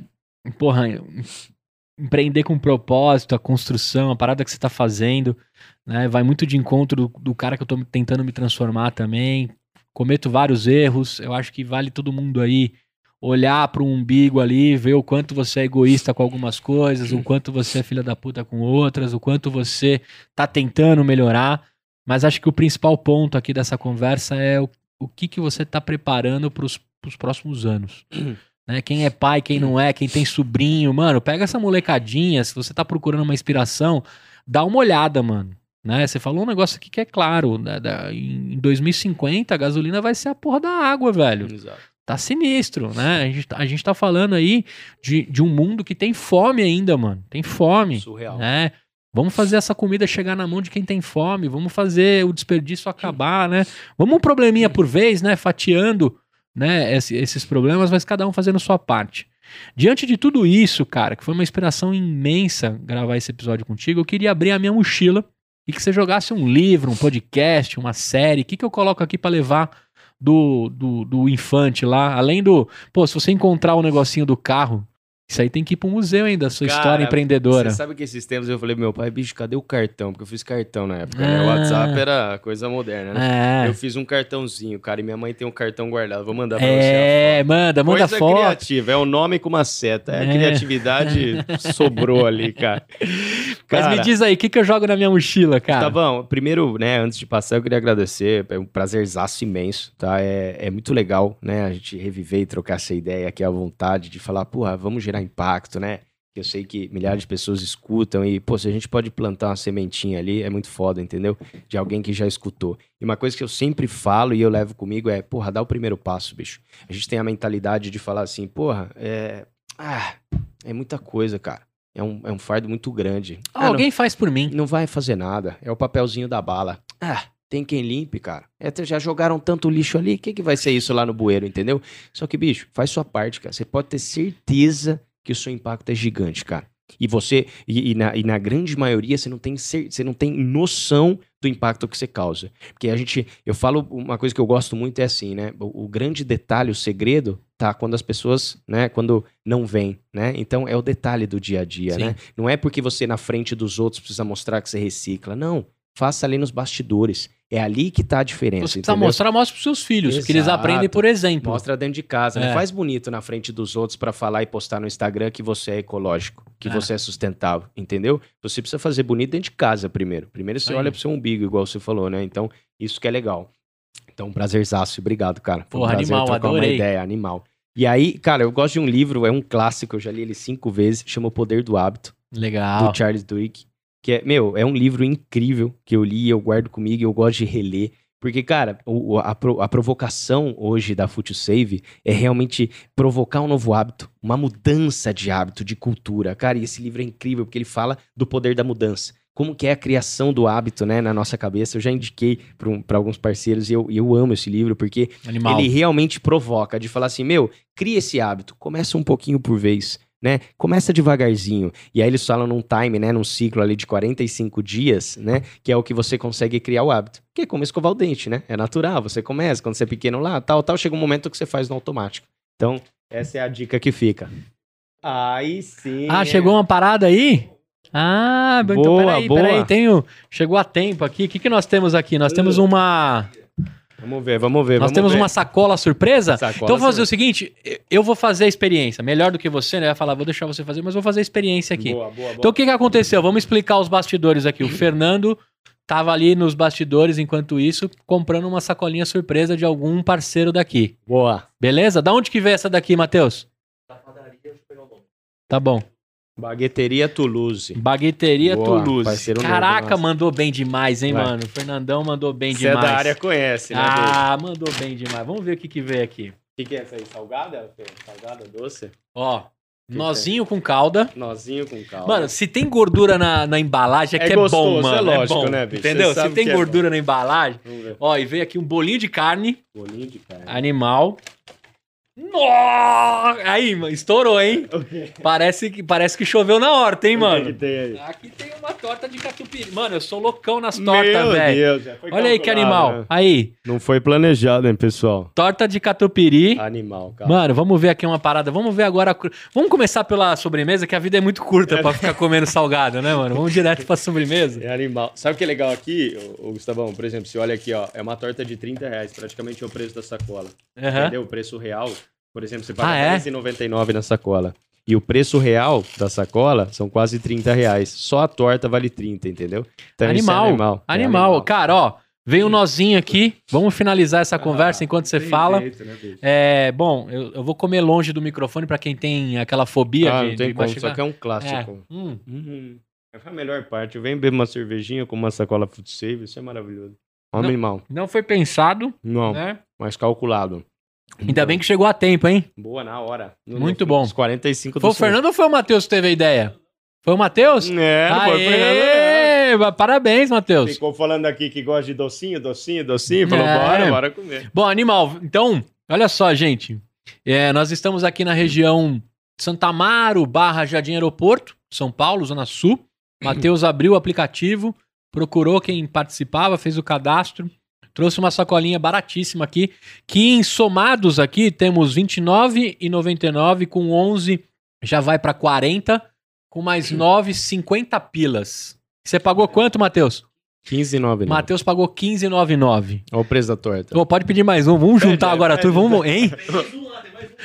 porra, empreender com propósito, a construção, a parada que você tá fazendo, né? Vai muito de encontro do, do cara que eu tô tentando me transformar também. Cometo vários erros, eu acho que vale todo mundo aí olhar para um umbigo ali, ver o quanto você é egoísta com algumas coisas, o quanto você é filha da puta com outras, o quanto você tá tentando melhorar. Mas acho que o principal ponto aqui dessa conversa é o, o que, que você tá preparando para os próximos anos. *clears throat* né? Quem é pai, quem não é, quem tem sobrinho, mano, pega essa molecadinha, se você tá procurando uma inspiração, dá uma olhada, mano. Né? Você falou um negócio aqui que é claro, né? Da- em 2050 a gasolina vai ser a porra da água, velho Exato. tá sinistro, né? A gente, tá- a gente tá falando aí de, de um mundo que tem fome ainda, mano. Tem fome, Surreal. né? Vamos fazer essa comida chegar na mão de quem tem fome, vamos fazer o desperdício acabar, né? Vamos um probleminha por vez, né? Fatiando, né? esse- esses problemas, mas cada um fazendo sua parte. Diante de tudo isso, cara, que foi uma inspiração imensa gravar esse episódio contigo, eu queria abrir a minha mochila e que você jogasse um livro, um podcast, uma série. O que, que eu coloco aqui pra levar do, do, do infante lá? Além do. Pô, se você encontrar o negocinho do carro, isso aí tem que ir pro museu ainda, a sua Cara, história empreendedora. Você sabe que esses tempos eu falei, meu pai, bicho, cadê o cartão? Porque eu fiz cartão na época, Ah. né? O WhatsApp era coisa moderna, né? É. Eu fiz um cartãozinho, cara, e minha mãe tem um cartão guardado. Vou mandar pra você. a É, manda, manda Coisa foto. criativa, é o nome com uma seta. É, a É. criatividade *laughs* sobrou ali, cara. Mas Cara, me diz aí, o que, que eu jogo na minha mochila, cara? Tá bom, primeiro, né, antes de passar, eu queria agradecer, é um prazerzaço imenso, tá? É, é muito legal, né, a gente reviver e trocar essa ideia aqui à vontade, de falar, porra, vamos gerar impacto, né? Eu sei que milhares de pessoas escutam e, pô, se a gente pode plantar uma sementinha ali, é muito foda, entendeu? De alguém que já escutou. E uma coisa que eu sempre falo e eu levo comigo é, porra, dá o primeiro passo, bicho. A gente tem a mentalidade de falar assim, porra, é... Ah, é muita coisa, cara. É um, é um fardo muito grande. Ah, Ah, não- alguém faz por mim. não vai fazer nada. É o papelzinho da bala. Ah, tem quem limpe, cara. É, já jogaram tanto lixo ali, o que, que vai ser isso lá no bueiro, entendeu? Só que, bicho, faz sua parte, cara. Você pode ter certeza que o seu impacto é gigante, cara. E você, e, e na, e na grande maioria, você não, tem você não tem noção do impacto que você causa. Porque a gente, eu falo, uma coisa que eu gosto muito é assim, né? O, o grande detalhe, o segredo, tá quando as pessoas, né? Quando não vêm, né? Então é o detalhe do dia a dia, Sim. né? Não é porque você na frente dos outros precisa mostrar que você recicla. Não. Faça ali nos bastidores. É ali que tá a diferença. Você precisa entendeu? mostrar, mostra pros seus filhos, porque eles Exato. aprendem por exemplo. Mostra dentro de casa. Não É. faz bonito na frente dos outros pra falar e postar no Instagram que você é ecológico, que É. você é sustentável, entendeu? Você precisa fazer bonito dentro de casa primeiro. Primeiro você Aí. olha pro seu umbigo, igual você falou, né? Então, isso que é legal. Então, prazerzaço. Obrigado, cara. Foi Porra, um prazer animal, adorei. uma ideia, animal. E aí, cara, eu gosto de um livro, é um clássico, eu já li ele cinco vezes, chama O Poder do Hábito Legal. do Charles Duhigg, que é, meu, é um livro incrível que eu li, eu guardo comigo e eu gosto de reler. Porque, cara, o- a, a provocação hoje da Food Save é realmente provocar um novo hábito, uma mudança de hábito, de cultura. Cara, e esse livro é incrível porque ele fala do poder da mudança. Como que é a criação do hábito, né, na nossa cabeça. Eu já indiquei para alguns parceiros e eu, eu amo esse livro porque Animal. ele realmente provoca de falar assim, meu, cria esse hábito, começa um pouquinho por vez, né? Começa devagarzinho. E aí eles falam num time, né, num ciclo ali de 45 dias, né, que é o que você consegue criar o hábito. Que é como escovar o dente, né? É natural, você começa quando você é pequeno lá, tal, tal, chega um momento que você faz no automático. Então, essa é a dica que fica. Aí sim. Ah, chegou uma parada aí? Ah, então Boa, peraí, boa. peraí, tenho, chegou a tempo aqui. O que, que nós temos aqui? Nós temos uma, Vamos ver, vamos ver. nós vamos temos ver. uma sacola surpresa. Sacola então vou fazer o seguinte, eu vou fazer a experiência, melhor do que você, né? Vai falar, vou deixar você fazer, mas vou fazer a experiência aqui. Boa, boa, boa. Então o que, que aconteceu? Vamos explicar os bastidores aqui. O *clears throat* Fernando tava ali nos bastidores, enquanto isso, comprando uma sacolinha surpresa de algum parceiro daqui. Boa. Beleza? Da onde que veio essa daqui, Matheus? Tá bom. Bagueteria Toulouse. Bagueteria Boa, Toulouse. novo Caraca, nosso. mandou bem demais, hein, Vai. mano? O Fernandão mandou bem Você é demais. da área, conhece, né? Ah, mandou bem demais. Vamos ver o que que veio aqui. O que, que é essa aí? Salgada? Salgada, doce? Ó, nozinho com calda. Nozinho com calma. Mano, se tem gordura na, na embalagem, é, É que gostoso, é bom, é mano. lógico, bom, né, bicho? Entendeu? Se tem que é gordura na embalagem. Ó, e veio aqui um bolinho de carne, Bolinho de carne. animal. Nossa! Aí, mano, estourou, hein? O? Parece que, parece que choveu na horta, hein, O que mano? que tem aí? Aqui tem uma torta de catupiry. Mano, eu sou loucão nas tortas, Meu velho. Deus, já foi Olha aí que animal. né? Aí, Não foi planejado, hein, pessoal? torta de catupiry. Animal, cara. Mano, vamos ver aqui uma parada. Vamos ver agora. Vamos começar pela sobremesa, que a vida é muito curta pra ficar comendo salgado, né, mano? Vamos direto pra sobremesa. É animal. Sabe o que é legal aqui, ô, ô, Gustavão? Por exemplo, você olha aqui, ó, é uma torta de 30 reais, praticamente é o preço da sacola. Aham. Entendeu? O preço real, por exemplo, você paga Ah, é? R$10,99 na sacola. E o preço real da sacola são quase 30 reais. Só a torta vale 30, entendeu? Então, isso é Animal. animal. É Animal. Cara, ó, veio um nozinho aqui. Vamos finalizar essa conversa enquanto você fala. jeito, né? É, bom, eu, eu vou comer longe do microfone pra quem tem aquela fobia Ah, de, não tem de como, mastigar. só que é um É. clássico. Hum. Uhum. É a melhor parte. Vem beber uma cervejinha com uma sacola food save, isso é maravilhoso. Um Não. animal. Não foi pensado, Não, né? mas calculado. Ainda bem que chegou a tempo, hein? Boa na hora. No- Muito bom. Os 45 Foi o do Fernando ou foi o Matheus que teve a ideia? Foi o Matheus? É, não foi o Fernando. não. Parabéns, Matheus. Ficou falando aqui que gosta de docinho, docinho, docinho. Falou, É. bora, bora comer. Bom, animal, então, olha só, gente. É, nós estamos aqui na região Santa Amaro, barra Jardim Aeroporto, São Paulo, Zona Sul. Matheus abriu o aplicativo, procurou quem participava, fez o cadastro, trouxe uma sacolinha baratíssima aqui, que em somados aqui temos R$ 29,99 com 11 já vai para 40, com mais 9, 50 pilas. Você pagou quanto, Matheus? 15,99. Matheus pagou 15,99. Olha o preço da torta. Ô, pode pedir mais um. Vamos juntar Pede, agora pede. tudo. Vamos, hein? *laughs*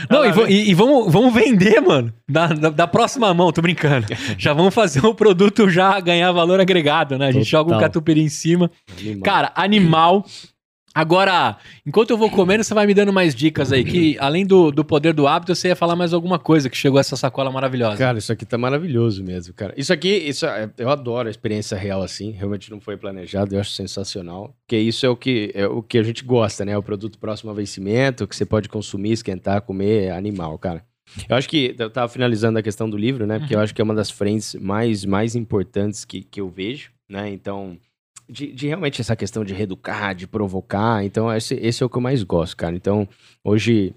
Não, e, va- e- e vamos, vamos vender, mano. Da, da, da próxima mão, tô brincando. *laughs* Já vamos fazer o produto já ganhar valor agregado, né? A gente Total. joga um catupiry em cima. Animal. Cara, animal. Agora, enquanto eu vou comendo, você vai me dando mais dicas aí. Que além do, do poder do hábito, você ia falar mais alguma coisa que chegou essa sacola maravilhosa. Cara, isso aqui tá maravilhoso mesmo, cara. Isso aqui, isso é- eu adoro a experiência real assim. Realmente não foi planejado, eu acho sensacional. Porque isso é o que é o que a gente gosta, né? O produto próximo ao vencimento, que você pode consumir, esquentar, comer, é animal, cara. Eu acho que eu tava finalizando a questão do livro, né? Porque eu acho que é uma das frentes mais mais importantes que, que eu vejo, né? Então, de, de realmente essa questão de reeducar, de provocar. Então, esse, esse é o que eu mais gosto, cara. Então, hoje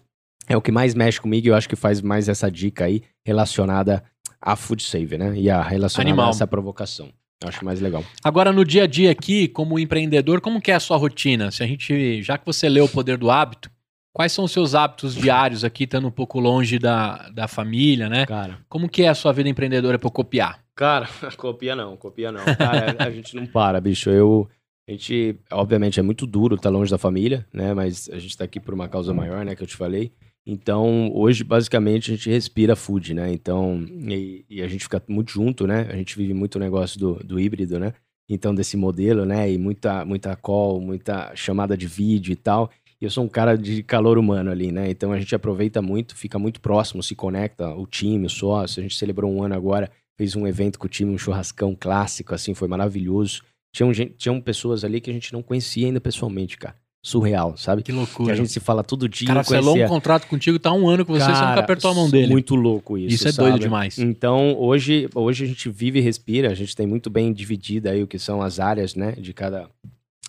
é o que mais mexe comigo e eu acho que faz mais essa dica aí relacionada a food save, né? E a relacionada Animal. a essa provocação. Eu acho mais legal. Agora, no dia a dia aqui, como empreendedor, como que é a sua rotina? Se a gente, já que você leu o poder do hábito, quais são os seus hábitos diários aqui, estando um pouco longe da, da família, né? Cara, Como que é a sua vida empreendedora para copiar? Cara, *laughs* copia não, copia não. Cara, a gente não *laughs* para, bicho. Eu a gente, obviamente, é muito duro estar longe da família, né? Mas a gente tá aqui por uma causa maior, né? Que eu te falei. Então, hoje, basicamente, a gente respira food, né? Então, e, e a gente fica muito junto, né? A gente vive muito o negócio do, do híbrido, né? Então, desse modelo, né? E muita, muita call, muita chamada de vídeo e tal. E eu sou um cara de calor humano ali, né? Então, a gente aproveita muito, fica muito próximo, se conecta, o time, o sócio. A gente celebrou um ano agora, fez um evento com o time, um churrascão clássico, assim, foi maravilhoso. Tinham, gente, tinham pessoas ali que a gente não conhecia ainda pessoalmente, cara. Surreal, sabe? Que Que loucura. a gente se fala todo dia. Cara, selou um contrato contigo, tá um ano com você, você nunca Cara, apertou a mão dele. Muito louco isso. Isso é sabe? doido demais. Então, hoje, hoje a gente vive e respira, a gente tem muito bem dividida aí o que são as áreas, né, de cada,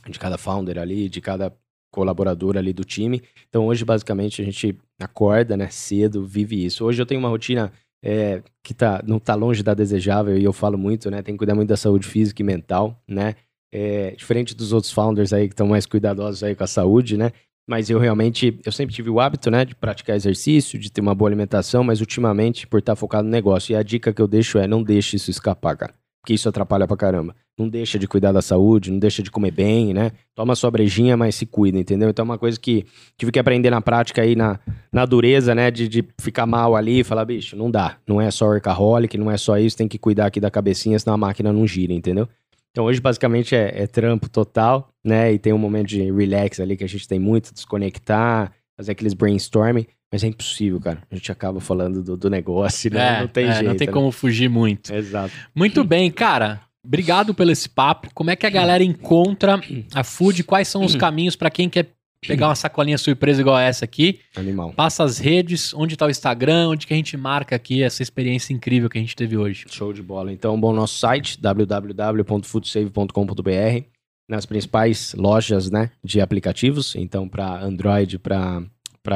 de cada founder ali, de cada colaborador ali do time. Então, hoje, basicamente, a gente acorda, né, cedo, vive isso. Hoje eu tenho uma rotina é, que tá, não tá longe da desejável e eu falo muito, né, tem que cuidar muito da saúde física e mental, né, é, diferente dos outros founders aí que estão mais cuidadosos aí com a saúde, né, Mas eu realmente, eu sempre tive o hábito, né, de praticar exercício, de ter uma boa alimentação, mas ultimamente, por estar focado no negócio. E a dica que eu deixo é, não deixe isso escapar, cara. Porque isso atrapalha pra caramba. Não deixa de cuidar da saúde, não deixa de comer bem, né? Toma sua brejinha, mas se cuida, entendeu? Então é uma coisa que tive que aprender na prática aí, na, na dureza, né? De, de ficar mal ali e falar, bicho, não dá. Não é só workaholic, não é só isso, tem que cuidar aqui da cabecinha, senão a máquina não gira, entendeu? Então hoje basicamente é, é, trampo total, né? E tem um momento de relax ali que a gente tem muito, desconectar, fazer aqueles brainstorming, mas é impossível, cara. A gente acaba falando do, do negócio, né? É, não tem é, jeito. Não tem né? como fugir muito. Exato. Muito bem, cara. Obrigado pelo esse papo. Como é que a galera encontra a Food? Quais são os caminhos para quem quer pegar uma sacolinha surpresa igual essa aqui? Animal. Passa as redes, onde tá o Instagram, onde que a gente marca aqui essa experiência incrível que a gente teve hoje. Show de bola. Então, bom, nosso site, www.foodsave.com.br, nas principais lojas, né, de aplicativos, então para Android, para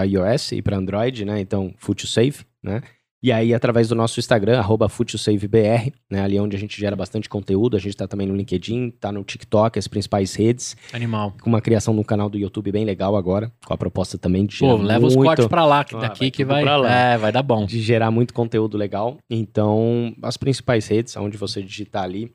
iOS e para Android, né? Então, FoodSave, né? E aí, através do nosso Instagram, arroba FoodSaveBR, né? Ali onde a gente gera bastante conteúdo. A gente tá também no LinkedIn, tá no TikTok, as principais redes. Animal. Com uma criação de um canal do YouTube bem legal agora, com a proposta também de Pô, gerar leva os muito- cortes pra lá, que Ah, daqui vai que vai. lá. É, vai dar bom. de gerar muito conteúdo legal. Então, as principais redes, onde você digitar ali,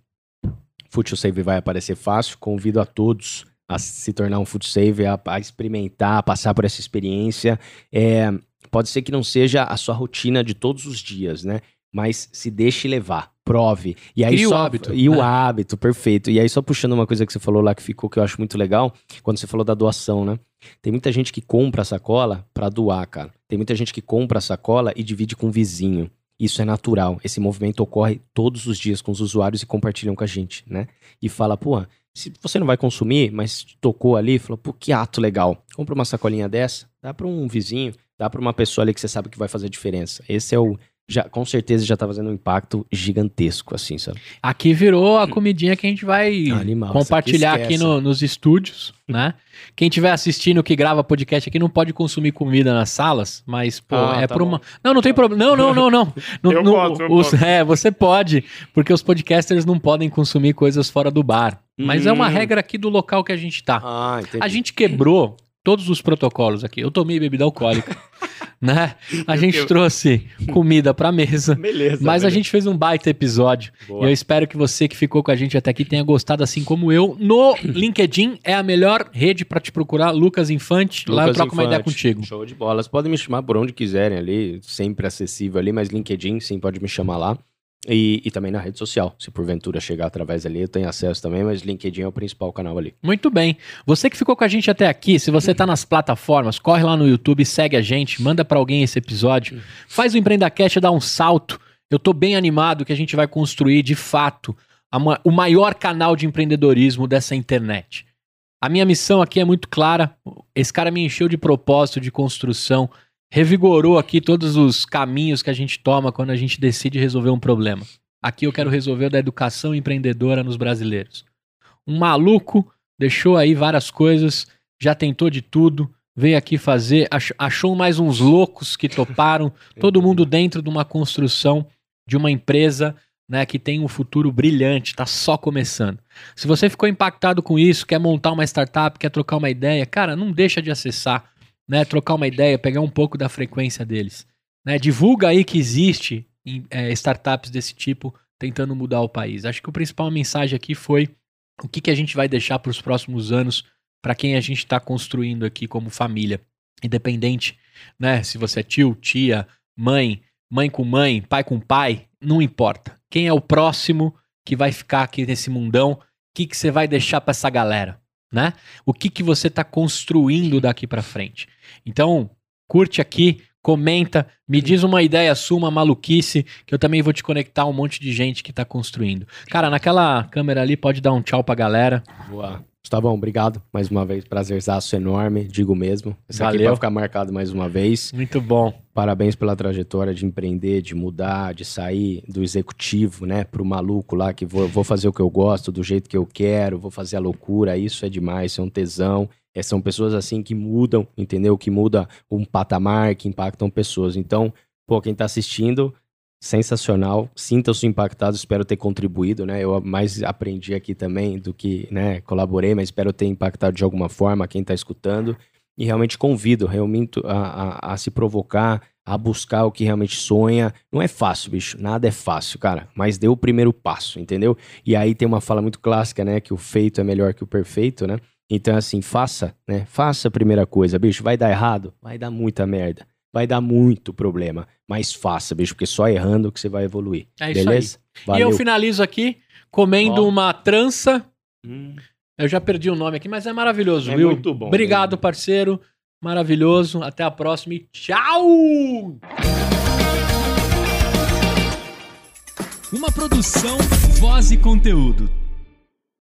Food Save vai aparecer fácil. Convido a todos a se tornar um Food Save, a, a experimentar, a passar por essa experiência. É, pode ser que não seja a sua rotina de todos os dias, né? Mas se deixe levar, prove. E aí Crie o só, hábito, E o né? *laughs* hábito, perfeito. E aí, só puxando uma coisa que você falou lá que ficou, que eu acho muito legal, quando você falou da doação, né? Tem muita gente que compra a sacola pra doar, cara. Tem muita gente que compra a sacola e divide com o vizinho. Isso é natural. Esse movimento ocorre todos os dias com os usuários e compartilham com a gente, né? E fala, pô, se você não vai consumir, mas tocou ali, falou, pô, que ato legal. Compra uma sacolinha dessa, dá pra um vizinho, dá pra uma pessoa ali que você sabe que vai fazer diferença. Esse é o. Já, com certeza já tá fazendo um impacto gigantesco, assim, sabe? Aqui virou a comidinha que a gente vai Animal, compartilhar aqui no- nos estúdios, né? Quem estiver assistindo que grava podcast aqui não pode consumir comida nas salas, mas, pô, Ah, é tá por bom. uma. Não, não tem problema. Não, não, não, não. *laughs* não, Eu posso, eu os- posso. É, você pode, porque os podcasters não podem consumir coisas fora do bar. Mas é uma Hum. regra aqui do local que a gente tá. Ah, entendi. A gente quebrou todos os protocolos aqui. Eu tomei bebida alcoólica, *laughs* né? A gente Eu- trouxe comida pra mesa. Beleza. Mas a beleza. gente fez um baita episódio. Boa. E eu espero que você que ficou com a gente até aqui tenha gostado, assim como eu. No *clears throat* LinkedIn é a melhor rede pra te procurar, Lucas Infante. Lá eu Lucas troco uma ideia Infante. contigo. Show de bola. Vocês podem me chamar por onde quiserem ali, sempre acessível ali, mas LinkedIn, sim, pode me chamar lá. E, e também na rede social. Se porventura chegar através ali, eu tenho acesso também, mas LinkedIn é o principal canal ali. Muito bem. Você que ficou com a gente até aqui, se você tá nas plataformas, corre lá no YouTube, segue a gente, manda pra alguém esse episódio. Faz o EmpreendaCast dar um salto. Eu tô bem animado que a gente vai construir, de fato, o maior canal de empreendedorismo dessa internet. A minha missão aqui é muito clara. Esse cara me encheu de propósito, de construção, revigorou aqui todos os caminhos que a gente toma quando a gente decide resolver um problema. Aqui eu quero resolver o da educação empreendedora nos brasileiros. Um maluco deixou aí várias coisas, já tentou de tudo, veio aqui fazer, ach- achou mais uns loucos que toparam, *laughs* todo mundo dentro de uma construção de uma empresa né, que tem um futuro brilhante, está só começando. Se você ficou impactado com isso, quer montar uma startup, quer trocar uma ideia, cara, não deixa de acessar, né, trocar uma ideia, pegar um pouco da frequência deles. Né, divulga aí que existe em- é, startups desse tipo tentando mudar o país. Acho que a principal mensagem aqui foi o que, que a gente vai deixar para os próximos anos para quem a gente está construindo aqui como família. Independente, né? Se você é tio, tia, mãe, mãe com mãe, pai com pai, não importa. Quem é o próximo que vai ficar aqui nesse mundão? O que, que você vai deixar para essa galera? Né? O que, que você está construindo daqui para frente? Então, curte aqui, comenta, me diz uma ideia sua, uma maluquice, que eu também vou te conectar a um monte de gente que está construindo. Cara, naquela câmera ali, pode dar um tchau pra galera. Boa. Gustavão, obrigado mais uma vez. Prazerzaço enorme, digo mesmo. Aqui Valeu. vai ficar marcado mais uma vez. Muito bom. Parabéns pela trajetória de empreender, de mudar, de sair do executivo, né, pro maluco lá que vou, vou fazer o que eu gosto, do jeito que eu quero, vou fazer a loucura. Isso é demais, isso é um tesão. É, são pessoas assim que mudam, entendeu? Que muda um patamar, que impactam pessoas. Então, pô, quem tá assistindo, sensacional. Sinta-se impactado, espero ter contribuído, né? Eu mais aprendi aqui também do que, né, colaborei, mas espero ter impactado de alguma forma quem tá escutando. E realmente convido realmente a, a, a se provocar, a buscar o que realmente sonha. Não é fácil, bicho. Nada é fácil, cara. Mas dê o primeiro passo, entendeu? E aí tem uma fala muito clássica, né? Que o feito é melhor que o perfeito, né? Então, assim, faça, né? Faça a primeira coisa, bicho. Vai dar errado? Vai dar muita merda. Vai dar muito problema. Mas faça, bicho, porque só errando que você vai evoluir. É isso beleza? aí. E eu finalizo aqui comendo Ó. uma trança. Hum, Eu já perdi o nome aqui, mas é maravilhoso, É viu? muito bom, Obrigado, né? parceiro. Maravilhoso. Até a próxima e tchau! Uma produção, voz e conteúdo.